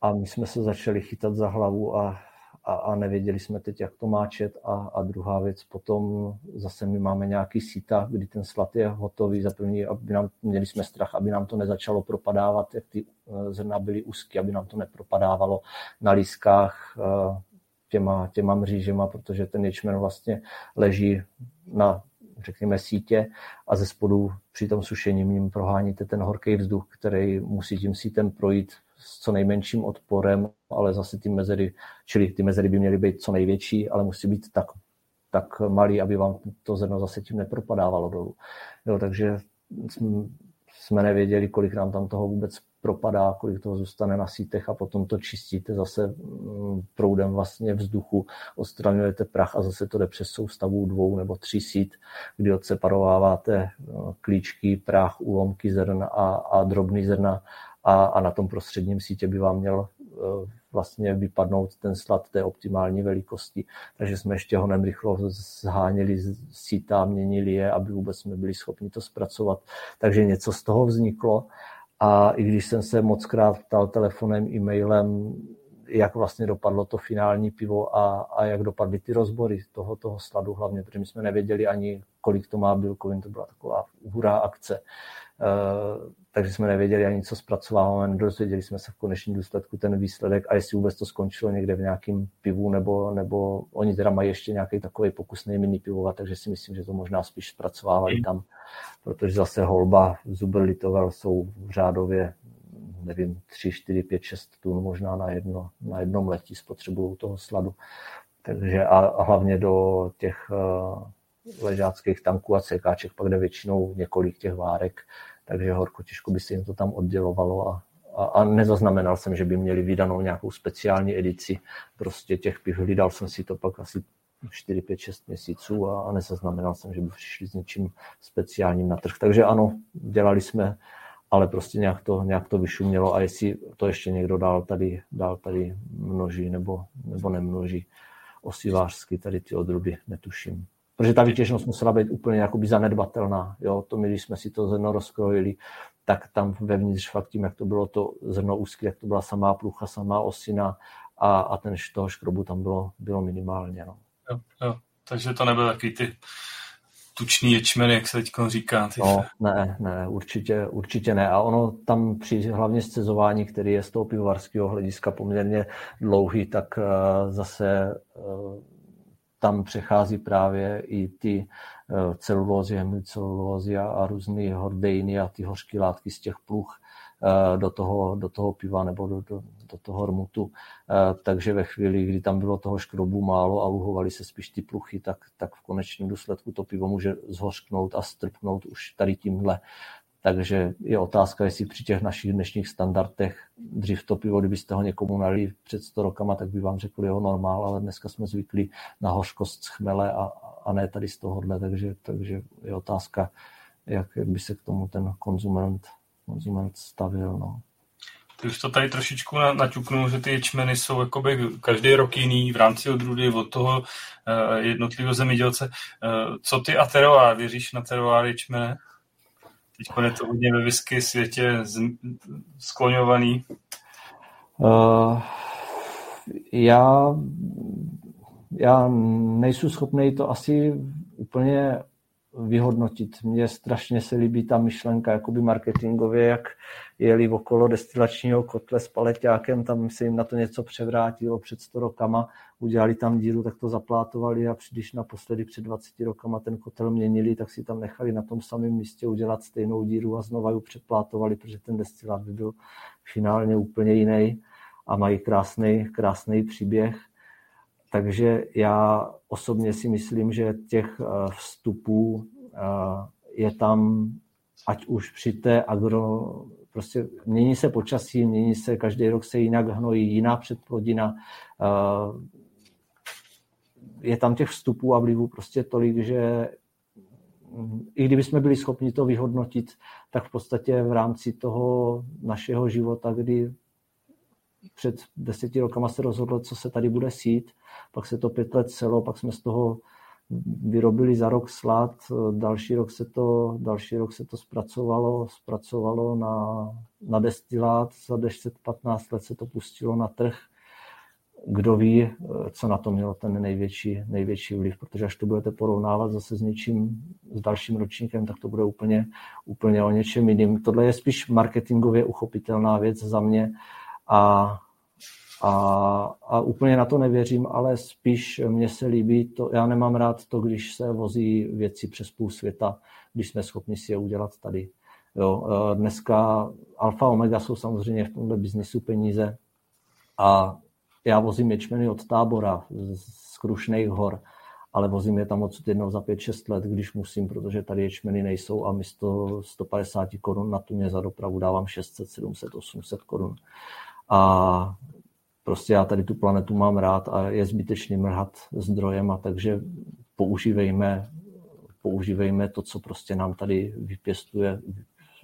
Speaker 2: a my jsme se začali chytat za hlavu a, a, a nevěděli jsme teď, jak to máčet. A, a druhá věc, potom zase my máme nějaký síta, kdy ten slad je hotový, za první, aby nám, měli jsme strach, aby nám to nezačalo propadávat, jak ty uh, zrna byly úzky, aby nám to nepropadávalo na lískách uh, těma, těma mřížema, protože ten ječmen vlastně leží na řekněme, sítě a ze spodu při tom sušení jim proháníte ten horký vzduch, který musí tím sítem projít s co nejmenším odporem, ale zase ty mezery, čili ty mezery by měly být co největší, ale musí být tak, tak malý, aby vám to zrno zase tím nepropadávalo dolů. Jo, takže jsme nevěděli, kolik nám tam toho vůbec propadá, kolik toho zůstane na sítech a potom to čistíte zase mm, proudem vlastně vzduchu, odstraňujete prach a zase to jde přes soustavu dvou nebo tří sít, kdy odseparováváte no, klíčky, prach, úlomky zrna a, a drobný zrna a, a na tom prostředním sítě by vám měl eh, vlastně vypadnout ten slad té optimální velikosti. Takže jsme ještě honem rychlo zháněli síta, měnili je, aby vůbec jsme byli schopni to zpracovat. Takže něco z toho vzniklo. A i když jsem se moc krát ptal telefonem, e-mailem, jak vlastně dopadlo to finální pivo a, a jak dopadly ty rozbory toho, toho sladu hlavně, protože my jsme nevěděli ani, kolik to má bílkovin, to byla taková hurá akce. Uh, takže jsme nevěděli ani, co zpracováváme, nedozvěděli jsme se v konečném důsledku ten výsledek a jestli vůbec to skončilo někde v nějakém pivu, nebo, nebo oni teda mají ještě nějaký takový pokusný mini pivovat, takže si myslím, že to možná spíš zpracovávají mm. tam, protože zase holba, Zuber Litovel jsou v řádově nevím, 3, 4, 5, 6 tun možná na, jedno, na jednom letí spotřebují toho sladu. Takže a, a hlavně do těch uh, ležáckých tanků a cekáček pak jde většinou několik těch várek, takže horko těžko by se jim to tam oddělovalo a, a, a nezaznamenal jsem, že by měli vydanou nějakou speciální edici prostě těch piv. Hlídal jsem si to pak asi 4, 5, 6 měsíců a, a nezaznamenal jsem, že by přišli s něčím speciálním na trh. Takže ano, dělali jsme, ale prostě nějak to, nějak to vyšumělo a jestli to ještě někdo dál tady, dál tady množí nebo, nebo nemnoží osivářsky tady ty odruby, netuším protože ta vytěžnost musela být úplně jakoby zanedbatelná. Jo? To my, když jsme si to zrno rozkrojili, tak tam vevnitř fakt tím, jak to bylo to zrno úzké, jak to byla samá plucha, samá osina a, a ten toho škrobu tam bylo, bylo minimálně. No.
Speaker 1: Jo, jo. Takže to nebyly takový ty tučný ječmeny, jak se teď říká. Ty...
Speaker 2: No, ne, ne, určitě, určitě ne. A ono tam při hlavně scezování, který je z toho pivovarského hlediska poměrně dlouhý, tak uh, zase uh, tam přechází právě i ty eh, celulózy, hemicelulózy a, různé hordejny a ty hořké látky z těch pluch eh, do toho, do toho piva nebo do, do, do toho rmutu. Eh, takže ve chvíli, kdy tam bylo toho škrobu málo a luhovaly se spíš ty pluchy, tak, tak v konečném důsledku to pivo může zhořknout a strpnout už tady tímhle. Takže je otázka, jestli při těch našich dnešních standardech dřív to pivo, kdybyste ho někomu nalili před 100 rokama, tak by vám řekl jeho normál, ale dneska jsme zvyklí na hořkost chmele a, a ne tady z tohohle, takže, takže je otázka, jak, by se k tomu ten konzument, konzument stavil. No.
Speaker 1: Ty už to tady trošičku naťuknul, že ty ječmeny jsou jakoby každý rok jiný v rámci odrůdy od toho uh, jednotlivého zemědělce. Uh, co ty a teroár? Věříš na teroár ječmene? Teď je to hodně ve whisky světě skloňovaný. Uh,
Speaker 2: já, já nejsem schopný to asi úplně vyhodnotit. Mně strašně se líbí ta myšlenka jakoby marketingově, jak jeli okolo destilačního kotle s paleťákem, tam se jim na to něco převrátilo před 100 rokama, udělali tam díru, tak to zaplátovali a když naposledy před 20 rokama ten kotel měnili, tak si tam nechali na tom samém místě udělat stejnou díru a znova ji přeplátovali, protože ten destilát by byl finálně úplně jiný a mají krásný, krásný příběh. Takže já osobně si myslím, že těch eh, vstupů eh, je tam, ať už při té agro, prostě mění se počasí, mění se, každý rok se jinak hnojí, jiná předplodina, je tam těch vstupů a vlivů prostě tolik, že i kdyby jsme byli schopni to vyhodnotit, tak v podstatě v rámci toho našeho života, kdy před deseti rokama se rozhodlo, co se tady bude sít, pak se to pět let celo, pak jsme z toho vyrobili za rok slad, další rok se to, další rok se to zpracovalo, zpracovalo na, na destilát, za 10-15 let se to pustilo na trh. Kdo ví, co na to mělo ten největší, největší vliv, protože až to budete porovnávat zase s něčím, s dalším ročníkem, tak to bude úplně, úplně o něčem jiným. Tohle je spíš marketingově uchopitelná věc za mě a a, a úplně na to nevěřím, ale spíš mně se líbí to, já nemám rád to, když se vozí věci přes půl světa, když jsme schopni si je udělat tady. Jo, e, dneska alfa omega jsou samozřejmě v tomhle biznisu peníze a já vozím ječmeny od tábora z Krušných hor ale vozím je tam odsud jednou za 5-6 let, když musím, protože tady ječmeny nejsou a místo 150 korun na tuně za dopravu dávám 600, 700, 800 korun. A prostě já tady tu planetu mám rád a je zbytečný mrhat zdrojem a takže používejme, používejme to, co prostě nám tady vypěstuje,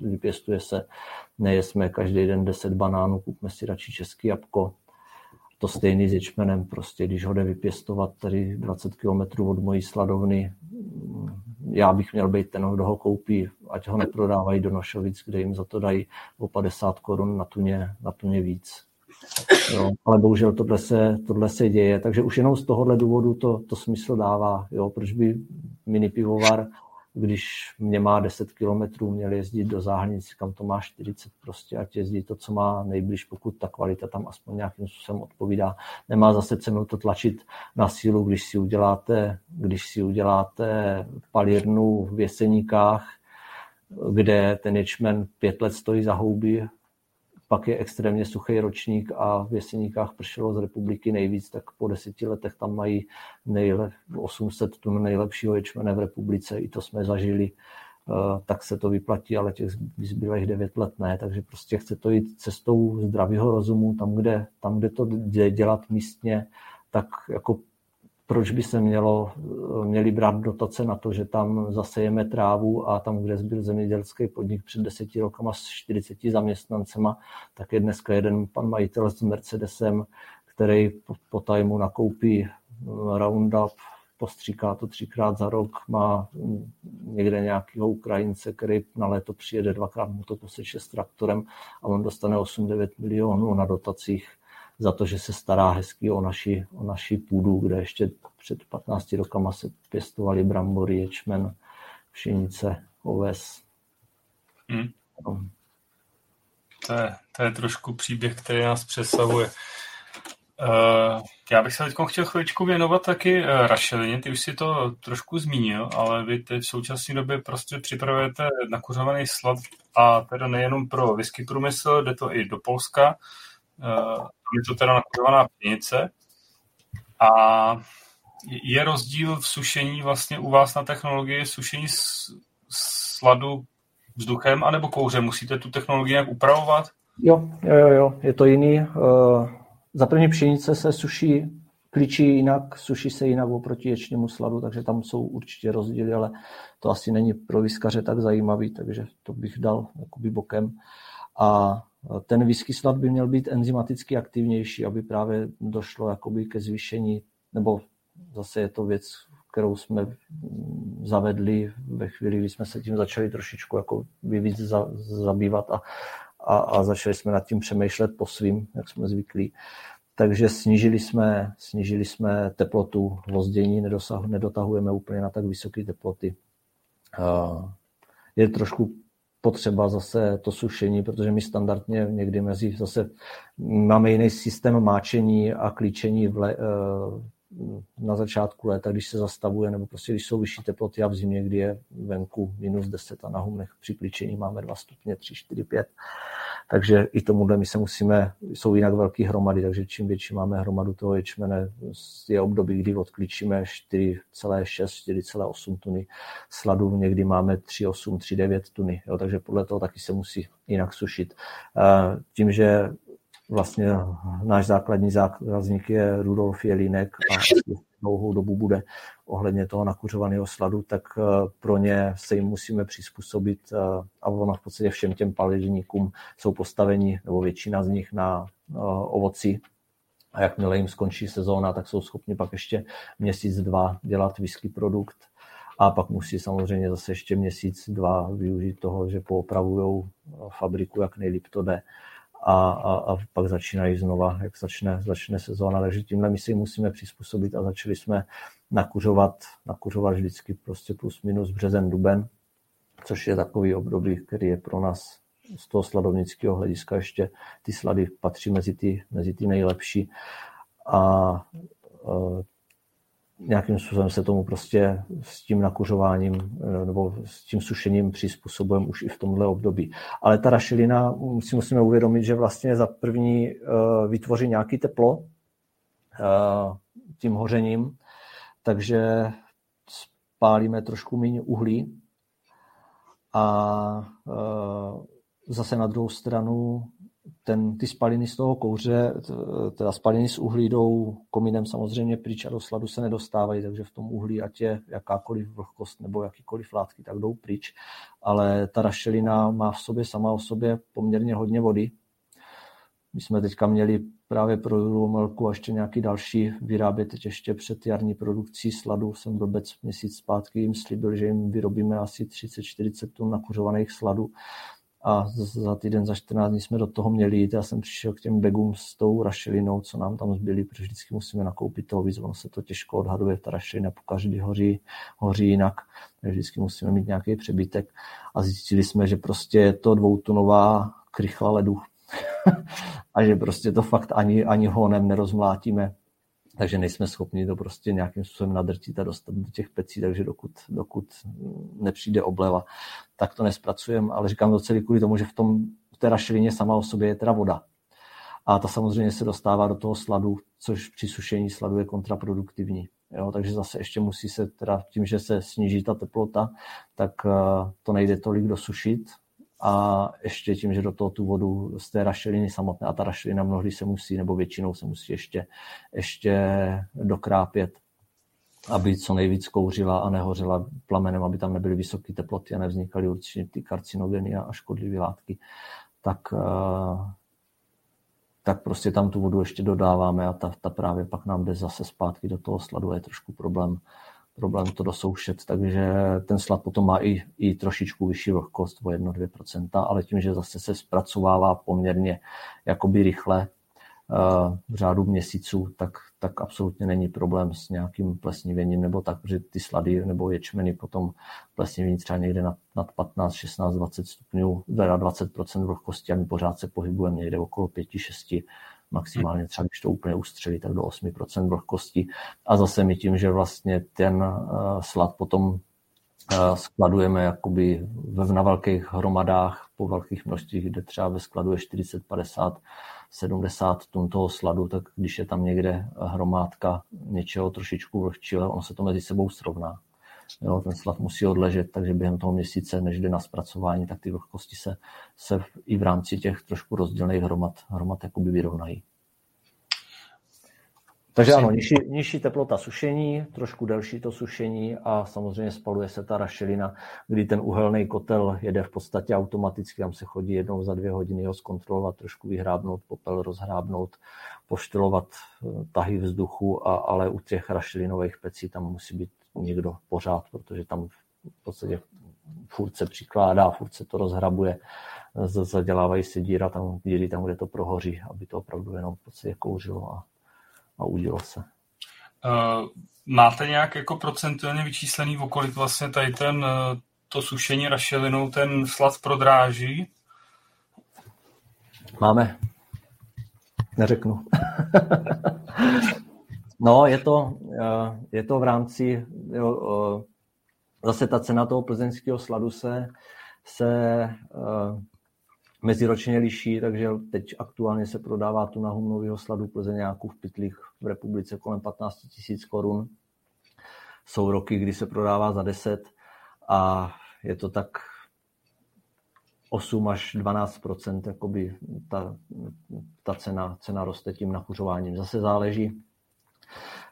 Speaker 2: vypěstuje se. Nejesme každý den 10 banánů, kupme si radši český jabko. To stejný s ječmenem, prostě když ho jde vypěstovat tady 20 km od mojí sladovny, já bych měl být ten, kdo ho koupí, ať ho neprodávají do Nošovic, kde jim za to dají o 50 korun na tuně, na tuně víc. Jo, ale bohužel tohle se, tohle se děje, takže už jenom z tohohle důvodu to, to smysl dává. Jo, proč by mini pivovar, když mě má 10 kilometrů, měl jezdit do záhranic, kam to má 40, prostě ať jezdí to, co má nejblíž, pokud ta kvalita tam aspoň nějakým způsobem odpovídá. Nemá zase cenu to tlačit na sílu, když si uděláte, když si uděláte palírnu v Jeseníkách, kde ten ječmen pět let stojí za houby pak je extrémně suchý ročník a v Jeseníkách pršelo z republiky nejvíc, tak po deseti letech tam mají nejlep, 800 tun nejlepšího ječmene v republice, i to jsme zažili, eh, tak se to vyplatí, ale těch zbylých 9 let ne, takže prostě chce to jít cestou zdravého rozumu, tam, kde, tam, kde to dělat místně, tak jako proč by se mělo, měli brát dotace na to, že tam zasejeme trávu a tam, kde byl zemědělský podnik před deseti rokama s 40 zaměstnancema, tak je dneska jeden pan majitel s Mercedesem, který po, po tajmu nakoupí Roundup, postříká to třikrát za rok, má někde nějakého Ukrajince, který na léto přijede dvakrát mu to poseče s traktorem a on dostane 8-9 milionů na dotacích za to, že se stará hezky o naši, o naši půdu, kde ještě před 15 rokama se pěstovali brambory, ječmen, pšenice, oves. Hmm.
Speaker 1: No. To, je, to je trošku příběh, který nás přesahuje. Uh, já bych se teď chtěl chviličku věnovat taky uh, rašelině, ty už si to trošku zmínil, ale vy teď v současné době prostě připravujete nakuřovaný slad a teda nejenom pro whisky průmysl, jde to i do Polska. Uh, je to teda nakuřovaná pěnice. A je rozdíl v sušení vlastně u vás na technologii sušení sladu vzduchem anebo kouřem? Musíte tu technologii nějak upravovat?
Speaker 2: Jo, jo, jo, je to jiný. Uh, za první pšenice se suší, klíčí jinak, suší se jinak oproti ječnímu sladu, takže tam jsou určitě rozdíly, ale to asi není pro výskaře tak zajímavý, takže to bych dal jakoby bokem. A ten whisky slad by měl být enzymaticky aktivnější, aby právě došlo jakoby ke zvýšení, nebo zase je to věc, kterou jsme zavedli ve chvíli, kdy jsme se tím začali trošičku jako víc za, zabývat a, a, a začali jsme nad tím přemýšlet po svým, jak jsme zvyklí. Takže snížili jsme, snížili jsme teplotu vozdění, nedotahujeme úplně na tak vysoké teploty. Je trošku potřeba zase to sušení, protože my standardně někdy mezi zase máme jiný systém máčení a klíčení v le, eh, na začátku léta, když se zastavuje, nebo prostě když jsou vyšší teploty a v zimě, kdy je venku minus 10 a na humnech při klíčení máme 2 stupně, 3, 4, 5, takže i tomuhle my se musíme, jsou jinak velké hromady, takže čím větší máme hromadu toho ječmene, je období, kdy odklíčíme 4,6, 4,8 tuny sladu, někdy máme 3,8, 3,9 tuny, jo, takže podle toho taky se musí jinak sušit. Tím, že vlastně náš základní zákazník je Rudolf Jelínek a dlouhou dobu bude ohledně toho nakuřovaného sladu, tak eh, pro ně se jim musíme přizpůsobit eh, a ono v podstatě všem těm palivníkům jsou postaveni, nebo většina z nich na eh, ovoci. A jakmile jim skončí sezóna, tak jsou schopni pak ještě měsíc, dva dělat whisky produkt. A pak musí samozřejmě zase ještě měsíc, dva využít toho, že poopravují fabriku, jak nejlíp to jde a, a, a pak začínají znova, jak začne, začne sezóna. Takže tímhle my si musíme přizpůsobit a začali jsme nakuřovat, nakuřovat vždycky prostě plus minus březen, duben, což je takový období, který je pro nás z toho sladovnického hlediska ještě ty slady patří mezi ty, mezi ty nejlepší. A nějakým způsobem se tomu prostě s tím nakuřováním eh, nebo s tím sušením přizpůsobujeme už i v tomhle období. Ale ta rašelina, si musíme uvědomit, že vlastně za první uh, vytvoří nějaký teplo uh, tím hořením, takže spálíme trošku méně uhlí a zase na druhou stranu ten, ty spaliny z toho kouře, teda spaliny z uhlí jdou komínem samozřejmě pryč a do sladu se nedostávají, takže v tom uhlí, ať je jakákoliv vlhkost nebo jakýkoliv látky, tak jdou pryč. Ale ta rašelina má v sobě sama o sobě poměrně hodně vody. My jsme teďka měli právě pro Melku a ještě nějaký další vyrábět teď ještě před jarní produkcí sladu. Jsem blbec měsíc zpátky jim slíbil, že jim vyrobíme asi 30-40 tun nakuřovaných sladů a za týden, za 14 dní jsme do toho měli jít. Já jsem přišel k těm begům s tou rašelinou, co nám tam zbyly, protože vždycky musíme nakoupit toho víc, ono se to těžko odhaduje, ta rašelina po každý hoří, hoří jinak, takže vždycky musíme mít nějaký přebytek. A zjistili jsme, že prostě je to dvoutunová krychla ledu. a že prostě to fakt ani, ani honem nerozmlátíme takže nejsme schopni to prostě nějakým způsobem nadrtit a dostat do těch pecí, takže dokud, dokud nepřijde obleva, tak to nespracujeme, ale říkám to celý kvůli tomu, že v, tom, v té rašelině sama o sobě je teda voda. A ta samozřejmě se dostává do toho sladu, což při sušení sladu je kontraproduktivní. Jo, takže zase ještě musí se teda tím, že se sníží ta teplota, tak uh, to nejde tolik dosušit, a ještě tím, že do toho tu vodu z té rašeliny samotné, a ta rašelina mnohdy se musí, nebo většinou se musí ještě, ještě dokrápět, aby co nejvíc kouřila a nehořela plamenem, aby tam nebyly vysoké teploty a nevznikaly určitě ty karcinogeny a škodlivé látky, tak, eh, tak prostě tam tu vodu ještě dodáváme a ta, ta právě pak nám jde zase zpátky do toho sladu a je trošku problém problém to dosoušet, takže ten slad potom má i, i trošičku vyšší vlhkost o 1-2%, ale tím, že zase se zpracovává poměrně jakoby rychle eh, v řádu měsíců, tak, tak absolutně není problém s nějakým plesnivěním nebo tak, že ty slady nebo ječmeny potom plesnivění třeba někde nad, nad 15, 16, 20 stupňů, 20% vlhkosti a my pořád se pohybujeme někde okolo 5, 6 maximálně třeba, když to úplně ustřelí, tak do 8% vlhkosti. A zase my tím, že vlastně ten uh, slad potom uh, skladujeme jakoby na velkých hromadách, po velkých množstvích, kde třeba ve skladu je 40, 50, 70 tun toho sladu, tak když je tam někde hromádka něčeho trošičku vlhčího, on se to mezi sebou srovná. Jo, ten slad musí odležet, takže během toho měsíce, než jde na zpracování, tak ty vlhkosti se, se i v rámci těch trošku rozdílných hromad, hromad jakoby vyrovnají. Takže ano, nižší, nižší teplota sušení, trošku delší to sušení a samozřejmě spaluje se ta rašelina, kdy ten uhelný kotel jede v podstatě automaticky, tam se chodí jednou za dvě hodiny ho zkontrolovat, trošku vyhrábnout popel, rozhrábnout, poštylovat eh, tahy vzduchu, a, ale u těch rašelinových pecí tam musí být někdo pořád, protože tam v podstatě furt se přikládá, furt se to rozhrabuje, zadělávají se díra tam, díry tam, kde to prohoří, aby to opravdu jenom v podstatě kouřilo a, a udilo se.
Speaker 1: Uh, máte nějak jako procentuálně vyčíslený, v kolik vlastně tady ten, uh, to sušení rašelinou ten slad prodráží?
Speaker 2: Máme. Neřeknu. No, je to, eh, je to v rámci, jo, eh, zase ta cena toho plzeňského sladu se, se eh, meziročně liší, takže teď aktuálně se prodává tu na humnového sladu plzeňáků v pytlích v republice kolem 15 tisíc korun. Jsou roky, kdy se prodává za 10 a je to tak 8 až 12 jakoby ta, ta cena, cena roste tím nakuřováním. Zase záleží,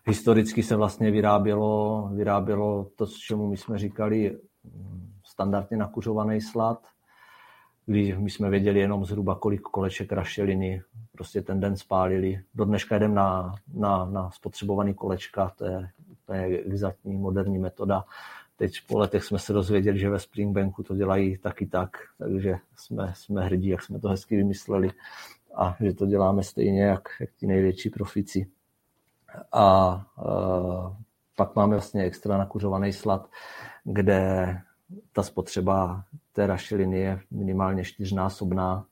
Speaker 2: Historicky se vlastně vyrábělo, vyrábělo to, čemu my jsme říkali standardně nakuřovaný slad, kdy my jsme věděli jenom zhruba, kolik koleček rašeliny prostě ten den spálili. Do dneška jdem na, na, na spotřebovaný kolečka, to je, to je exaktní moderní metoda. Teď po letech jsme se dozvěděli, že ve Springbanku to dělají taky tak, takže jsme, jsme hrdí, jak jsme to hezky vymysleli a že to děláme stejně, jak, jak ti největší profici a uh, pak máme vlastně extra nakuřovaný slad, kde ta spotřeba té rašeliny je minimálně čtyřnásobná.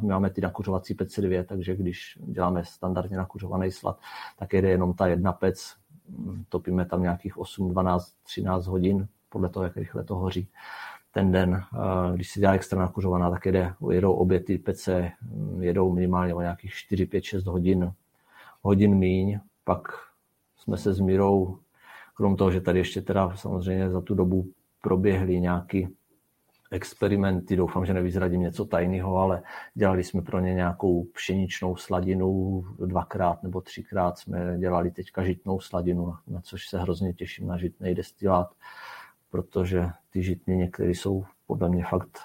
Speaker 2: My máme ty nakuřovací pece dvě, takže když děláme standardně nakuřovaný slad, tak jede jenom ta jedna pec, topíme tam nějakých 8, 12, 13 hodin, podle toho, jak rychle to hoří ten den. Když se dělá extra nakuřovaná, tak jede, jedou obě ty pece, jedou minimálně o nějakých 4, 5, 6 hodin hodin míň, pak jsme se s Mírou krom toho, že tady ještě teda samozřejmě za tu dobu proběhly nějaký experimenty, doufám, že nevyzradím něco tajného, ale dělali jsme pro ně nějakou pšeničnou sladinu, dvakrát nebo třikrát jsme dělali teďka žitnou sladinu, na což se hrozně těším na žitný destilát, protože ty žitny některé jsou podle mě fakt,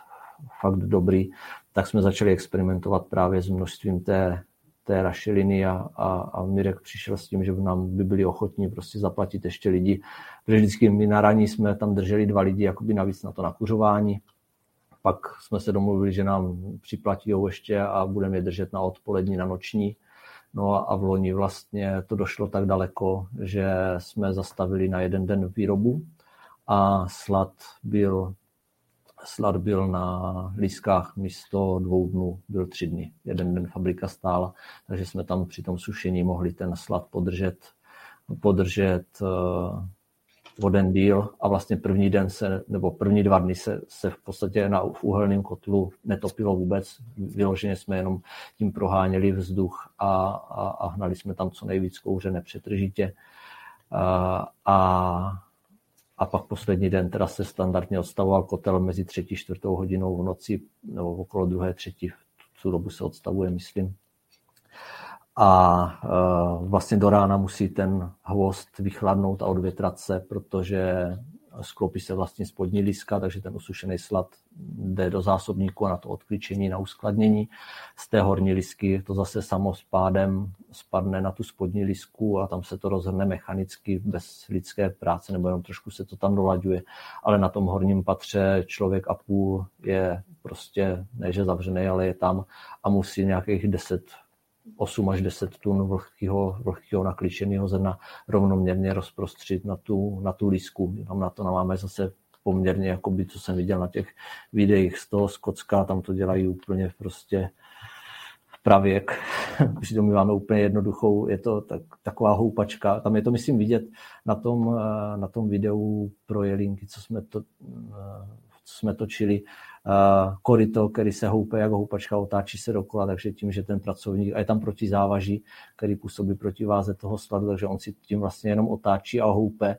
Speaker 2: fakt dobrý, tak jsme začali experimentovat právě s množstvím té, té rašeliny a, a, a Mirek přišel s tím, že nám by byli ochotní prostě zaplatit ještě lidi, protože vždycky my na raní jsme tam drželi dva lidi jakoby navíc na to nakuřování, pak jsme se domluvili, že nám připlatí ještě a budeme je držet na odpolední, na noční. No a v loni vlastně to došlo tak daleko, že jsme zastavili na jeden den výrobu a slad byl, slad byl na lískách místo dvou dnů, byl tři dny. Jeden den fabrika stála, takže jsme tam při tom sušení mohli ten slad podržet, podržet eh, o den díl a vlastně první den se, nebo první dva dny se, se v podstatě na, v uhelném kotlu netopilo vůbec. Vyloženě jsme jenom tím proháněli vzduch a, a, a hnali jsme tam co nejvíc kouře nepřetržitě. A, a, a pak poslední den teda se standardně odstavoval kotel mezi třetí, čtvrtou hodinou v noci, nebo okolo druhé, třetí, v tu dobu se odstavuje, myslím. A e, vlastně do rána musí ten hvost vychladnout a odvětrat se, protože sklopí se vlastně spodní liska, takže ten usušený slad jde do zásobníku na to odklíčení, na uskladnění. Z té horní lisky to zase samo spádem spadne na tu spodní lisku a tam se to rozhrne mechanicky bez lidské práce, nebo jenom trošku se to tam dolaďuje. Ale na tom horním patře člověk a půl je prostě, ne že zavřený, ale je tam a musí nějakých 10 8 až 10 tun vlhkého, vlhkého nakličeného zrna rovnoměrně rozprostřit na tu, na tu lísku. Tam na to máme zase poměrně, jakoby, co jsem viděl na těch videích z toho Skocka, tam to dělají úplně prostě pravěk. Přitom my máme úplně jednoduchou, je to tak, taková houpačka. Tam je to, myslím, vidět na tom, na tom videu pro jelinky, co jsme, to, co jsme točili, korito, který se houpe jako houpačka, otáčí se dokola, takže tím, že ten pracovník, a je tam proti závaží, který působí proti váze toho sladu, takže on si tím vlastně jenom otáčí a houpe.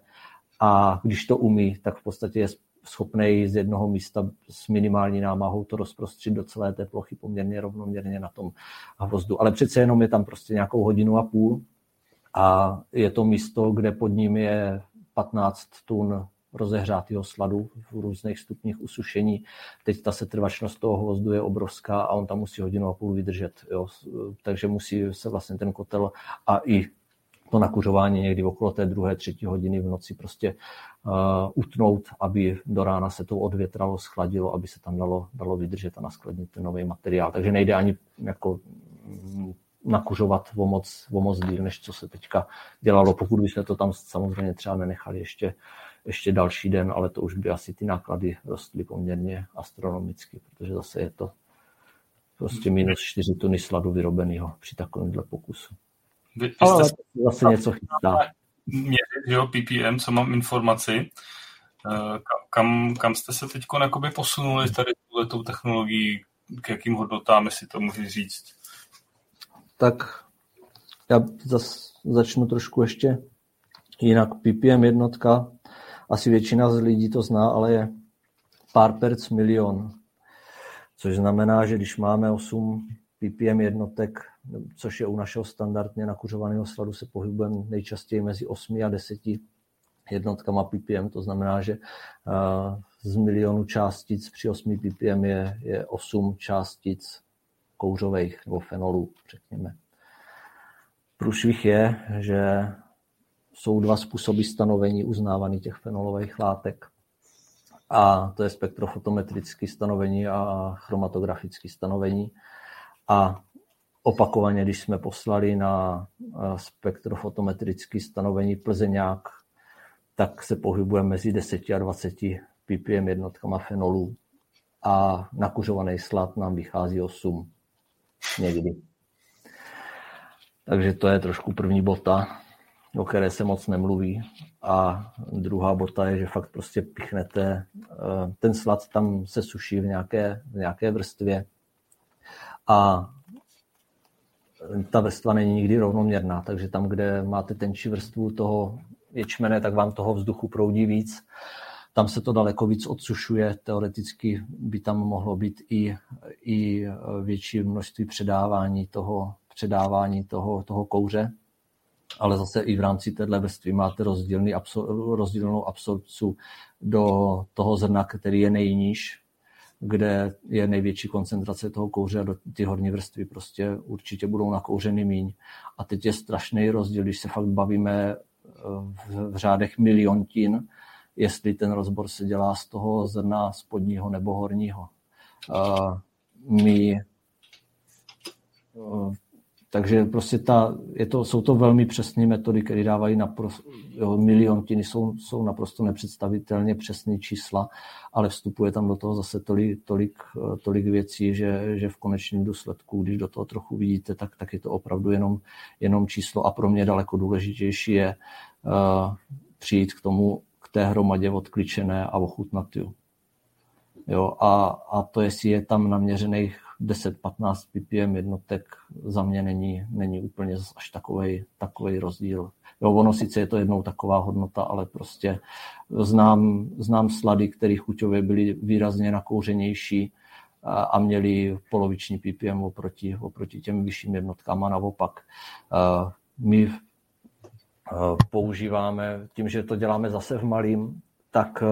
Speaker 2: A když to umí, tak v podstatě je schopný z jednoho místa s minimální námahou to rozprostřit do celé té plochy poměrně rovnoměrně na tom hvozdu. Ale přece jenom je tam prostě nějakou hodinu a půl a je to místo, kde pod ním je 15 tun rozehřátého sladu v různých stupních usušení. Teď ta setrvačnost toho hvozdu je obrovská a on tam musí hodinu a půl vydržet. Jo. Takže musí se vlastně ten kotel a i to nakuřování někdy okolo té druhé, třetí hodiny v noci prostě uh, utnout, aby do rána se to odvětralo, schladilo, aby se tam dalo, dalo vydržet a naskladnit ten nový materiál. Takže nejde ani jako nakuřovat o moc, o moc díl, než co se teďka dělalo, pokud bychom to tam samozřejmě třeba nenechali ještě ještě další den, ale to už by asi ty náklady rostly poměrně astronomicky, protože zase je to prostě minus 4 tuny sladu vyrobeného při takovémhle pokusu. Vy, vy ale jste... zase něco chytá.
Speaker 1: Měřit, jo, PPM, co mám informaci. Eh, kam, kam jste se teď posunuli tady tou technologií, k jakým hodnotám, jestli to můžeš říct?
Speaker 2: Tak já zas začnu trošku ještě jinak. PPM jednotka asi většina z lidí to zná, ale je pár perc milion. Což znamená, že když máme 8 ppm jednotek, což je u našeho standardně nakuřovaného sladu, se pohybujeme nejčastěji mezi 8 a 10 jednotkama ppm, to znamená, že z milionu částic při 8 ppm je, je 8 částic kouřových nebo fenolů, řekněme. Průšvih je, že jsou dva způsoby stanovení uznávaných těch fenolových látek. A to je spektrofotometrické stanovení a chromatografické stanovení. A opakovaně, když jsme poslali na spektrofotometrické stanovení Plzeňák, tak se pohybujeme mezi 10 a 20 ppm jednotkama fenolů a nakuřovaný slad nám vychází 8 někdy. Takže to je trošku první bota o které se moc nemluví. A druhá bota je, že fakt prostě pichnete, eh, ten slad tam se suší v nějaké, v nějaké vrstvě a ta vrstva není nikdy rovnoměrná, takže tam, kde máte tenčí vrstvu toho ječmene, tak vám toho vzduchu proudí víc. Tam se to daleko víc odsušuje, teoreticky by tam mohlo být i, i větší množství předávání toho, předávání toho, toho kouře, ale zase i v rámci téhle vrstvy máte rozdílný absor- rozdílnou absorpci do toho zrna, který je nejníž, kde je největší koncentrace toho kouře a do ty horní vrstvy prostě určitě budou nakouřeny míň. A teď je strašný rozdíl, když se fakt bavíme v, v řádech miliontin, jestli ten rozbor se dělá z toho zrna spodního nebo horního. My takže prostě ta, je to, jsou to velmi přesné metody, které dávají naprosto, jo, miliontiny jsou, jsou naprosto nepředstavitelně přesné čísla, ale vstupuje tam do toho zase tolik, tolik, tolik věcí, že, že v konečném důsledku, když do toho trochu vidíte, tak, tak je to opravdu jenom, jenom číslo a pro mě daleko důležitější je uh, přijít k tomu, k té hromadě odkličené a ochutnat ju. Jo, a, a to, jestli je tam naměřených 10-15 ppm jednotek za mě není, není úplně až takový rozdíl. Jo, ono sice je to jednou taková hodnota, ale prostě znám, znám slady, které chuťově byly výrazně nakouřenější a, a měli poloviční ppm oproti, oproti těm vyšším jednotkám a naopak. My používáme, tím, že to děláme zase v malým, tak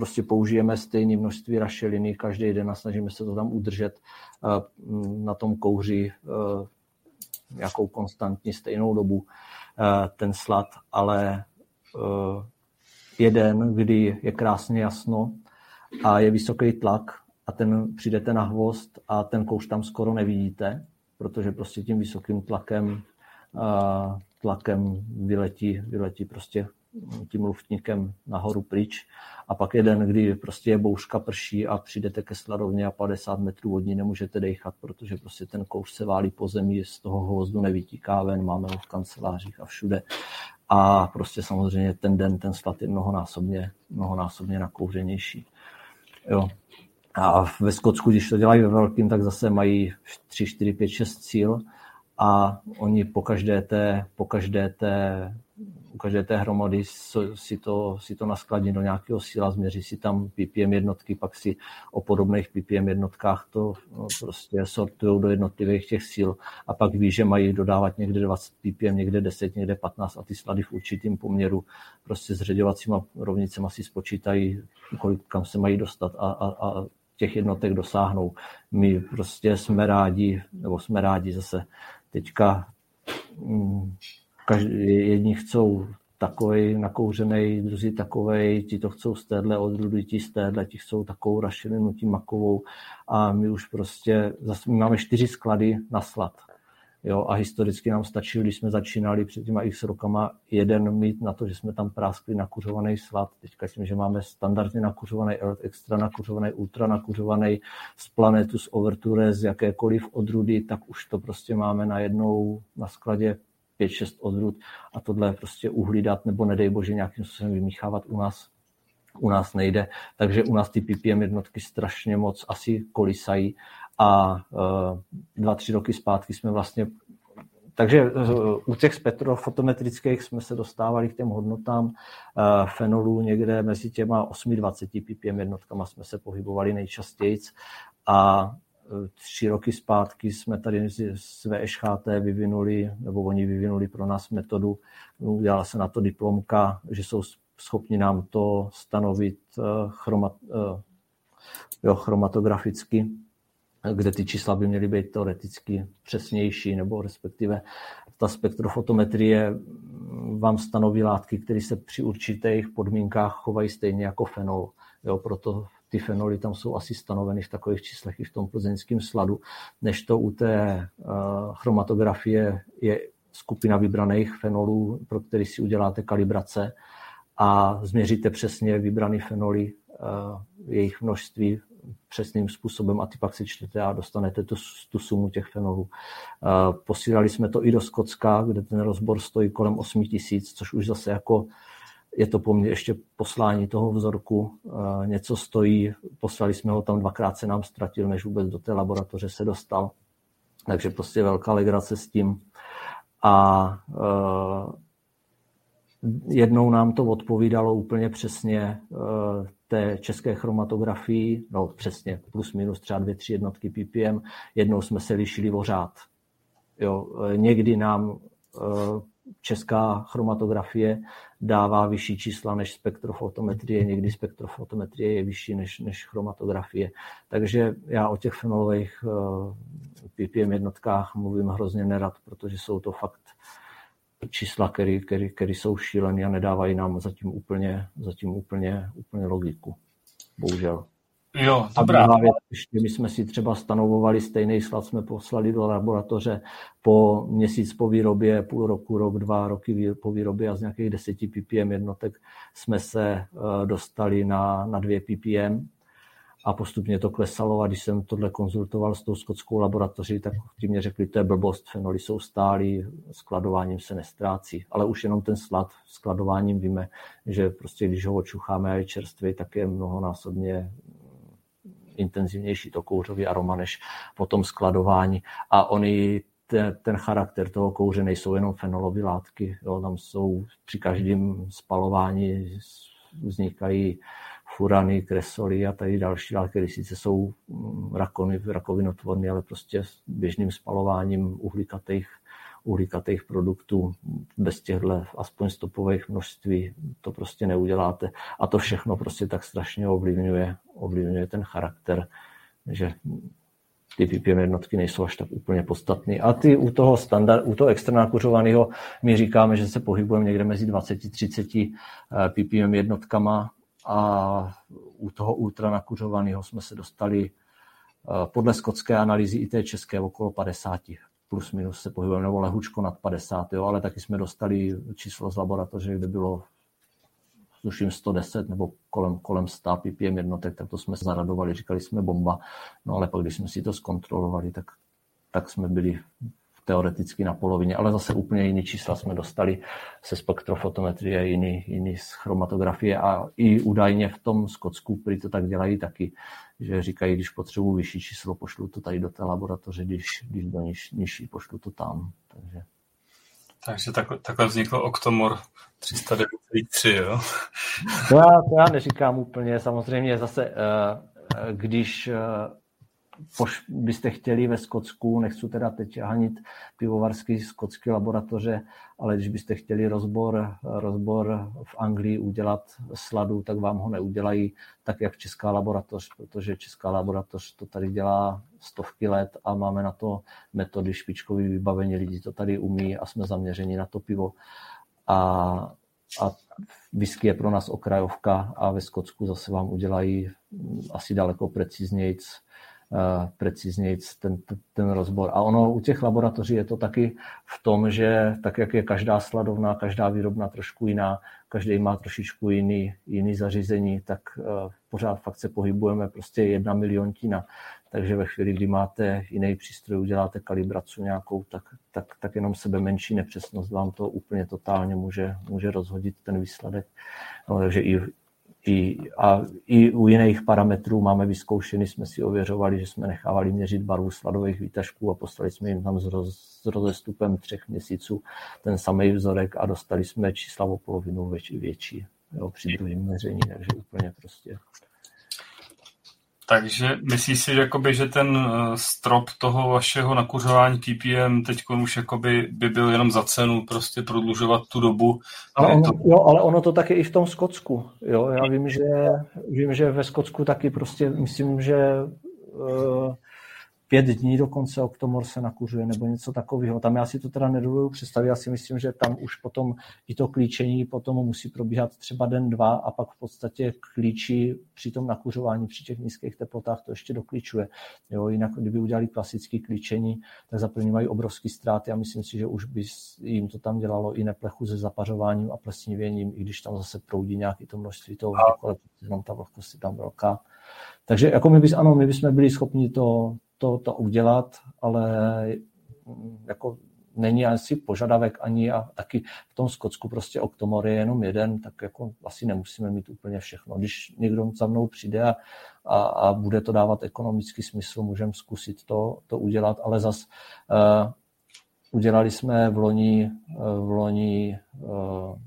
Speaker 2: prostě použijeme stejné množství rašeliny každý den a snažíme se to tam udržet eh, na tom kouři eh, nějakou konstantní stejnou dobu eh, ten slad, ale jeden, kdy je krásně jasno a je vysoký tlak a ten přijdete na hvost a ten kouř tam skoro nevidíte, protože prostě tím vysokým tlakem tlakem vyletí, vyletí prostě tím luftníkem nahoru pryč. A pak jeden, kdy prostě je bouřka, prší a přijdete ke sladovně a 50 metrů od ní nemůžete dechat, protože prostě ten kouř se válí po zemi, z toho hvozdu nevytíká ven, máme ho v kancelářích a všude. A prostě samozřejmě ten den ten slad je mnohonásobně, mnohonásobně nakouřenější. Jo. A ve Skotsku, když to dělají ve velkým, tak zase mají 3, 4, 5, 6 cíl a oni po každé té, po každé té u každé té hromady si to, si to naskladí do nějakého síla, změří si tam ppm jednotky, pak si o podobných ppm jednotkách to no, prostě sortují do jednotlivých těch síl a pak ví, že mají dodávat někde 20 ppm, někde 10, někde 15 a ty slady v určitým poměru prostě s ředěvacíma rovnicemi si spočítají, kolik, kam se mají dostat a, a, a těch jednotek dosáhnou. My prostě jsme rádi, nebo jsme rádi zase teďka mm, každý, jedni chcou takový nakouřený, druzí takový, ti to chcou z téhle odrůdy, ti z téhle, ti chcou takovou rašelinu, ti makovou a my už prostě, zase máme čtyři sklady na slad. Jo, a historicky nám stačilo, když jsme začínali před těma x rokama, jeden mít na to, že jsme tam práskli nakuřovaný slad. Teďka tím, že máme standardně nakuřovaný extra nakuřovaný, ultra nakuřovaný z planetu, z overture, z jakékoliv odrůdy, tak už to prostě máme najednou na skladě 5-6 odrůd. A tohle prostě uhlídat nebo nedej bože nějakým způsobem vymíchávat u nás. U nás nejde, takže u nás ty ppm jednotky strašně moc asi kolisají a uh, dva, tři roky zpátky jsme vlastně takže uh, u těch spektrofotometrických jsme se dostávali k těm hodnotám uh, fenolů někde mezi těma 8-20 ppm jednotkama jsme se pohybovali nejčastěji a tři roky zpátky jsme tady z VŠHT vyvinuli, nebo oni vyvinuli pro nás metodu, udělala se na to diplomka, že jsou schopni nám to stanovit eh, chromat, eh, jo, chromatograficky, kde ty čísla by měly být teoreticky přesnější, nebo respektive ta spektrofotometrie vám stanoví látky, které se při určitých podmínkách chovají stejně jako fenol. Jo, proto ty fenoly tam jsou asi stanoveny v takových číslech i v tom plzeňském sladu, než to u té uh, chromatografie je skupina vybraných fenolů, pro který si uděláte kalibrace a změříte přesně vybraný fenoly, uh, jejich množství přesným způsobem a ty pak si čtete a dostanete tu, tu sumu těch fenolů. Uh, posílali jsme to i do Skotska, kde ten rozbor stojí kolem 8 tisíc, což už zase jako je to po mně ještě poslání toho vzorku, něco stojí, poslali jsme ho tam dvakrát se nám ztratil, než vůbec do té laboratoře se dostal. Takže prostě velká legrace s tím. A jednou nám to odpovídalo úplně přesně té české chromatografii, no přesně plus minus třeba dvě, tři jednotky ppm, jednou jsme se lišili o řád. Jo, někdy nám česká chromatografie dává vyšší čísla než spektrofotometrie, někdy spektrofotometrie je vyšší než, než chromatografie. Takže já o těch fenolových eh, ppm jednotkách mluvím hrozně nerad, protože jsou to fakt čísla, které jsou šílené a nedávají nám zatím úplně, zatím úplně, úplně logiku. Bohužel.
Speaker 1: Jo, dobrá. A
Speaker 2: věc, ještě my jsme si třeba stanovovali stejný slad, jsme poslali do laboratoře po měsíc po výrobě, půl roku, rok, dva roky po výrobě a z nějakých 10 ppm jednotek jsme se eh, dostali na, na 2 ppm a postupně to klesalo a když jsem tohle konzultoval s tou skotskou laboratoří, tak ti mě řekli, to je blbost, fenoly jsou stálí, skladováním se nestrácí, ale už jenom ten slad skladováním víme, že prostě když ho očucháme a je čerstvý, tak je mnohonásobně intenzivnější to kouřový aroma než potom skladování. A oni ten, charakter toho kouře nejsou jenom fenolové látky, jo, tam jsou při každém spalování vznikají furany, kresoly a tady další látky, které sice jsou mm, rakoviny, rakovinotvorné, ale prostě s běžným spalováním uhlíkatých uhlíkatých produktů bez těchto aspoň stopových množství to prostě neuděláte. A to všechno prostě tak strašně ovlivňuje, ovlivňuje ten charakter, že ty PPM jednotky nejsou až tak úplně podstatné. A ty u toho standard, u toho extra nakuřovaného my říkáme, že se pohybujeme někde mezi 20-30 eh, ppm jednotkama a u toho ultra nakuřovaného jsme se dostali eh, podle skotské analýzy i té české okolo 50 plus minus se pohybujeme, nebo lehučko nad 50, jo, ale taky jsme dostali číslo z laboratoře, kde bylo tuším 110 nebo kolem, kolem 100 ppm jednotek, tak to jsme zaradovali, říkali jsme bomba, no ale pak když jsme si to zkontrolovali, tak, tak jsme byli teoreticky na polovině, ale zase úplně jiný čísla jsme dostali se spektrofotometrie, jiný, jiný z chromatografie a i údajně v tom Skotsku, který to tak dělají taky, že říkají, když potřebuji vyšší číslo, pošlu to tady do té laboratoře, když, když do niž, nižší, pošlu to tam. Takže,
Speaker 1: takže takhle, takhle vznikl Octomor 309,3, jo?
Speaker 2: To já, to já neříkám úplně, samozřejmě zase, eh, eh, když eh, poš, byste chtěli ve Skotsku, nechci teda teď hanit pivovarský skotské laboratoře, ale když byste chtěli rozbor, rozbor v Anglii udělat sladu, tak vám ho neudělají tak, jak česká laboratoř, protože česká laboratoř to tady dělá stovky let a máme na to metody špičkový vybavení, lidi to tady umí a jsme zaměřeni na to pivo. A, a whisky je pro nás okrajovka a ve Skotsku zase vám udělají asi daleko preciznějc precizněji ten, ten rozbor. A ono u těch laboratoří je to taky v tom, že tak, jak je každá sladovna, každá výrobna trošku jiná, každý má trošičku jiný, jiný zařízení, tak uh, pořád fakt se pohybujeme prostě jedna miliontina. Takže ve chvíli, kdy máte jiný přístroj, uděláte kalibraci nějakou, tak, tak, tak jenom sebe menší nepřesnost vám to úplně totálně může, může rozhodit ten výsledek. No, takže i, i, a i u jiných parametrů máme vyzkoušeny, jsme si ověřovali, že jsme nechávali měřit barvu sladových výtažků a poslali jsme jim tam s, roz, s rozestupem třech měsíců ten samý vzorek a dostali jsme čísla o polovinu větší, větší jo, při druhém měření, takže úplně prostě
Speaker 1: takže myslíš si, jakoby, že ten eh, strop toho vašeho nakuřování ppm teď už jakoby by byl jenom za cenu prostě prodlužovat tu dobu?
Speaker 2: Ale ono, to... jo, ale ono to taky i v tom Skotsku. Jo? Já vím, že, vím, že ve Skotsku taky prostě myslím, že uh, pět dní dokonce Octomor se nakuřuje nebo něco takového. Tam já si to teda nedovedu představit, já si myslím, že tam už potom i to klíčení potom musí probíhat třeba den, dva a pak v podstatě klíči při tom nakuřování při těch nízkých teplotách to ještě doklíčuje. Jo, jinak kdyby udělali klasické klíčení, tak za první mají obrovské ztráty a myslím si, že už by jim to tam dělalo i neplechu se zapařováním a plesnivěním, i když tam zase proudí nějaký to množství toho, ale jenom ta vlhkost je tam velká. Takže jako my bys, ano, my bychom byli schopni to, to, to udělat, ale mm, jako není asi požadavek ani a taky v tom Skotsku prostě Octomor je jenom jeden, tak jako asi nemusíme mít úplně všechno. Když někdo za mnou přijde a, a, a bude to dávat ekonomický smysl, můžeme zkusit to, to udělat, ale zas uh, udělali jsme v loni, uh, v loni uh,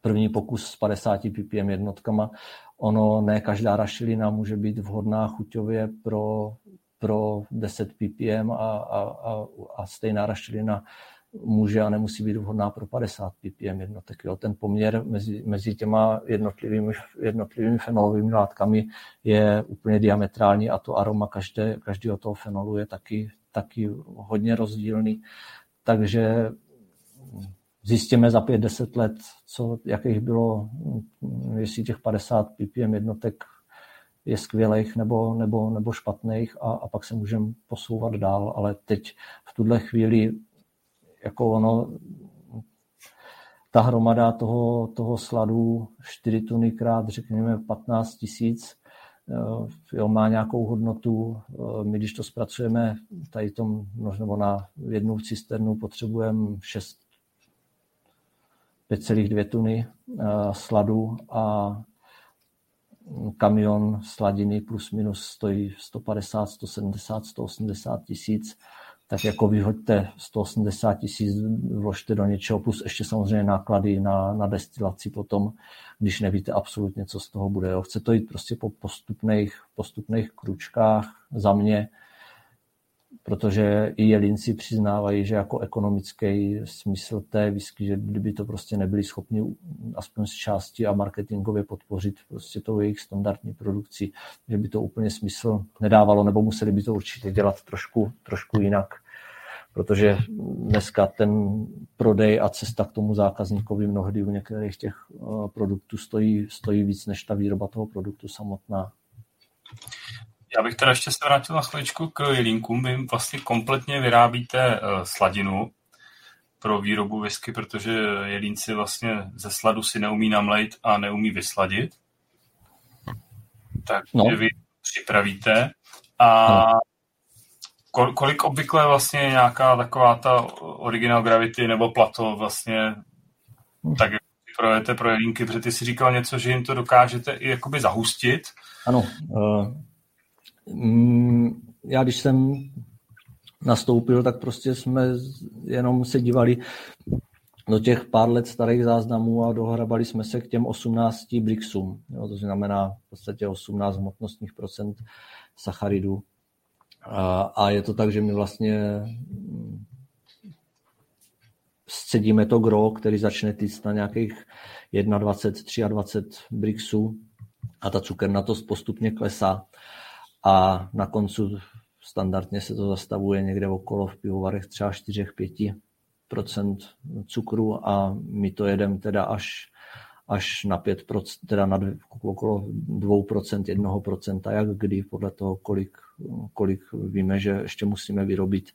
Speaker 2: první pokus s 50 ppm jednotkama. Ono ne každá rašelina může být vhodná chuťově pro, pro 10 ppm a, a, a, a stejná rašelina může a nemusí být vhodná pro 50 ppm jednotek. Jo. Ten poměr mezi, mezi těma jednotlivými, jednotlivými fenolovými látkami je úplně diametrální a to aroma každé, každého toho fenolu je taky, taky hodně rozdílný. Takže zjistíme za 5-10 let, co, jakých bylo, jestli těch 50 ppm jednotek je skvělých nebo, nebo, nebo špatných a, a pak se můžeme posouvat dál, ale teď v tuhle chvíli jako ono, ta hromada toho, toho sladu 4 tuny krát, řekněme, 15 tisíc, eh, jo, má nějakou hodnotu. Eh, my, když to zpracujeme tady tom, nebo na jednu cisternu, potřebujeme 6 5,2 tuny eh, sladu a kamion sladiny plus minus stojí 150, 170, 180 tisíc tak jako vyhoďte 180 tisíc, vložte do něčeho, plus ještě samozřejmě náklady na, na destilaci potom, když nevíte absolutně, co z toho bude. Jo. Chce to jít prostě po postupných, postupných kručkách za mě, protože i jelinci přiznávají, že jako ekonomický smysl té whisky, že kdyby to prostě nebyli schopni aspoň z části a marketingově podpořit prostě tou jejich standardní produkci, že by to úplně smysl nedávalo, nebo museli by to určitě dělat trošku, trošku jinak protože dneska ten prodej a cesta k tomu zákazníkovi mnohdy u některých těch eh, produktů stojí, stojí víc než ta výroba toho produktu samotná.
Speaker 1: Já bych teda ještě se vrátil na chviličku k jelinkům. Vy vlastně kompletně vyrábíte uh, sladinu pro výrobu whisky, protože jelínci vlastně ze sladu si neumí namlejt a neumí vysladit. Takže no. vy připravíte. A no. kolik obvykle vlastně nějaká taková ta original gravity nebo plato vlastně tak projete pro jelínky, protože ty si říkal něco, že jim to dokážete i jakoby zahustit.
Speaker 2: Ano, Mm, já když jsem nastoupil, tak prostě jsme jenom se dívali do těch pár let starých záznamů a dohrabali jsme se k těm 18 brixům. Jo, to znamená v podstatě 18 hmotnostních procent sacharidů. A, a je to tak, že my vlastně mm, scedíme to gro, který začne týct na nějakých 21, 23 brixů a ta cukernatost postupně klesá a na koncu standardně se to zastavuje někde okolo v pivovarech třeba 4-5% cukru a my to jedeme teda až, až na 5% teda na okolo 2% 1% jak kdy, podle toho, kolik, kolik víme, že ještě musíme vyrobit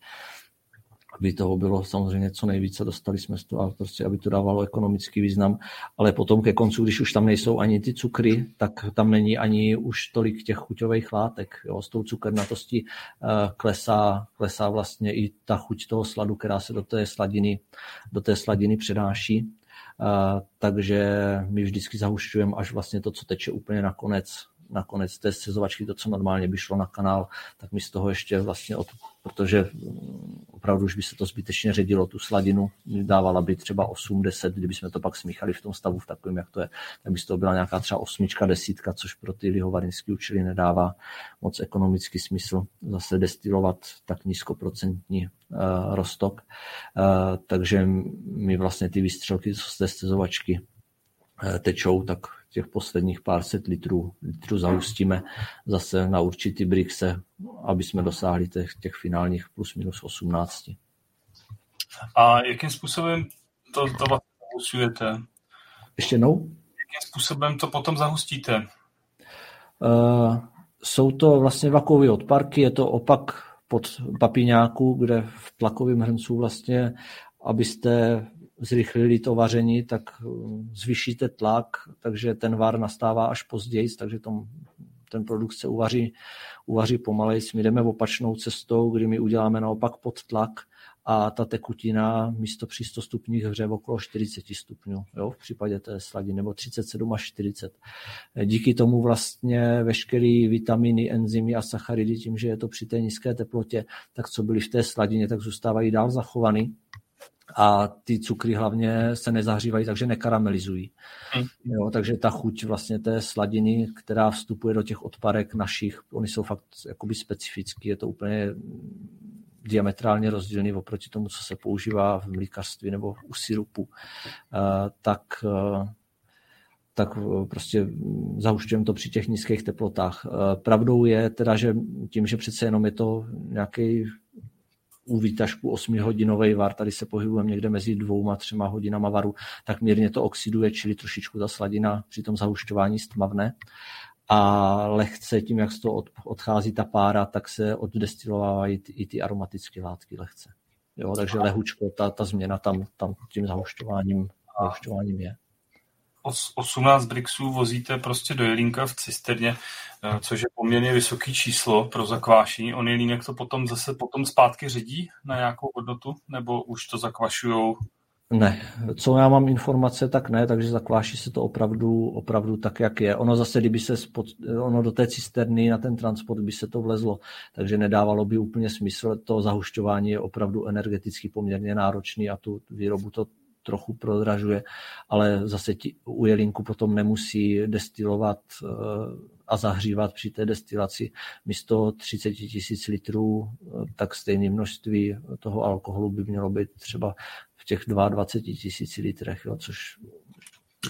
Speaker 2: aby toho bylo samozřejmě co nejvíce, dostali jsme z toho, prostě, aby to dávalo ekonomický význam, ale potom ke koncu, když už tam nejsou ani ty cukry, tak tam není ani už tolik těch chuťových látek. Jo. S tou cukernatostí uh, klesá, klesá vlastně i ta chuť toho sladu, která se do té sladiny, do té sladiny přenáší. Uh, takže my vždycky zahušťujeme až vlastně to, co teče úplně na konec, na konec té sezovačky, to, co normálně by šlo na kanál, tak my z toho ještě vlastně od, protože opravdu už by se to zbytečně ředilo, tu sladinu dávala by třeba 8, 10, kdyby jsme to pak smíchali v tom stavu v takovém, jak to je, tak by z toho byla nějaká třeba osmička, desítka, což pro ty lihovarinské účely nedává moc ekonomický smysl zase destilovat tak nízkoprocentní uh, rostok. Uh, takže my vlastně ty výstřelky z té stezovačky tečou, tak těch posledních pár set litrů, litrů zahustíme zase na určitý brixe, aby jsme dosáhli těch, těch finálních plus minus 18.
Speaker 1: A jakým způsobem to, to vlastně?
Speaker 2: Ještě jednou?
Speaker 1: Jakým způsobem to potom zahustíte?
Speaker 2: Uh, jsou to vlastně vakuové odparky, je to opak pod papiňáku, kde v tlakovém hrncu vlastně, abyste zrychlili to vaření, tak eh, zvýšíte tlak, takže ten var nastává až později, takže tom, ten produkt se uvaří, uvaří pomalej. My jdeme opačnou cestou, kdy my uděláme naopak pod tlak a ta tekutina místo při 100 stupních hře okolo 40 stupňů, jo, v případě té sladiny, nebo 37 až 40. Díky tomu vlastně veškeré vitaminy, enzymy a sacharidy, tím, že je to při té nízké teplotě, tak co byly v té sladině, tak zůstávají dál zachovaný a ty cukry hlavně se nezahřívají, takže nekaramelizují. Hmm. Jo, takže ta chuť vlastně té sladiny, která vstupuje do těch odparek našich, oni jsou fakt jakoby specifický, je to úplně diametrálně rozdílný oproti tomu, co se používá v mlíkařství nebo u syrupu, tak tak prostě zahušťujeme to při těch nízkých teplotách. Pravdou je teda, že tím, že přece jenom je to nějaký u výtažku 8-hodinový var, tady se pohybujeme někde mezi dvouma, třema hodinama varu, tak mírně to oxiduje, čili trošičku ta sladina při tom zahušťování stmavne a lehce tím, jak z toho odchází ta pára, tak se oddestilovávají i ty aromatické látky lehce. Jo, takže lehučko, ta, ta změna tam, tam tím zahušťováním, zahušťováním je.
Speaker 1: 18 brixů vozíte prostě do Jelínka v cisterně, eh, což je poměrně vysoké číslo pro zakvášení. On Jelínek to potom zase potom zpátky ředí na nějakou hodnotu, nebo už to zakvašujou
Speaker 2: ne, co já mám informace, tak ne, takže zakváší se to opravdu, opravdu tak, jak je. Ono zase, kdyby se spod, ono do té cisterny na ten transport by se to vlezlo, takže nedávalo by úplně smysl. To zahušťování je opravdu energeticky poměrně náročný a tu výrobu to trochu prodražuje, ale zase ti, u jelinku potom nemusí destilovat eh, a zahřívat při té destilaci místo 30 tisíc litrů, eh, tak stejné množství toho alkoholu by mělo být třeba v těch 22 tisíc litrech, jo, což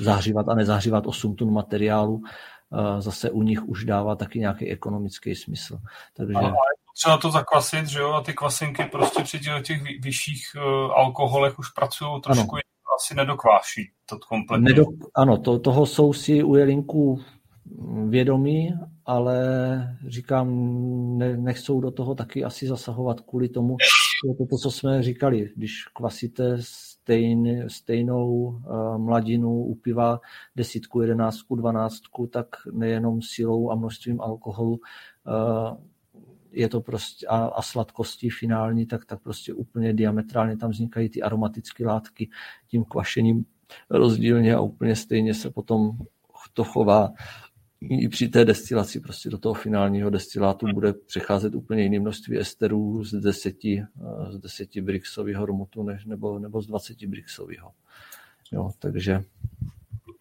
Speaker 2: zahřívat a nezahřívat 8 tun materiálu eh, zase u nich už dává taky nějaký ekonomický smysl.
Speaker 1: Takže... Ale třeba to zakvasit, že jo, a ty kvasinky prostě při těch vyšších uh, alkoholech už pracují trošku, ano. asi nedokváší to kompletně. Nedok,
Speaker 2: ano, to, toho jsou si u jelinku vědomí, ale říkám, ne, nechcou do toho taky asi zasahovat kvůli tomu, to, to co jsme říkali, když kvasíte stejn, stejnou uh, mladinu u piva desítku, jedenáctku, dvanáctku, tak nejenom silou a množstvím alkoholu uh, je to prostě a, a sladkostí finální, tak, tak prostě úplně diametrálně tam vznikají ty aromatické látky tím kvašením rozdílně a úplně stejně se potom to chová i při té destilaci prostě do toho finálního destilátu bude přecházet úplně jiné množství esterů z 10, z 10 brixového rmutu než, nebo, nebo z 20 brixového. Jo, takže...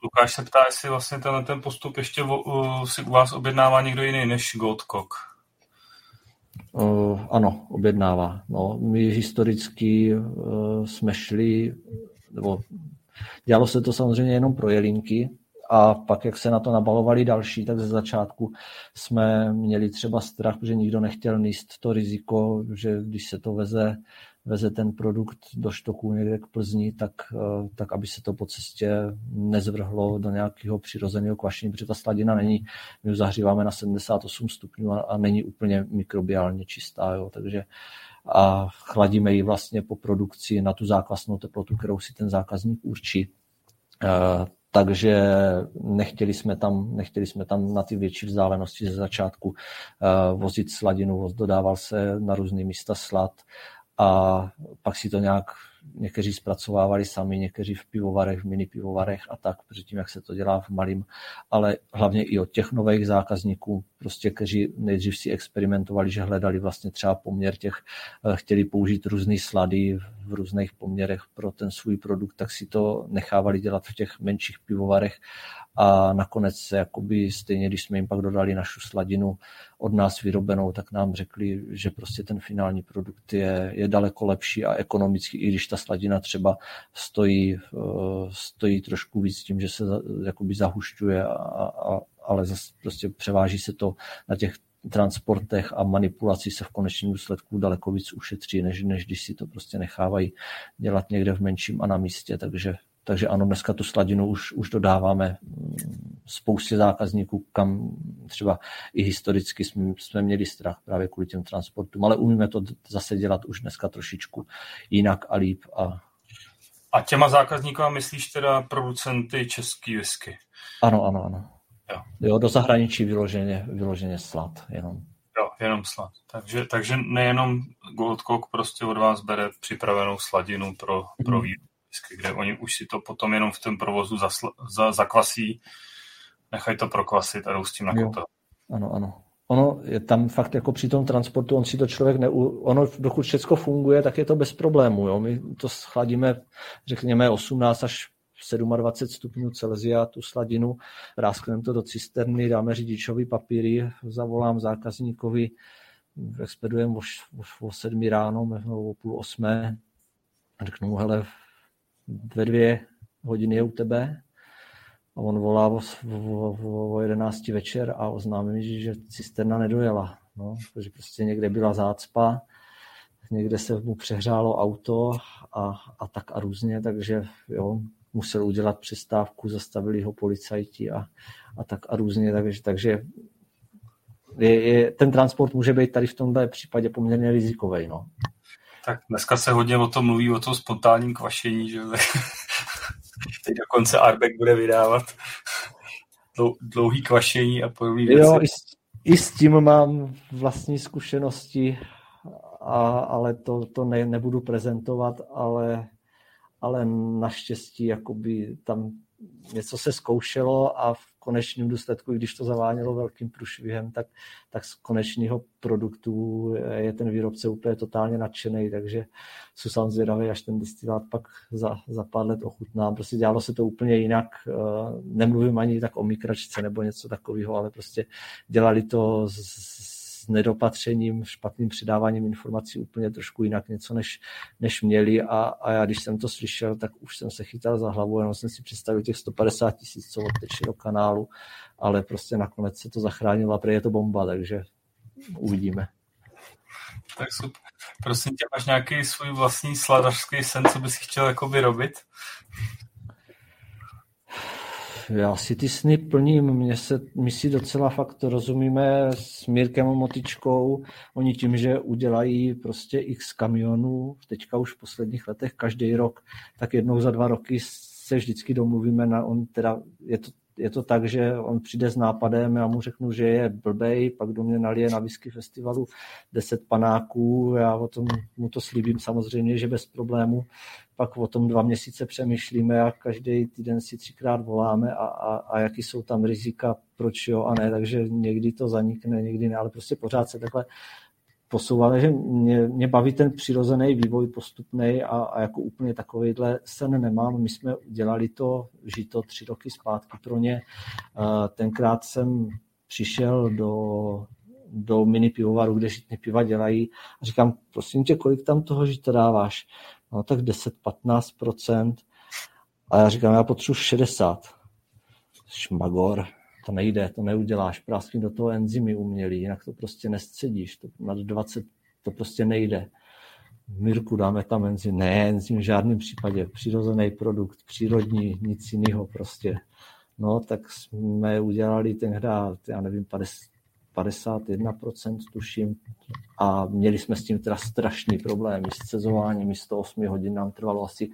Speaker 1: Lukáš se ptá, jestli vlastně ten, ten postup ještě uh, si u vás objednává někdo jiný než Goldcock.
Speaker 2: Uh, ano, objednává. No, my historicky uh, jsme šli, nebo dělalo se to samozřejmě jenom pro jelinky, a pak, jak se na to nabalovali další, tak ze začátku jsme měli třeba strach, že nikdo nechtěl níst to riziko, že když se to veze, veze ten produkt do štoku někde k Plzni, tak, eh, tak aby se to po cestě nezvrhlo do nějakého přirozeného kvašení, protože ta sladina není, my ji zahříváme na 78 stupňů a, a není úplně mikrobiálně čistá, jo, takže a chladíme ji vlastně po produkci na tu základnou teplotu, kterou si ten zákazník určí. Eh, takže nechtěli jsme tam, nechtěli jsme tam na ty větší vzdálenosti ze začátku uh, vozit sladinu, dodával se na různé místa slad a pak si to nějak někteří zpracovávali sami, někteří v pivovarech, v mini pivovarech a tak, předtím, jak se to dělá v malým, ale hlavně i od těch nových zákazníků, prostě, kteří nejdřív si experimentovali, že hledali vlastně třeba poměr těch, eh, chtěli použít různé slady v různých poměrech pro ten svůj produkt, tak si to nechávali dělat v těch menších pivovarech. A nakonec se jakoby stejně, když jsme jim pak dodali našu sladinu od nás vyrobenou, tak nám řekli, že prostě ten finální produkt je, je daleko lepší a ekonomický, i když ta sladina třeba stojí, eh, stojí trošku víc tím, že se jakoby zahušťuje, a, a, ale zase prostě převáží se to na těch transportech a manipulací se v konečném důsledku daleko víc ušetří, než, než když si to prostě nechávají dělat někde v menším a na místě, takže takže ano, dneska tu sladinu už, už dodáváme mm, spoustě zákazníků, kam třeba i historicky jsme, jsme měli strach právě kvůli těm transportům, ale umíme to zase dělat už dneska trošičku jinak a líp. A,
Speaker 1: a těma zákazníkama myslíš teda producenty český whisky?
Speaker 2: Ano, ano, ano. Jo. jo, do zahraničí vyloženě, vyloženě slad jenom.
Speaker 1: Jo, jenom slad. Takže, takže nejenom Goldcock prostě od vás bere připravenou sladinu pro, pro mhm. výrobu kde oni už si to potom jenom v tom provozu zasl, za, zakvasí, nechají to prokvasit a jdou s tím na kotel.
Speaker 2: Ano, ano. ono je tam fakt jako při tom transportu, on si to člověk ne, ono dokud všechno funguje, tak je to bez problému, jo. My to schladíme, řekněme, 18 až 27 stupňů Celzia, tu sladinu, ráskneme to do cisterny, dáme řidičový papíry, zavolám zákazníkovi, expedujeme o, o, o sedmi ráno, o půl osmé, řeknu, hele, ve dvě hodiny je u tebe, a on volá o, o, o 11 večer a oznámí mi, že cisterna nedojela. No, protože prostě někde byla zácpa, někde se mu přehřálo auto a, a tak a různě, takže jo, musel udělat přestávku, zastavili ho policajti a, a tak a různě, takže, takže je, je, ten transport může být tady v tomto případě poměrně rizikový. No.
Speaker 1: Tak dneska se hodně o tom mluví, o tom spontánním kvašení, že teď dokonce Arbeck bude vydávat dlouhý kvašení a podobné
Speaker 2: věci. Jo, i s, i s tím mám vlastní zkušenosti, a, ale to, to ne, nebudu prezentovat, ale ale naštěstí jakoby tam něco se zkoušelo a v konečném důsledku, když to zavánělo velkým průšvihem, tak, tak z konečného produktu je ten výrobce úplně totálně nadšený, takže jsou sám zvědavý, až ten destilát pak za, za pár let ochutná. Prostě dělalo se to úplně jinak, eh, nemluvím ani tak o mikračce nebo něco takového, ale prostě dělali to z, nedopatřením, špatným předáváním informací úplně trošku jinak něco, než, než měli a, a já, když jsem to slyšel, tak už jsem se chytal za hlavu, jenom jsem si představil těch 150 tisíc, co odteče do kanálu, ale prostě nakonec se to zachránilo a prý je to bomba, takže uvidíme.
Speaker 1: Tak super. Prosím tě, máš nějaký svůj vlastní sladařský sen, co bys chtěl jako vyrobit?
Speaker 2: Já si ty sny plním, mě se, my si docela fakt rozumíme s Mírkem Motičkou, oni tím, že udělají prostě x kamionů, teďka už v posledních letech každý rok, tak jednou za dva roky se vždycky domluvíme na, on teda, je to je to tak, že on přijde s nápadem, já mu řeknu, že je blbej, pak do mě nalije na whisky festivalu 10 panáků, já o tom mu to slíbím samozřejmě, že bez problému, pak o tom dva měsíce přemýšlíme a každý týden si třikrát voláme a, a, a jaký jsou tam rizika, proč jo a ne, takže někdy to zanikne, někdy ne, ale prostě pořád se takhle posouváme, že mě, mě baví ten přirozený vývoj postupný a, a jako úplně takovýhle sen nemám. My jsme dělali to, žito tři roky zpátky pro ně. Tenkrát jsem přišel do, do mini pivovaru, kde žitný piva dělají a říkám, prosím tě, kolik tam toho žita dáváš? No tak 10-15%. A já říkám, já potřebuji 60. Šmagor to nejde, to neuděláš, práskni do toho enzymy umělý, jinak to prostě nescedíš, to nad 20 to prostě nejde. Mirku dáme tam enzym, ne, enzym v žádném případě, přirozený produkt, přírodní, nic jiného prostě. No, tak jsme udělali ten hra, já nevím, 50, 51% tuším. A měli jsme s tím teda strašný problémy s cezováním, místo 8 hodin nám trvalo asi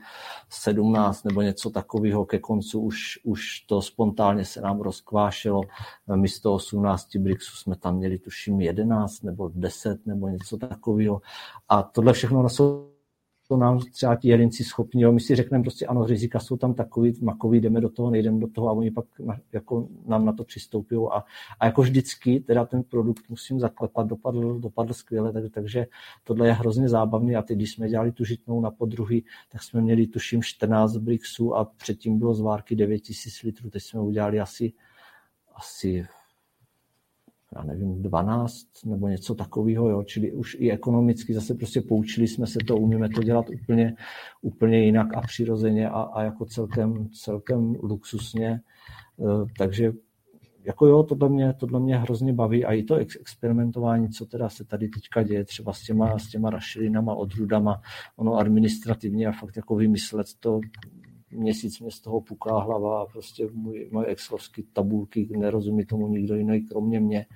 Speaker 2: 17 nebo něco takového, ke koncu už, už to spontánně se nám rozkvášelo, místo 18 brixů jsme tam měli tuším 11 nebo 10 nebo něco takového. A tohle všechno na to nám třeba ti jedinci schopni, jo. my si řekneme prostě ano, rizika jsou tam takový, makový, jdeme do toho, nejdeme do toho a oni pak na, jako nám na to přistoupí a, a jako vždycky teda ten produkt musím zaklepat, dopadl, dopadl skvěle, tak, takže tohle je hrozně zábavný a teď, když jsme dělali tu žitnou na podruhý, tak jsme měli tuším 14 brixů a předtím bylo z várky 9000 litrů, teď jsme udělali asi asi já nevím, 12 nebo něco takového, jo, čili už i ekonomicky zase prostě poučili jsme se to, umíme to dělat úplně, úplně jinak a přirozeně a, a jako celkem, celkem luxusně, e, takže jako jo, tohle mě, tohle mě hrozně baví a i to experimentování, co teda se tady teďka děje, třeba s těma, s těma rašelinama, odrůdama, ono administrativně a fakt jako vymyslet to měsíc mě z toho puká hlava a prostě můj, moje excelovské tabulky, nerozumí tomu nikdo jiný kromě mě.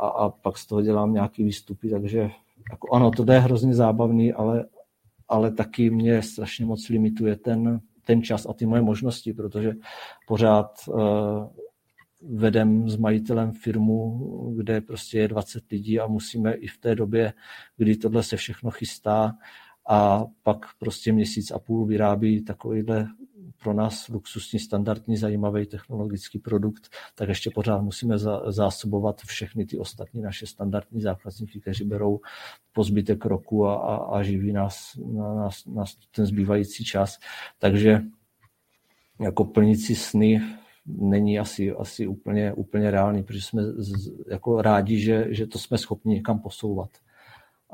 Speaker 2: A, a pak z toho dělám nějaký výstupy, takže jako ano, to je hrozně zábavný, ale, ale taky mě strašně moc limituje ten, ten čas a ty moje možnosti, protože pořád uh, vedem s majitelem firmu, kde prostě je 20 lidí a musíme i v té době, kdy tohle se všechno chystá, a pak prostě měsíc a půl vyrábí takovýhle pro nás luxusní, standardní, zajímavý technologický produkt, tak ještě pořád musíme zásobovat všechny ty ostatní naše standardní zákazníky, kteří berou po zbytek roku a, a, a živí nás, na, nás, nás ten zbývající čas. Takže jako si sny není asi, asi úplně, úplně reálný, protože jsme z, jako rádi, že, že to jsme schopni někam posouvat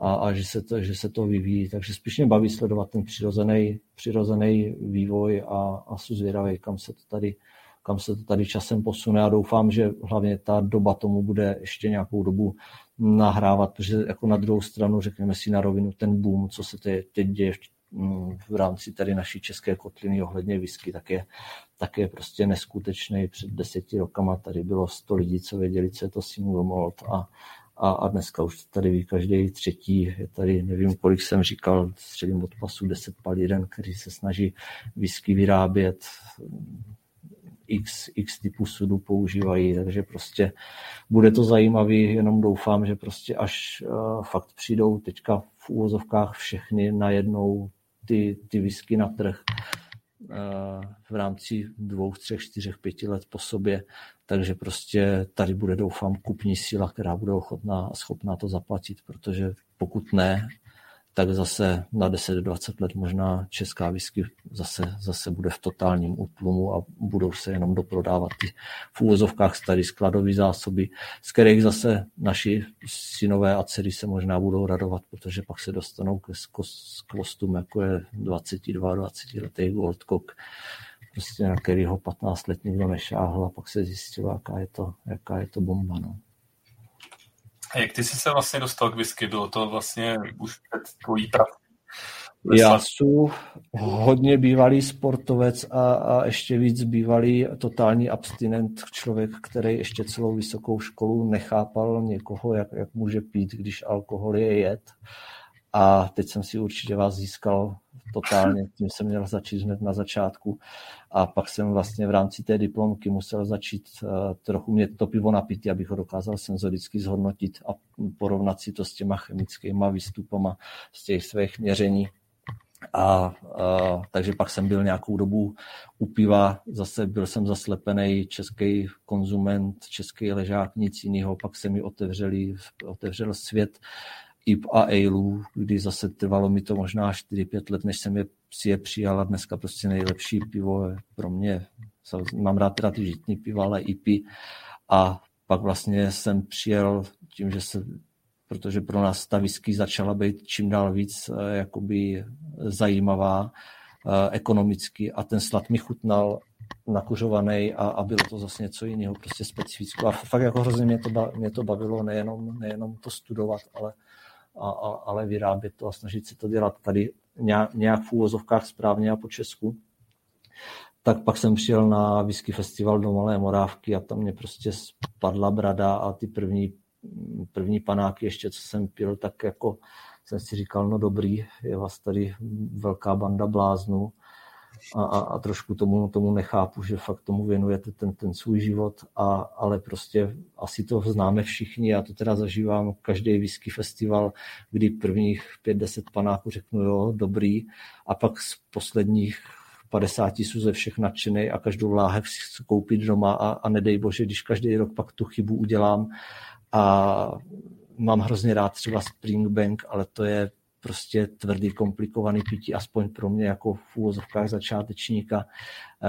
Speaker 2: a, a že, se to, že se to vyvíjí. Takže spíš mě baví sledovat ten přirozený, přirozený vývoj a, a jsou zvědavý, kam se to tady kam se to tady časem posune a doufám, že hlavně ta doba tomu bude ještě nějakou dobu nahrávat, protože jako na druhou stranu, řekněme si na rovinu, ten boom, co se teď děje v, v rámci tady naší české kotliny ohledně whisky, tak je, tak je prostě neskutečný. Před deseti rokama tady bylo sto lidí, co věděli, co je to single malt a, a, a dneska už tady ví každý třetí, je tady, nevím, kolik jsem říkal, středním odpasu 10 palíren, který se snaží whisky vyrábět, x, x typů sudu používají, takže prostě bude to zajímavý, jenom doufám, že prostě až uh, fakt přijdou teďka v úvozovkách všechny najednou ty, ty whisky na trh, v rámci dvou, třech, čtyřech, pěti let po sobě, takže prostě tady bude, doufám, kupní síla, která bude ochotná a schopná to zaplatit, protože pokud ne, tak zase na 10-20 let možná česká whisky zase, zase bude v totálním útlumu a budou se jenom doprodávat ty v úvozovkách staré skladové zásoby, z kterých zase naši synové a dcery se možná budou radovat, protože pak se dostanou k, k kvostům, jako je 22-20 letý Goldcock, prostě na kterýho 15 let nikdo nešáhl a pak se zjistil, jaká je to, jaká je to bomba. No.
Speaker 1: A jak ty jsi se vlastně dostal k whisky? Bylo to vlastně už před tvojí prací?
Speaker 2: Já jsem hodně bývalý sportovec a, a ještě víc bývalý totální abstinent, člověk, který ještě celou vysokou školu nechápal někoho, jak, jak může pít, když alkohol je jed. A teď jsem si určitě vás získal totálně, tím jsem měl začít hned na začátku a pak jsem vlastně v rámci té diplomky musel začít uh, trochu mě to pivo napít, abych ho dokázal senzoricky zhodnotit a porovnat si to s těma chemickýma výstupama z těch svých měření. A, uh, takže pak jsem byl nějakou dobu u piva, zase byl jsem zaslepený český konzument, český ležák, nic jiného, pak se mi otevřeli, otevřel svět IP a Ailu, kdy zase trvalo mi to možná 4-5 let, než jsem je, si je přijal a dneska prostě nejlepší pivo je pro mě, mám rád teda ty žitní piva, ale IP. A pak vlastně jsem přijel tím, že se protože pro nás ta whisky začala být čím dál víc eh, jakoby zajímavá eh, ekonomicky. A ten slad mi chutnal nakuřovaný a, a bylo to zase něco jiného, prostě specifického. A fakt jako hrozně mě to, mě to bavilo nejenom, nejenom to studovat, ale, a, a, ale vyrábět to a snažit se to dělat tady nějak, nějak v úvozovkách správně a po Česku. Tak pak jsem přijel na whisky festival do Malé Morávky a tam mě prostě spadla brada a ty první, první panáky ještě, co jsem pil, tak jako jsem si říkal, no dobrý, je vás tady velká banda bláznů a, a, a trošku tomu, tomu nechápu, že fakt tomu věnujete ten, ten svůj život, a, ale prostě asi to známe všichni, já to teda zažívám každý whisky festival, kdy prvních 5-10 panáků řeknu jo, dobrý, a pak z posledních 50 jsou ze všech nadšený a každou láhev si chci koupit doma a, a nedej bože, když každý rok pak tu chybu udělám. A mám hrozně rád třeba Springbank, ale to je prostě tvrdý, komplikovaný pití, aspoň pro mě jako v úvozovkách začátečníka, eh,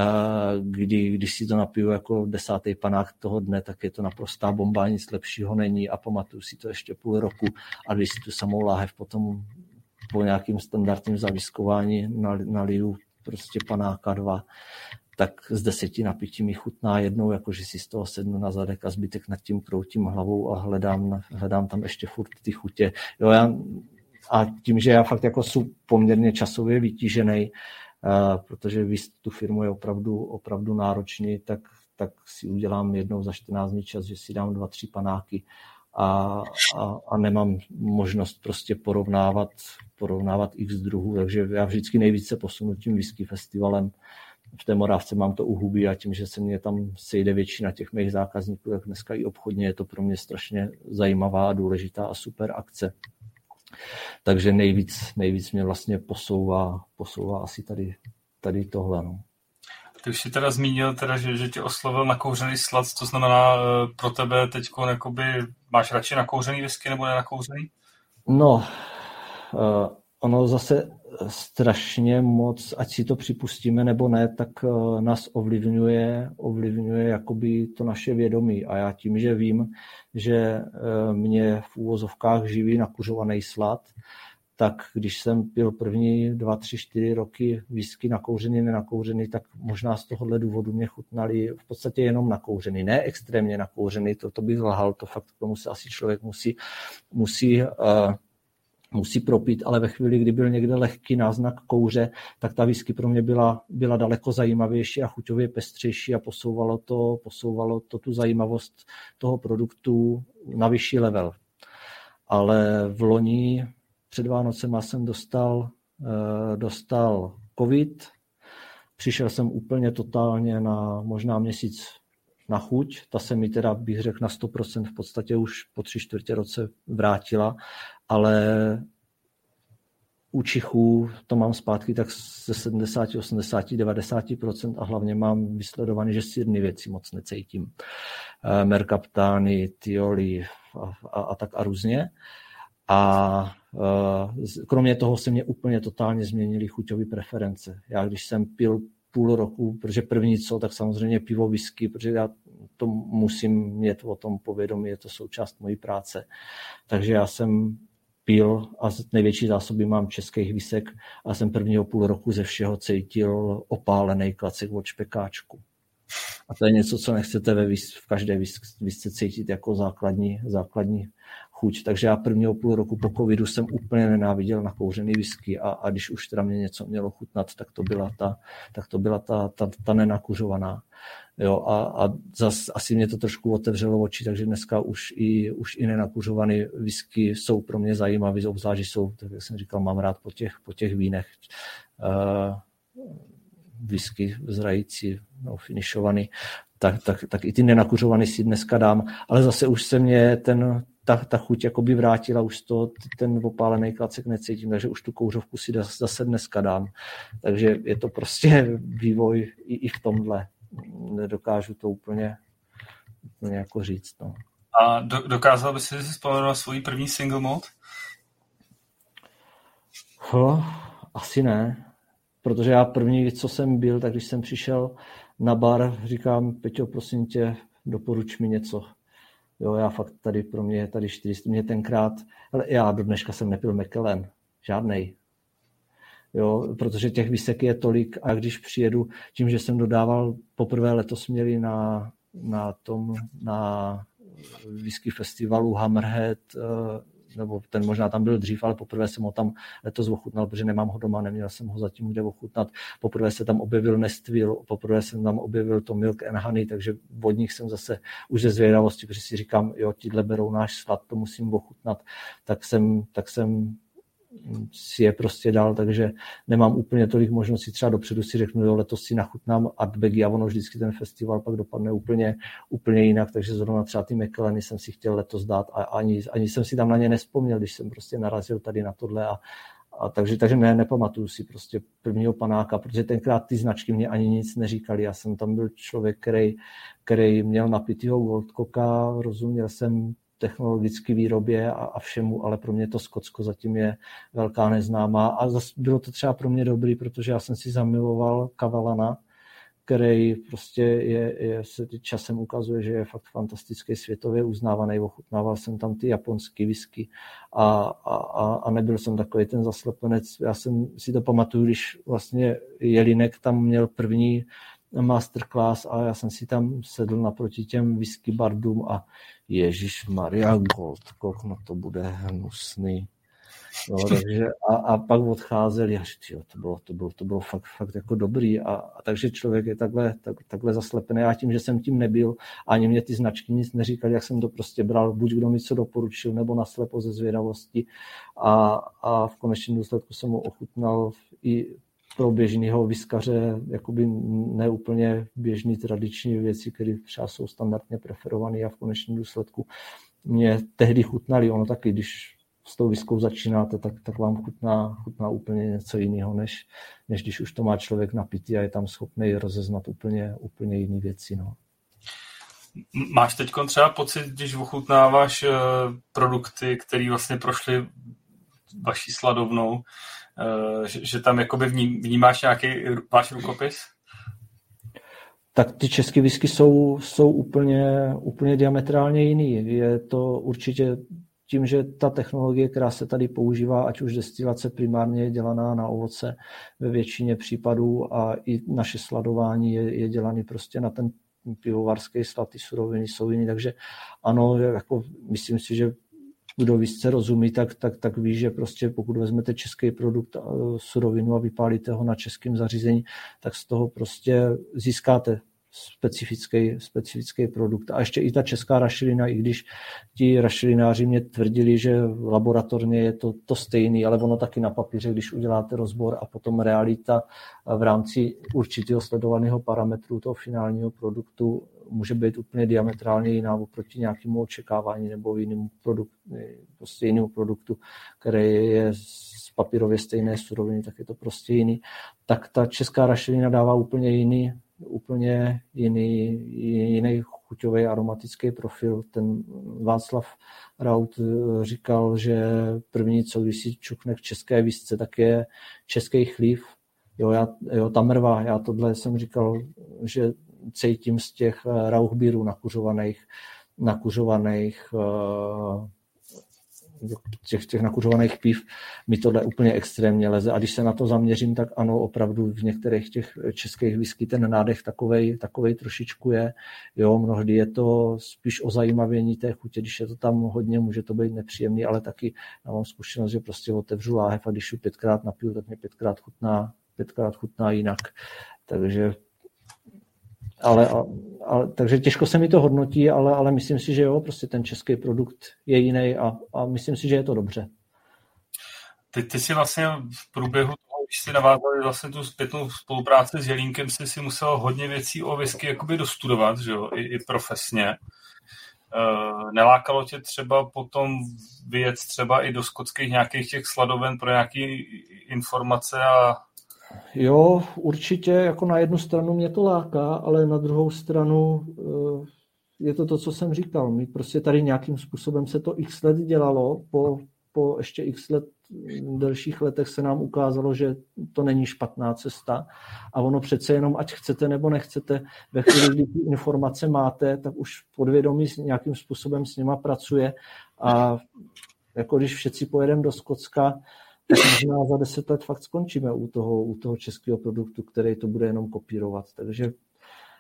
Speaker 2: kdy, když si to napiju jako desátý panák toho dne, tak je to naprostá bomba, nic lepšího není a pamatuju si to ještě půl roku a když si tu samou láhev potom po nějakým standardním zaviskování naliju prostě panáka dva, tak z deseti napití mi chutná jednou, jakože si z toho sednu na zadek a zbytek nad tím kroutím hlavou a hledám, hledám tam ještě furt ty chutě. Jo, já a tím, že já fakt jako jsem poměrně časově vytížený, uh, protože víc tu firmu je opravdu, opravdu náročný, tak, tak si udělám jednou za 14 dní čas, že si dám dva, tři panáky a, a, a nemám možnost prostě porovnávat, porovnávat x druhů, takže já vždycky nejvíce posunu tím whisky festivalem. V té Morávce mám to uhubí a tím, že se mě tam sejde většina těch mých zákazníků, tak dneska i obchodně je to pro mě strašně zajímavá, důležitá a super akce. Takže nejvíc, nejvíc mě vlastně posouvá, posouvá asi tady, tady tohle. No.
Speaker 1: Ty už jsi teda zmínil, teda, že, že tě oslovil nakouřený slad, to znamená eh, pro tebe teď máš radši nakouřený whisky nebo nenakouřený?
Speaker 2: No, uh, ono zase strašně moc, ať si to připustíme nebo ne, tak uh, nás ovlivňuje, ovlivňuje jakoby to naše vědomí. A já tím, že vím, že uh, mě v úvozovkách živí nakuřovaný slad, tak když jsem pil první dva, tři, čtyři roky whisky nakouřený, nenakouřený, tak možná z tohohle důvodu mě chutnali v podstatě jenom nakouřený, ne extrémně nakouřený, to, to bych lhal, to fakt k tomu se asi člověk musí, musí uh, musí propít, ale ve chvíli, kdy byl někde lehký náznak kouře, tak ta whisky pro mě byla, byla daleko zajímavější a chuťově pestřejší a posouvalo to, posouvalo to tu zajímavost toho produktu na vyšší level. Ale v loni před Vánocem jsem dostal, eh, dostal covid, přišel jsem úplně totálně na možná měsíc na chuť, ta se mi teda, bych řekl, na 100% v podstatě už po tři čtvrtě roce vrátila, ale u Čichů to mám zpátky tak ze 70, 80, 90% a hlavně mám vysledovaný, že sírny věci moc necítím. Eh, Merkaptány, Tioli a, a, a tak a různě. A Eh, kromě toho se mě úplně totálně změnily chuťové preference. Já když jsem pil půl roku, protože první co, tak samozřejmě pivo, whisky, protože já to musím mít o tom povědomí, je to součást mojí práce. Takže já jsem pil a největší zásoby mám českých výsek a jsem prvního půl roku ze všeho cítil opálený klacek od špekáčku. A to je něco, co nechcete ve výs, v každé výsce cítit jako základní, základní chuť. Takže já prvního půl roku po covidu jsem úplně nenáviděl na kouřený whisky a, a když už teda mě něco mělo chutnat, tak to byla ta, tak to byla ta, ta, ta nenakuřovaná. Jo, a, a zas asi mě to trošku otevřelo oči, takže dneska už i, už i nenakuřované whisky jsou pro mě zajímavé, obzvlášť jsou, tak jak jsem říkal, mám rád po těch, po těch vínech. Uh, whisky zrající, no, finišovaný, tak, tak, tak i ty nenakuřovaný si dneska dám, ale zase už se mě ten, ta, ta chuť jakoby vrátila, už to, ten opálený klacek necítím, takže už tu kouřovku si zase dneska dám. Takže je to prostě vývoj i, i v tomhle. Nedokážu to úplně, úplně jako říct. No.
Speaker 1: A do, dokázal bys si vzpomenout na svůj první single mod?
Speaker 2: Ho, asi ne, protože já první, co jsem byl, tak když jsem přišel na bar, říkám, Peťo, prosím tě, doporuč mi něco. Jo, já fakt tady pro mě tady 400, mě tenkrát, ale já do dneška jsem nepil McKellen, žádnej. Jo, protože těch výsek je tolik a když přijedu, tím, že jsem dodával, poprvé letos měli na, na tom, na whisky festivalu Hammerhead eh, nebo ten možná tam byl dřív, ale poprvé jsem ho tam letos ochutnal, protože nemám ho doma, neměl jsem ho zatím kde ochutnat. Poprvé se tam objevil Nestvil, poprvé jsem tam objevil to Milk and Honey, takže od nich jsem zase už ze zvědavosti, protože si říkám, jo, tíhle berou náš slad, to musím ochutnat, tak jsem, tak jsem si je prostě dal, takže nemám úplně tolik možností. Třeba dopředu si řeknu, jo, letos si nachutnám Artbagy a ono vždycky ten festival pak dopadne úplně, úplně jinak, takže zrovna třeba ty McKelleny jsem si chtěl letos dát a ani, ani jsem si tam na ně nespomněl, když jsem prostě narazil tady na tohle a, a takže, takže ne, nepamatuju si prostě prvního panáka, protože tenkrát ty značky mě ani nic neříkali. Já jsem tam byl člověk, který, který měl napitýho Goldcocka, rozuměl jsem technologické výrobě a, a všemu, ale pro mě to Skotsko zatím je velká neznámá a zase bylo to třeba pro mě dobrý, protože já jsem si zamiloval Kavalana, který prostě je, je, se časem ukazuje, že je fakt fantastický světově uznávaný. Ochutnával jsem tam ty japonský whisky a, a, a nebyl jsem takový ten zaslepenec. Já jsem si to pamatuju, když vlastně Jelinek tam měl první masterclass a já jsem si tam sedl naproti těm whisky bardům a Ježíš Maria Goldcock, no to bude hnusný. No, takže a, a, pak odcházeli a říkali, to bylo, to bylo, to bylo fakt, fakt jako dobrý a, a takže člověk je takhle, tak, takhle zaslepený. A tím, že jsem tím nebyl, ani mě ty značky nic neříkali, jak jsem to prostě bral, buď kdo mi co doporučil, nebo naslepo ze zvědavosti. A, a v konečném důsledku jsem ho ochutnal i pro běžného vyskaře jakoby neúplně běžný tradiční věci, které třeba jsou standardně preferované a v konečném důsledku mě tehdy chutnali. Ono taky, když s tou viskou začínáte, tak, tak vám chutná, chutná úplně něco jiného, než, než když už to má člověk napitý a je tam schopný rozeznat úplně, úplně jiné věci. No.
Speaker 1: Máš teď třeba pocit, když ochutnáváš uh, produkty, které vlastně prošly vaší sladovnou, že, že tam jakoby vnímáš nějaký váš rukopis?
Speaker 2: Tak ty české whisky jsou, jsou úplně, úplně diametrálně jiný. Je to určitě tím, že ta technologie, která se tady používá, ať už destilace primárně je dělaná na ovoce ve většině případů a i naše sladování je, je dělané prostě na ten pivovarský slad, ty suroviny jsou jiný, takže ano, jako myslím si, že kdo více rozumí, tak, tak, tak ví, že prostě pokud vezmete český produkt, surovinu a vypálíte ho na českém zařízení, tak z toho prostě získáte specifický, specifický produkt. A ještě i ta česká rašelina, i když ti rašelináři mě tvrdili, že laboratorně je to, to stejný, ale ono taky na papíře, když uděláte rozbor a potom realita v rámci určitého sledovaného parametru toho finálního produktu může být úplně diametrálně jiná oproti nějakému očekávání nebo jinému produktu, prostě jinému produktu, který je z papírově stejné suroviny, tak je to prostě jiný. Tak ta česká rašelina dává úplně jiný úplně jiný, jiný chuťový aromatický profil. Ten Václav Raut eh, říkal, že první, co když si čukne k české výzce, tak je český chlív. Jo, já, jo, ta mrva, já tohle jsem říkal, že cítím z těch eh, rauchbírů nakuřovaných, nakuřovaných uh, těch, těch nakuřovaných piv mi tohle úplně extrémně leze. A když se na to zaměřím, tak ano, opravdu v některých těch českých whisky ten nádech takovej, takovej trošičku je. Jo, mnohdy je to spíš o zajímavění té chutě, když je to tam hodně, může to být nepříjemný, ale taky já mám zkušenost, že prostě otevřu láhev a když ju pětkrát napiju, tak mě pětkrát chutná, pětkrát chutná jinak. Takže ale, ale, takže těžko se mi to hodnotí, ale, ale myslím si, že jo, prostě ten český produkt je jiný a, a myslím si, že je to dobře.
Speaker 1: Ty, ty si vlastně v průběhu toho, když si navázali vlastně tu zpětnou spolupráci s Jelínkem, si si musel hodně věcí o whisky jakoby dostudovat, že jo, i, i profesně. Uh, nelákalo tě třeba potom vyjet třeba i do skotských nějakých těch sladoven pro nějaké informace a
Speaker 2: Jo, určitě jako na jednu stranu mě to láká, ale na druhou stranu eh, je to to, co jsem říkal. My prostě tady nějakým způsobem se to x let dělalo, po, po ještě x let delších letech se nám ukázalo, že to není špatná cesta. A ono přece jenom, ať chcete nebo nechcete, ve chvíli, kdy ty informace máte, tak už podvědomí nějakým způsobem s nima pracuje. A jako když všetci pojedeme do Skotska, tak možná za deset let fakt skončíme u toho, u toho českého produktu, který to bude jenom kopírovat. Takže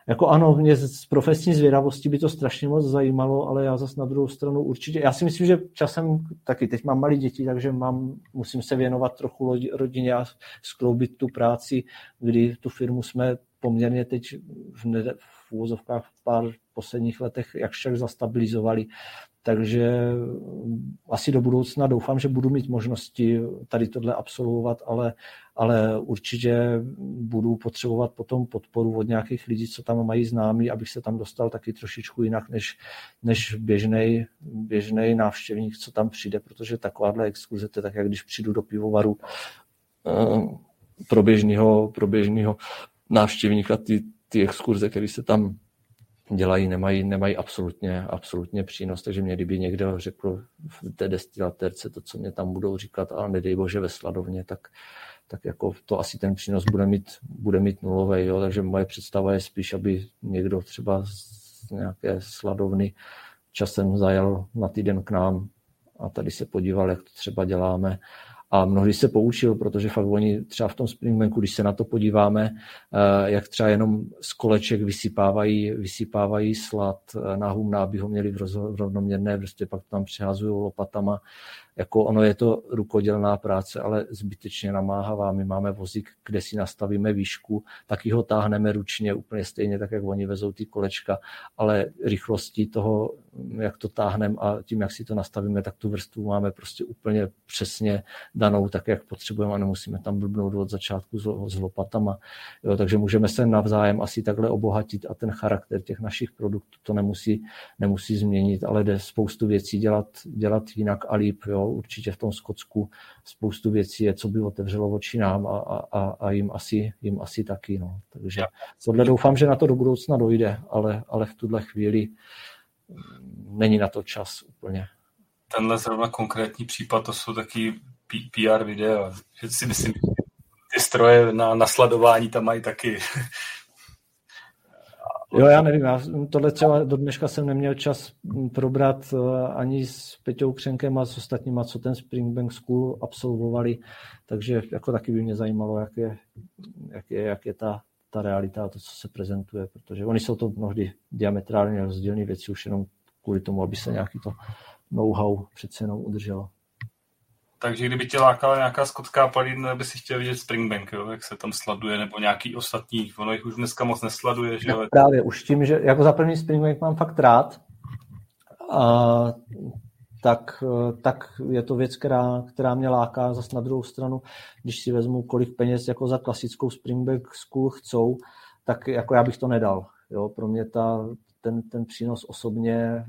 Speaker 2: jako ano, mě z profesní zvědavosti by to strašně moc zajímalo, ale já zase na druhou stranu určitě, já si myslím, že časem taky, teď mám malé děti, takže mám, musím se věnovat trochu rodině a skloubit tu práci, kdy tu firmu jsme poměrně teď v, ne, v úvozovkách v pár posledních letech jakž však zastabilizovali, takže asi do budoucna doufám, že budu mít možnosti tady tohle absolvovat, ale, ale určitě budu potřebovat potom podporu od nějakých lidí, co tam mají známí, abych se tam dostal taky trošičku jinak než, než běžný běžnej návštěvník, co tam přijde, protože takováhle exkurze, to je tak, jak když přijdu do pivovaru eh, pro běžného, pro běžného návštěvníka, ty, ty exkurze, které se tam dělají, nemají, nemají absolutně, absolutně přínos, takže mě kdyby někdo řekl v té destilatérce to, co mě tam budou říkat, ale nedej bože ve sladovně, tak, tak jako to asi ten přínos bude mít, bude mít nulový, jo? takže moje představa je spíš, aby někdo třeba z nějaké sladovny časem zajel na týden k nám a tady se podíval, jak to třeba děláme a mnohdy se poučil, protože fakt oni třeba v tom Springbanku, když se na to podíváme, eh, jak třeba jenom z koleček vysypávají, vysypávají slad eh, na humna, aby ho měli v rovnoměrné vrstvě, pak tam přehazují lopatama jako ono je to rukodělná práce, ale zbytečně namáhavá. My máme vozík, kde si nastavíme výšku, taky ho táhneme ručně úplně stejně, tak jak oni vezou ty kolečka, ale rychlostí toho, jak to táhneme a tím, jak si to nastavíme, tak tu vrstvu máme prostě úplně přesně danou, tak jak potřebujeme a nemusíme tam blbnout od začátku s, lopatama. Jo, takže můžeme se navzájem asi takhle obohatit a ten charakter těch našich produktů to nemusí, nemusí změnit, ale jde spoustu věcí dělat, dělat jinak a líp. Jo Jo, určitě v tom Skotsku spoustu věcí je, co by otevřelo oči nám a, a, a jim, asi, jim asi taky. No. Takže tohle doufám, že na to do budoucna dojde, ale, ale v tuhle chvíli mm, není na to čas úplně.
Speaker 1: Tenhle zrovna konkrétní případ, to jsou taky PR videa, že si myslím, ty stroje na nasledování tam mají taky
Speaker 2: Jo, já nevím, já tohle třeba do dneška jsem neměl čas probrat eh, ani s Peťou Křenkem a s ostatníma, co ten Springbank School absolvovali, takže jako taky by mě zajímalo, jak je, jak je, jak je ta, ta realita a to, co se prezentuje, protože oni jsou to mnohdy diametrálně rozdílné věci už jenom kvůli tomu, aby se nějaký to know-how přece jenom udrželo.
Speaker 1: Takže kdyby tě lákala nějaká skotská palídna, by si chtěl vidět Springbank, jo? jak se tam sladuje, nebo nějaký ostatní. Ono jich už dneska moc nesladuje. Že?
Speaker 2: No, právě, už tím, že jako za první Springbank mám fakt rád, a, tak, tak je to věc, která, která mě láká. Zase na druhou stranu, když si vezmu, kolik peněz jako za klasickou Springbank School chcou, tak jako já bych to nedal. Jo? Pro mě ta, ten, ten přínos osobně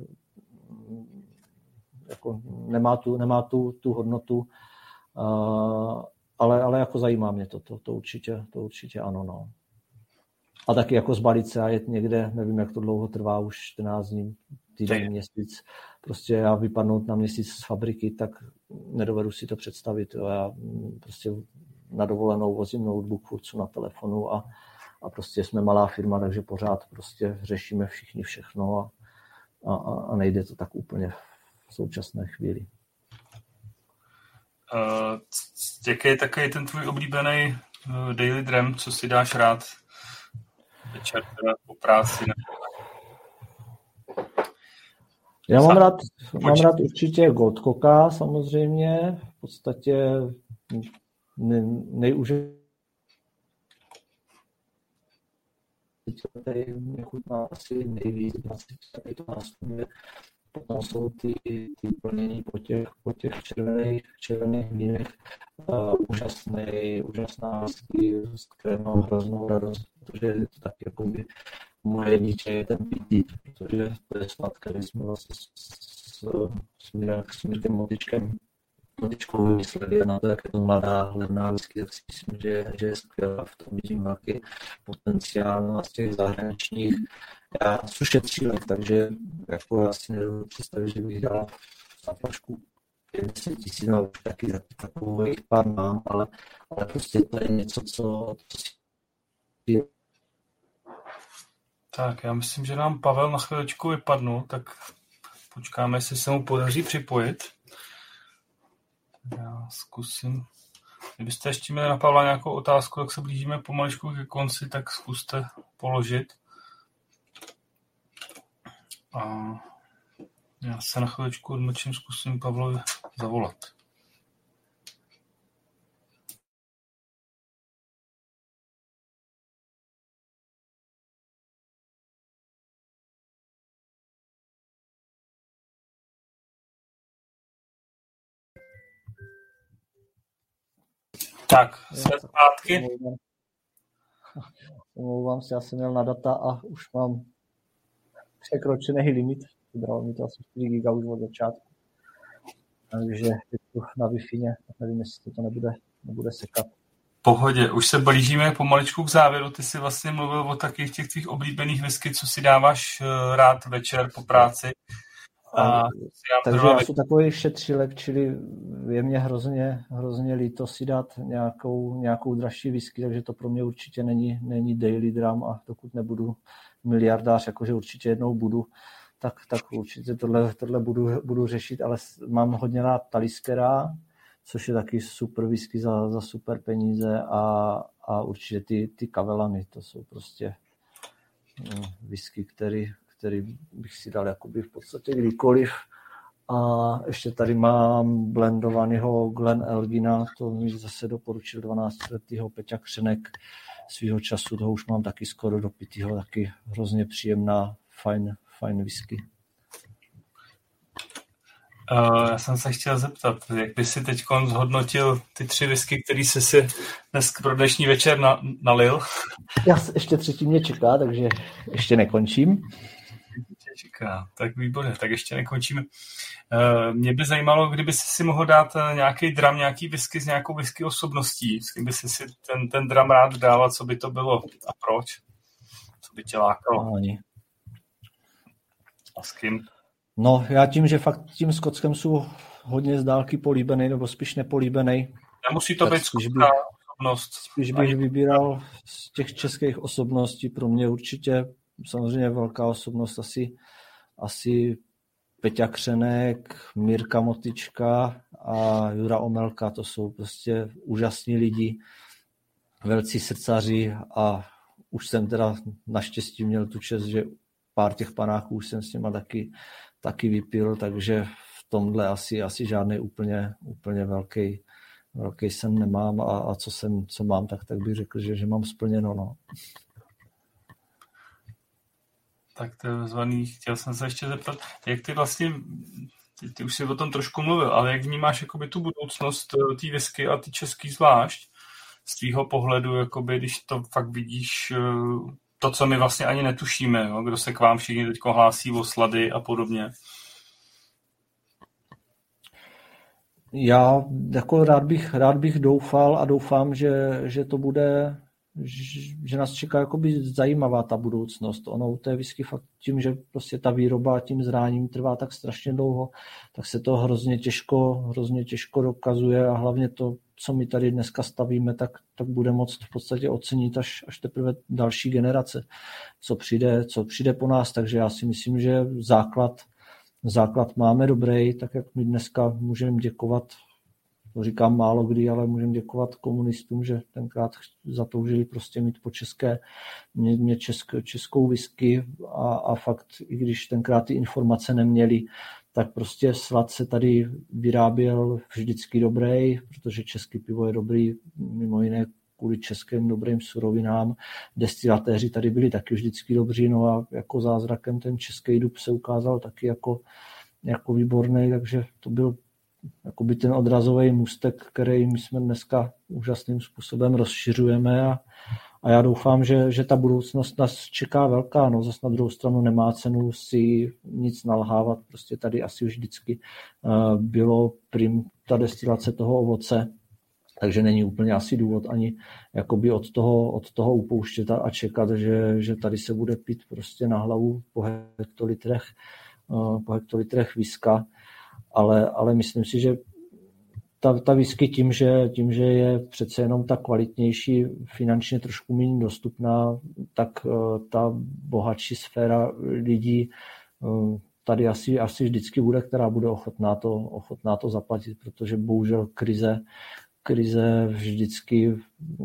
Speaker 2: jako nemá tu, nemá tu, tu hodnotu, uh, ale, ale jako zajímá mě to, to, to, určitě, to určitě ano. No. A taky jako zbalit se a jet někde, nevím, jak to dlouho trvá, už 14 dní, týden, měsíc, prostě já vypadnout na měsíc z fabriky, tak nedovedu si to představit. Jo. Já prostě na dovolenou vozím notebook furt na telefonu a, a prostě jsme malá firma, takže pořád prostě řešíme všichni všechno a, a, a nejde to tak úplně v současné chvíli.
Speaker 1: Uh, jaký je takový ten tvůj oblíbený uh, daily dram, co si dáš rád večer teda po práci? Ne?
Speaker 2: Já mám rád, mám rád určitě Gold Coca samozřejmě, v podstatě ne, nejúžasnější tady mě chutná asi nejvíc, tady to nastupuje potom jsou ty, ty plnění po těch, po těch červených, červených vínech uh, úžasný, úžasná whisky, z které mám hroznou radost, protože je to tak jako by moje dítě je ten pití, protože to je sladké, my jsme vlastně s, s, s, s Mirkem Motičkem Motičkou vymysleli na to, jak je to mladá, levná whisky, tak si myslím, že, že je skvělá, v tom vidím nějaký potenciál no z těch zahraničních já jsem šetřílek, takže jako já si nedovedu představit, že bych dal za flašku 50 tisíc, no už taky takových pár mám, ale, ale prostě to je něco, co, co si
Speaker 1: tak, já myslím, že nám Pavel na chvíličku vypadnul, tak počkáme, jestli se mu podaří připojit. Já zkusím. Kdybyste ještě měli na Pavla nějakou otázku, tak se blížíme pomaličku ke konci, tak zkuste položit. A já se na chviličku odmlčím, zkusím Pavlovi zavolat. Tak, jsme zpátky.
Speaker 2: Omlouvám se, já jsem měl na data a už mám překročený limit. Vybralo mi to asi 4 giga už od začátku. Takže na wi nevím, jestli to nebude, nebude sekat.
Speaker 1: Pohodě, už se blížíme pomaličku k závěru. Ty jsi vlastně mluvil o takových těch tvých oblíbených whisky, co si dáváš eh, rád večer po práci.
Speaker 2: A, takže já jsem takový šetřilek, čili je mě hrozně, hrozně líto si dát nějakou, nějakou dražší whisky, takže to pro mě určitě není, není daily dram a dokud nebudu miliardář, jakože určitě jednou budu, tak, tak určitě tohle, tohle budu, budu řešit, ale mám hodně rád Taliskera, což je taky super whisky za, za super peníze a, a určitě ty, ty kavelany, to jsou prostě no, whisky, který, který bych si dal jakoby v podstatě kdykoliv. A ještě tady mám blendovaného Glen Elgina, to mi zase doporučil 12-letýho Peťa Křenek, svého času, toho už mám taky skoro dopitýho, taky hrozně příjemná, fajn, fajn whisky.
Speaker 1: Uh, já jsem se chtěl zeptat, jak by si teď zhodnotil ty tři whisky, které jsi si dnes pro dnešní večer na, nalil?
Speaker 2: Já ještě třetí mě čeká, takže ještě nekončím.
Speaker 1: Čeká. Tak výborně, tak ještě nekončíme. Eh, mě by zajímalo, kdyby si si mohl dát eh, nějaký dram, nějaký whisky s nějakou whisky osobností, s kým by si si ten, ten dram rád dával, co by to bylo a proč? Co by tě lákalo?
Speaker 2: Ani.
Speaker 1: A s kým?
Speaker 2: No, já tím, že fakt tím Skotskem jsou hodně z dálky políbený, nebo spíš nepolíbený.
Speaker 1: Nemusí to být
Speaker 2: spíš, by, osobnost. Spíš bych vybíral z těch českých osobností, pro mě určitě samozřejmě velká osobnost asi, asi Peťa Křenek, Mirka Motička a Jura Omelka, to jsou prostě úžasní lidi, velcí srdcaři a už jsem teda naštěstí měl tu čest, že pár těch panáků už jsem s nima taky, taky vypil, takže v tomhle asi, asi žádný úplně, úplně velký, velký sen nemám a, a co, jsem, co mám, tak, tak bych řekl, že, že mám splněno. No.
Speaker 1: Tak to zvaný. Chtěl jsem se ještě zeptat, jak ty vlastně, ty, ty už si o tom trošku mluvil, ale jak vnímáš jakoby tu budoucnost eh, té whisky a ty český zvlášť z tvýho pohledu, jakoby, když to fakt vidíš, eh, to, co my vlastně ani netušíme, jo? kdo se k vám všichni teď hlásí o slady a podobně.
Speaker 2: Já jako rád bych, rád bych doufal a doufám, že, že to bude že nás čeká jakoby zajímavá ta budoucnost. Ono u té whisky fakt tím, že prostě ta výroba tím zráním trvá tak strašně dlouho, tak se to hrozně těžko, hrozně těžko dokazuje a hlavně to, co my tady dneska stavíme, tak, tak bude moct v podstatě ocenit až, až teprve další generace, co přijde, co přijde po nás. Takže já si myslím, že základ, základ máme dobrý, tak jak my dneska můžeme děkovat to říkám málo kdy, ale můžeme děkovat komunistům, že tenkrát zatoužili prostě mít po české, mě, mě česk, českou whisky a, a fakt, i když tenkrát ty informace neměli, tak prostě slad se tady vyráběl vždycky dobrý, protože český pivo je dobrý mimo jiné kvůli českým dobrým surovinám. Destilatéři tady byli taky vždycky dobří, no a jako zázrakem ten český dub se ukázal taky jako, jako výborný, takže to byl jakoby ten odrazový můstek, který my jsme dneska úžasným způsobem rozšiřujeme a, a já doufám, že, že ta budoucnost nás čeká velká. No, zase na druhou stranu nemá cenu si nic nalhávat. Prostě tady asi už vždycky uh, bylo prim ta destilace toho ovoce, takže není úplně asi důvod ani jakoby od toho, od toho upouštět a čekat, že, že tady se bude pít prostě na hlavu po hektolitrech, uh, po hektolitrech viska ale, ale myslím si, že ta, ta whisky tím že, tím, že je přece jenom ta kvalitnější, finančně trošku méně dostupná, tak uh, ta bohatší sféra lidí uh, tady asi, asi vždycky bude, která bude ochotná to, ochotná to zaplatit, protože bohužel krize, krize vždycky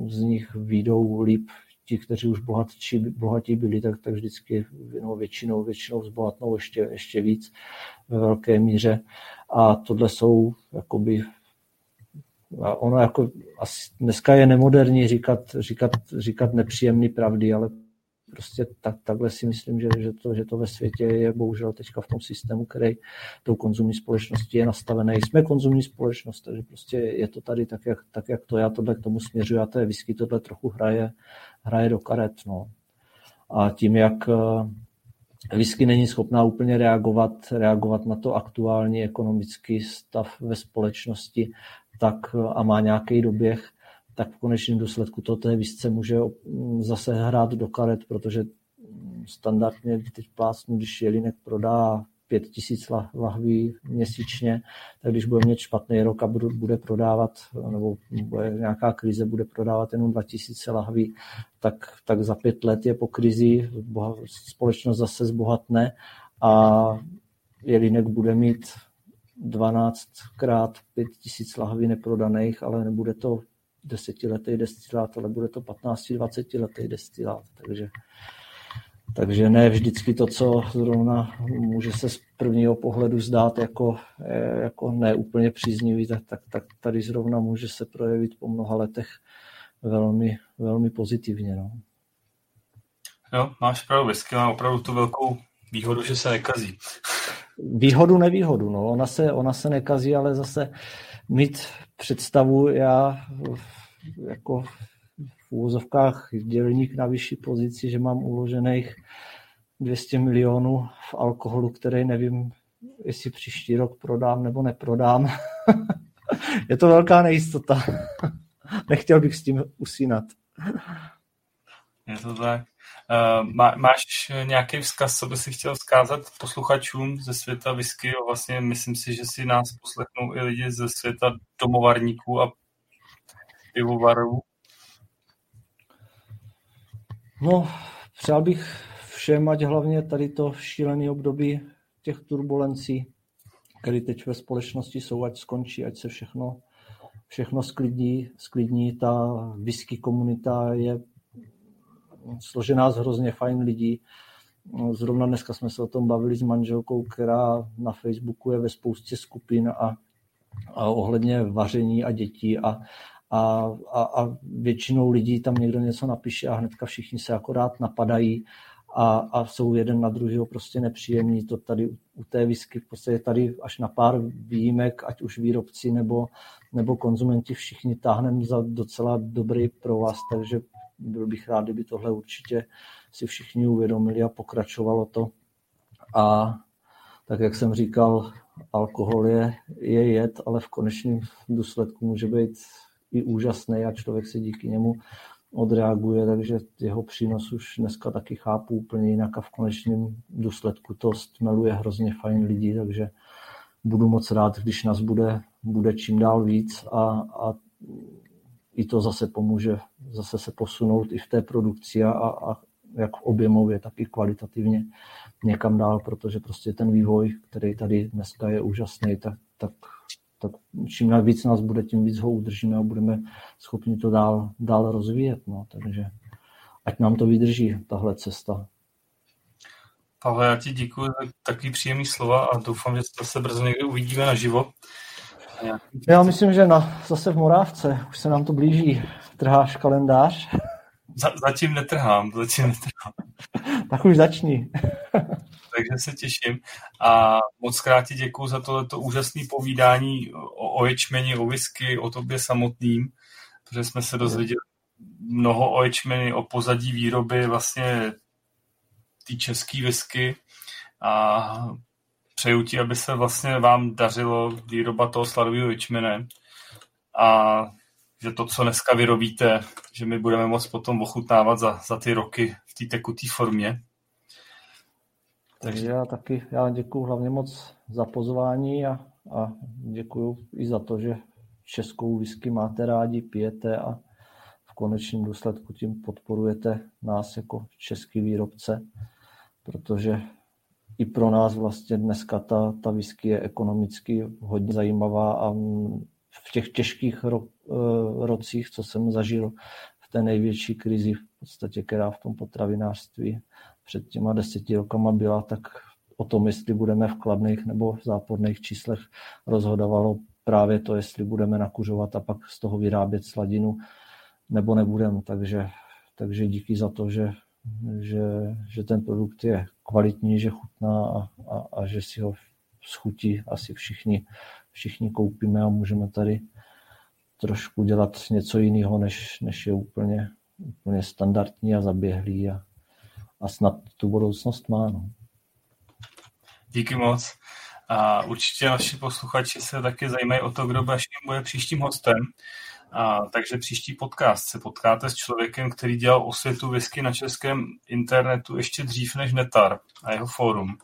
Speaker 2: z nich výjdou líp ti, kteří už bohatší, bohatí byli, tak, tak vždycky no, většinou, většinou zbohatnou ještě, ještě víc ve velké míře. A tohle jsou jakoby a ono jako asi dneska je nemoderní říkat, říkat, říkat nepříjemné pravdy, ale prostě tak, takhle si myslím, že, že, to, že to ve světě je bohužel teďka v tom systému, který tou konzumní společností je nastavený. Jsme konzumní společnost, takže prostě je to tady tak, jak, tak, jak to já tohle k tomu směřuji a to je whisky tohle trochu hraje, hraje do karet. No. A tím, jak eh, whisky není schopná úplně reagovat, reagovat na to aktuální ekonomický stav ve společnosti, tak a má nějaký doběh, tak v konečném důsledku to té výzce může zase hrát do karet, protože standardně teď plácnu, když Jelinek prodá pět tisíc lahví měsíčně, tak když bude mít špatný rok a bude prodávat, nebo bude nějaká krize, bude prodávat jenom 2000 lahví, tak, tak za pět let je po krizi, společnost zase zbohatne a Jelinek bude mít 12 krát 5000 lahví neprodaných, ale nebude to desetiletý destilát, ale bude to 15-20 letý destilát. Takže, takže ne vždycky to, co zrovna může se z prvního pohledu zdát jako, eh, jako neúplně příznivý, tak, tak, tak tady zrovna může se projevit po mnoha letech velmi, velmi pozitivně. No.
Speaker 1: Jo, máš pravdu, whisky má opravdu tu velkou výhodu, že se nekazí.
Speaker 2: Výhodu, nevýhodu, no. Ona se, ona se nekazí, ale zase mít představu, já jako v úvozovkách dělník na vyšší pozici, že mám uložených 200 milionů v alkoholu, který nevím, jestli příští rok prodám nebo neprodám. je to velká nejistota. Nechtěl bych s tím usínat.
Speaker 1: Je to tak. Uh, má, máš nějaký vzkaz, co by si chtěl vzkázat posluchačům ze světa whisky? Vlastně myslím si, že si nás poslechnou i lidi ze světa domovarníků a pivovarů.
Speaker 2: No, přál bych všem, ať hlavně tady to šílené období těch turbulencí, které teď ve společnosti jsou, ať skončí, ať se všechno, všechno sklidní, sklidní. Ta whisky komunita je složená z hrozně fajn lidí. Zrovna dneska jsme se o tom bavili s manželkou, která na Facebooku je ve spoustě skupin a, a ohledně vaření a dětí a, a, a, a většinou lidí tam někdo něco napíše a hnedka všichni se akorát napadají a, a jsou jeden na druhého prostě nepříjemní. To tady u té whisky v podstatě tady až na pár výjimek, ať už výrobci nebo, nebo konzumenti, všichni táhneme za docela dobrý pro vás, takže byl bych rád, kdyby tohle určitě si všichni uvědomili a pokračovalo to. A tak, jak jsem říkal, alkohol je, je jed, ale v konečném důsledku může být i úžasný a člověk si díky němu odreaguje, takže jeho přínos už dneska taky chápu úplně jinak a v konečném důsledku to stmeluje hrozně fajn lidí, takže budu moc rád, když nás bude, bude čím dál víc a, a i to zase pomůže zase se posunout i v té produkci a, a jak objemově, tak i kvalitativně někam dál, protože prostě ten vývoj, který tady dneska je úžasný, tak, tak, tak čím víc nás bude, tím víc ho udržíme a budeme schopni to dál, dál rozvíjet. No. Takže ať nám to vydrží, tahle cesta.
Speaker 1: Pavel, já ti děkuji za takový příjemný slova a doufám, že se brzo někdy uvidíme naživo.
Speaker 2: Já myslím, že na, zase v Morávce, už se nám to blíží. Trháš kalendář?
Speaker 1: Za, zatím netrhám, zatím netrhám.
Speaker 2: tak už začni.
Speaker 1: Se těším. A moc krát ti děkuji za tohleto úžasné povídání o, o ječmeni, o whisky, o tobě samotným, protože jsme se dozvěděli mnoho o ječmeni, o pozadí výroby vlastně té české whisky a přeju ti, aby se vlastně vám dařilo výroba toho sladového ječmene a že to, co dneska vyrobíte, že my budeme moct potom ochutnávat za, za ty roky v té tekuté formě.
Speaker 2: Takže já taky, já děkuji hlavně moc za pozvání a, a děkuji i za to, že českou whisky máte rádi, pijete a v konečném důsledku tím podporujete nás jako český výrobce, protože i pro nás vlastně dneska ta, ta whisky je ekonomicky hodně zajímavá a v těch těžkých ro, uh, rocích, co jsem zažil v té největší krizi, v podstatě, která v tom potravinářství před těma deseti rokama byla, tak o tom, jestli budeme v kladných nebo v záporných číslech rozhodovalo právě to, jestli budeme nakuřovat a pak z toho vyrábět sladinu nebo nebudeme. Takže, takže díky za to, že že, že ten produkt je kvalitní, že chutná a, a, a že si ho schutí asi všichni, všichni koupíme a můžeme tady trošku dělat něco jiného, než, než je úplně, úplně standardní a zaběhlý a, a snad tu budoucnost má. No.
Speaker 1: Díky moc. A určitě naši posluchači se taky zajímají o to, kdo bude příštím hostem. A, takže příští podcast se potkáte s člověkem, který dělal osvětu whisky na českém internetu ještě dřív než Netar a jeho fórum.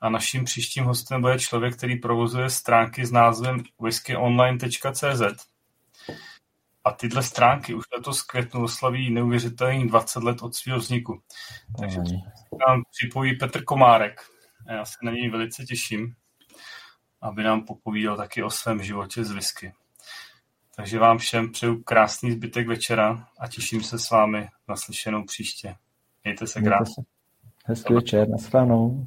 Speaker 1: A naším příštím hostem bude člověk, který provozuje stránky s názvem whiskyonline.cz. A tyhle stránky už letos květnu oslaví neuvěřitelných 20 let od svého vzniku. Takže nám připojí Petr Komárek. A já se na něj velice těším, aby nám popovídal taky o svém životě z whisky. Takže vám všem přeju krásný zbytek večera a těším se s vámi naslyšenou příště. Mějte se krásně.
Speaker 2: Hezký večer, nashledanou.